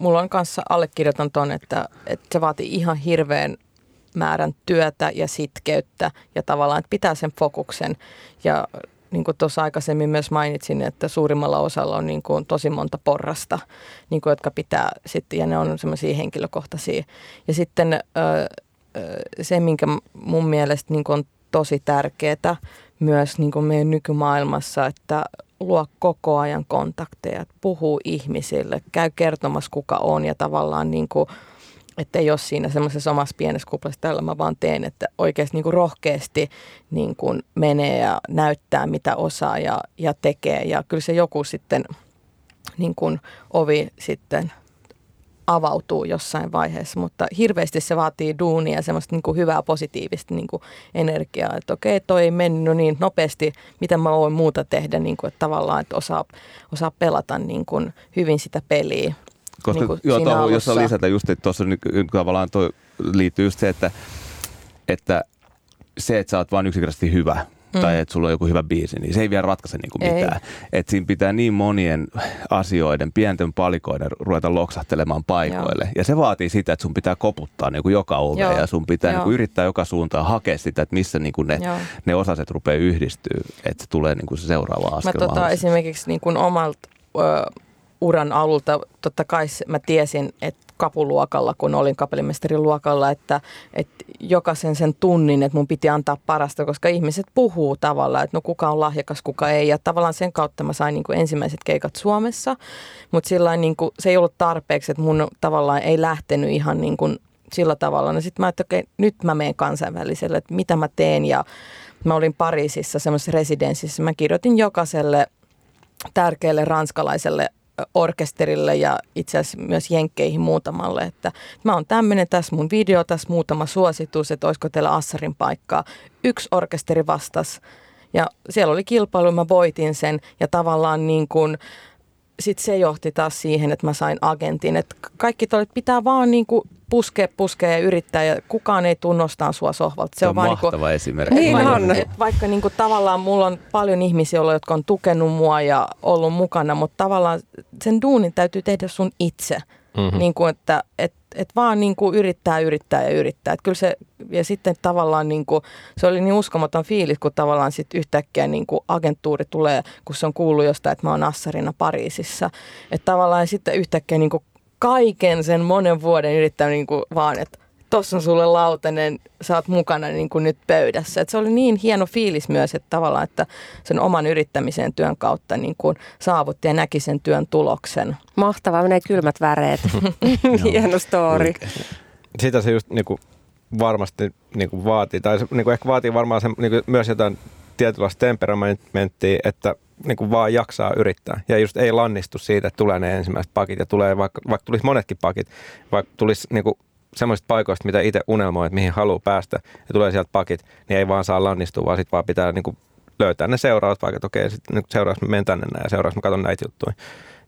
mulla on kanssa allekirjoitan ton, että, että se vaatii ihan hirveän määrän työtä ja sitkeyttä ja tavallaan, että pitää sen fokuksen ja niin kuin tuossa aikaisemmin myös mainitsin, että suurimmalla osalla on niin kuin tosi monta porrasta, niin kuin, jotka pitää sitten, ja ne on semmoisia henkilökohtaisia. Ja sitten se, minkä mun mielestä niin on tosi tärkeää myös niin meidän nykymaailmassa, että luo koko ajan kontakteja, puhuu ihmisille, käy kertomassa kuka on ja tavallaan niin kuin – että ei ole siinä semmoisessa omassa pienessä kuplassa, tällä mä vaan teen, että oikeasti niin kuin rohkeasti niin kuin menee ja näyttää mitä osaa ja, ja tekee. Ja kyllä se joku sitten niin kuin ovi sitten avautuu jossain vaiheessa, mutta hirveästi se vaatii duunia semmoista niin kuin hyvää positiivista niin kuin energiaa, että okei, toi ei mennyt niin nopeasti, mitä mä voin muuta tehdä, niin kuin, että tavallaan, että osaa, osaa pelata niin kuin hyvin sitä peliä koska niin joo, tuohon, jos on lisätä just, että tuossa tavallaan toi liittyy just se, että, että se, että sä oot vain yksinkertaisesti hyvä, mm. tai että sulla on joku hyvä biisi, niin se ei vielä ratkaise niin kuin mitään. Että siinä pitää niin monien asioiden, pienten palikoiden ruveta loksahtelemaan paikoille. Joo. Ja se vaatii sitä, että sun pitää koputtaa niin kuin joka ove ja sun pitää niin kuin yrittää joka suuntaan hakea sitä, että missä niin kuin ne, ne osaset rupeaa yhdistyä, että se tulee niin kuin se seuraava askel. Mä tota, esimerkiksi niin kuin omalta uran alulta totta kai mä tiesin, että kapuluokalla, kun olin kapellimestarin luokalla, että, että jokaisen sen tunnin, että mun piti antaa parasta, koska ihmiset puhuu tavallaan, että no kuka on lahjakas, kuka ei. Ja tavallaan sen kautta mä sain niin kuin ensimmäiset keikat Suomessa, mutta sillä niin kuin, se ei ollut tarpeeksi, että mun tavallaan ei lähtenyt ihan niin kuin sillä tavalla. No sitten mä että okei, nyt mä menen kansainväliselle, että mitä mä teen ja mä olin Pariisissa semmoisessa residenssissä. Mä kirjoitin jokaiselle tärkeälle ranskalaiselle orkesterille ja itse asiassa myös jenkkeihin muutamalle, että mä oon tämmöinen, tässä mun video, tässä muutama suositus, että olisiko teillä Assarin paikkaa. Yksi orkesteri vastasi ja siellä oli kilpailu, mä voitin sen ja tavallaan niin kuin, sitten se johti taas siihen, että mä sain agentin. Että kaikki toivat, pitää vaan niin kuin puskea, puskea ja yrittää ja kukaan ei tunnustaa sua sohvalta. Se, se on, on mahtava niin kuin, esimerkki. Niin vaikka, on. Et vaikka niin kuin tavallaan mulla on paljon ihmisiä, jotka on tukenut mua ja ollut mukana, mutta tavallaan sen duunin täytyy tehdä sun itse. Mm-hmm. Niin kuin, että et, et vaan niin kuin yrittää, yrittää ja yrittää. Et kyllä se, ja sitten tavallaan niin kuin, se oli niin uskomaton fiilis, kun tavallaan sit yhtäkkiä niin kuin agenttuuri tulee, kun se on kuullut jostain, että mä oon Assarina Pariisissa. Että tavallaan sitten yhtäkkiä niin kuin kaiken sen monen vuoden yrittänyt niin kuin vaan, että tossa on sulle lautanen, sä oot mukana niin kuin nyt pöydässä. Et se oli niin hieno fiilis myös, että tavallaan, että sen oman yrittämisen työn kautta niin kuin saavutti ja näki sen työn tuloksen. Mahtavaa, menee kylmät väreet. <laughs> <laughs> hieno story. Sitä se just niin kuin varmasti niin kuin vaatii, tai se niin kuin ehkä vaatii varmaan se, niin kuin myös jotain tietynlaista temperamenttia, että niin kuin vaan jaksaa yrittää. Ja just ei lannistu siitä, että tulee ne ensimmäiset pakit ja tulee vaikka, vaikka tulisi monetkin pakit, vaikka tulisi niin kuin semmoisista paikoista, mitä itse unelmoi, että mihin haluaa päästä ja tulee sieltä pakit, niin ei vaan saa lannistua, vaan sitten vaan pitää niin kuin löytää ne seuraavat paikat. Okei, sitten niin seuraavaksi mä menen tänne näin ja seuraavaksi mä katson näitä juttuja.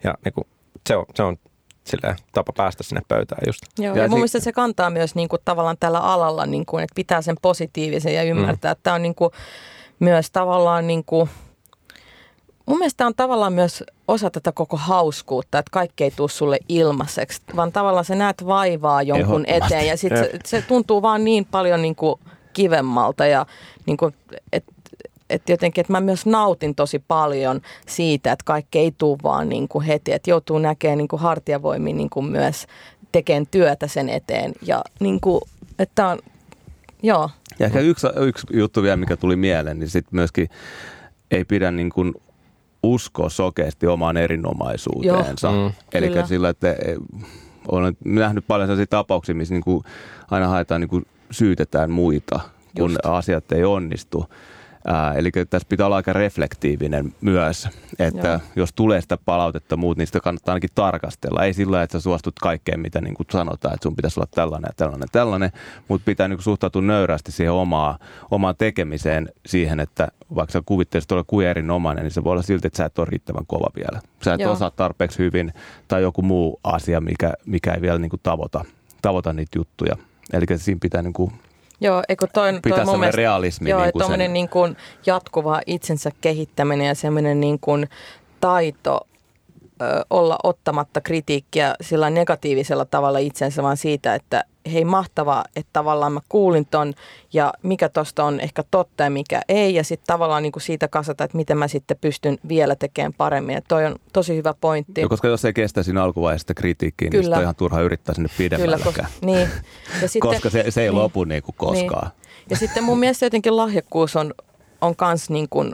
Ja niin kuin, se on, se on silleen, tapa päästä sinne pöytään just. Joo, ja, ja mun mielestä se kantaa myös niin kuin, tavallaan tällä alalla, niin kuin, että pitää sen positiivisen ja ymmärtää, mm. että tämä on niin kuin, myös tavallaan niin kuin, mun mielestä on tavallaan myös osa tätä koko hauskuutta, että kaikki ei tule sulle ilmaiseksi, vaan tavallaan sä näet vaivaa jonkun eteen ja sitten se, se tuntuu vaan niin paljon niin kuin kivemmalta ja niin kuin, että et jotenkin, että mä myös nautin tosi paljon siitä, että kaikki ei tule vaan niin kuin heti, että joutuu näkemään niin kuin hartiavoimin niin kuin myös tekemään työtä sen eteen ja niin kuin, että on, joo. Ja ehkä yksi, yksi juttu vielä, mikä tuli mieleen, niin sitten myöskin ei pidä niin kuin uskoa sokeasti omaan erinomaisuuteensa. Mm. Eli sillä, että e, olen nähnyt paljon sellaisia tapauksia, missä niin kuin aina haetaan niin kuin syytetään muita, kun Just. asiat ei onnistu. Ää, eli tässä pitää olla aika reflektiivinen myös, että Joo. jos tulee sitä palautetta muut, niin sitä kannattaa ainakin tarkastella. Ei sillä että sä suostut kaikkeen, mitä niin kuin sanotaan, että sun pitäisi olla tällainen ja tällainen tällainen, mutta pitää niin kuin suhtautua nöyrästi siihen omaa, omaan tekemiseen siihen, että vaikka sä kuvittelisit olla kuin erinomainen, niin se voi olla silti, että sä et ole riittävän kova vielä. Sä et Joo. osaa tarpeeksi hyvin tai joku muu asia, mikä, mikä ei vielä niin kuin tavoita, tavoita niitä juttuja. Eli siinä pitää niin kuin Joo, eikö toi, toi mun mielestä, realismi. Joo, niin kuin sen... niin kuin jatkuva itsensä kehittäminen ja semmoinen niin kuin taito olla ottamatta kritiikkiä sillä negatiivisella tavalla itsensä, vaan siitä, että hei mahtavaa, että tavallaan mä kuulin ton ja mikä tosta on ehkä totta ja mikä ei. Ja sitten tavallaan niin kuin siitä kasata, että miten mä sitten pystyn vielä tekemään paremmin. Että toi on tosi hyvä pointti. Joo, koska jos ei kestä siinä alkuvaiheessa kritiikkiä, niin on ihan turha yrittää sinne pidemmälläkään. Kyllä, koska, niin. Ja <laughs> sitten, koska se, se ei niin, lopu niin kuin koskaan. Niin. Ja sitten mun mielestä jotenkin lahjakkuus on, on kans niin kuin,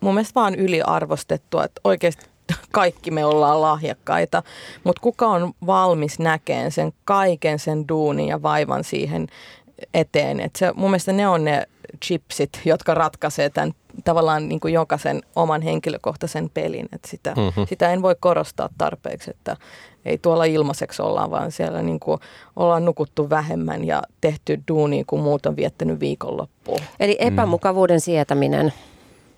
mun mielestä vaan yliarvostettua, että oikeasti kaikki me ollaan lahjakkaita, mutta kuka on valmis näkeen sen kaiken sen duunin ja vaivan siihen eteen. Et se, mun mielestä ne on ne chipsit, jotka ratkaisee tämän tavallaan niin kuin jokaisen oman henkilökohtaisen pelin. Et sitä, mm-hmm. sitä en voi korostaa tarpeeksi, että ei tuolla ilmaiseksi olla, vaan siellä niin kuin ollaan nukuttu vähemmän ja tehty duuni, kun muut on viettänyt viikonloppuun. Eli epämukavuuden sietäminen.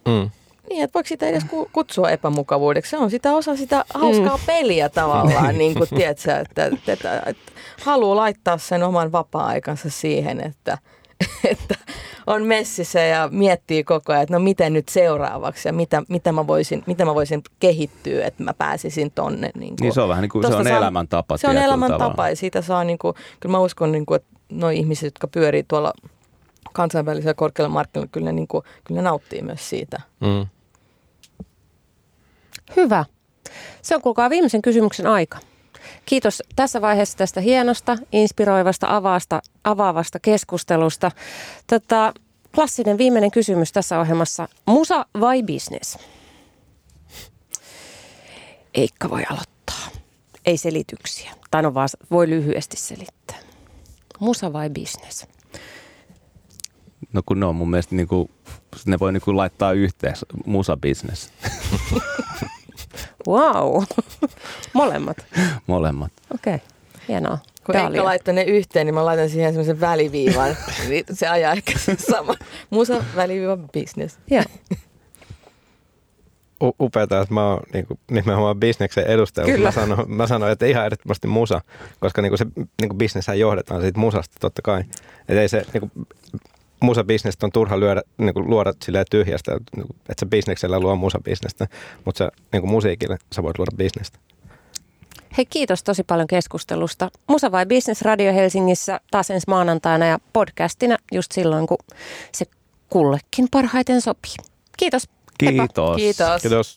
Mm. Niin, että voiko sitä edes kutsua epämukavuudeksi? Se on sitä osa sitä hauskaa mm. peliä tavallaan, niin kuin tiedätkö, että, että, että, että haluaa laittaa sen oman vapaa-aikansa siihen, että, että on messissä ja miettii koko ajan, että no miten nyt seuraavaksi ja mitä, mitä, mä, voisin, mitä mä voisin kehittyä, että mä pääsisin tonne. Niin, kuin. niin se on vähän niin kuin, se on saa, elämäntapa. Se on elämäntapa ja siitä saa, niin kuin, kyllä mä uskon, niin kuin, että nuo ihmiset, jotka pyörii tuolla kansainvälisellä korkealla markkinoilla, kyllä ne, niin kuin, kyllä ne nauttii myös siitä. Mm. Hyvä. Se on kuulkaa viimeisen kysymyksen aika. Kiitos tässä vaiheessa tästä hienosta, inspiroivasta, avaasta, avaavasta keskustelusta. Tota, klassinen viimeinen kysymys tässä ohjelmassa. Musa vai business? Eikka voi aloittaa. Ei selityksiä. Tai no vaan voi lyhyesti selittää. Musa vai business? No kun ne on mun mielestä niin kuin, ne voi niin kuin laittaa yhteen musa business. Wow. Molemmat. molemmat. Okei. Okay. Hienoa. Kun Dahlia. Laittoi ne yhteen, niin mä laitan siihen semmoisen väliviivan. <laughs> Niin se ajaa ehkä sama. Musa, väliviiva, business. Joo. U- upeata, että mä oon niin kuin, nimenomaan bisneksen edustaja. mutta Kyllä. Mä sanoin, mä sanoin, että ihan ehdottomasti musa, koska niin kuin se niin kuin bisneshän johdetaan siitä musasta totta kai. Että ei se niin kuin, musabisnestä on turha lyödä, niin kuin, luoda silleen tyhjästä, niin että sä bisneksellä luo musabisnestä, mutta sä, niin kuin musiikille sä voit luoda bisnestä. Hei, kiitos tosi paljon keskustelusta. Musa vai Business Radio Helsingissä taas ensi maanantaina ja podcastina just silloin, kun se kullekin parhaiten sopii. Kiitos. Heippa. Kiitos. Kiitos. Kiitos.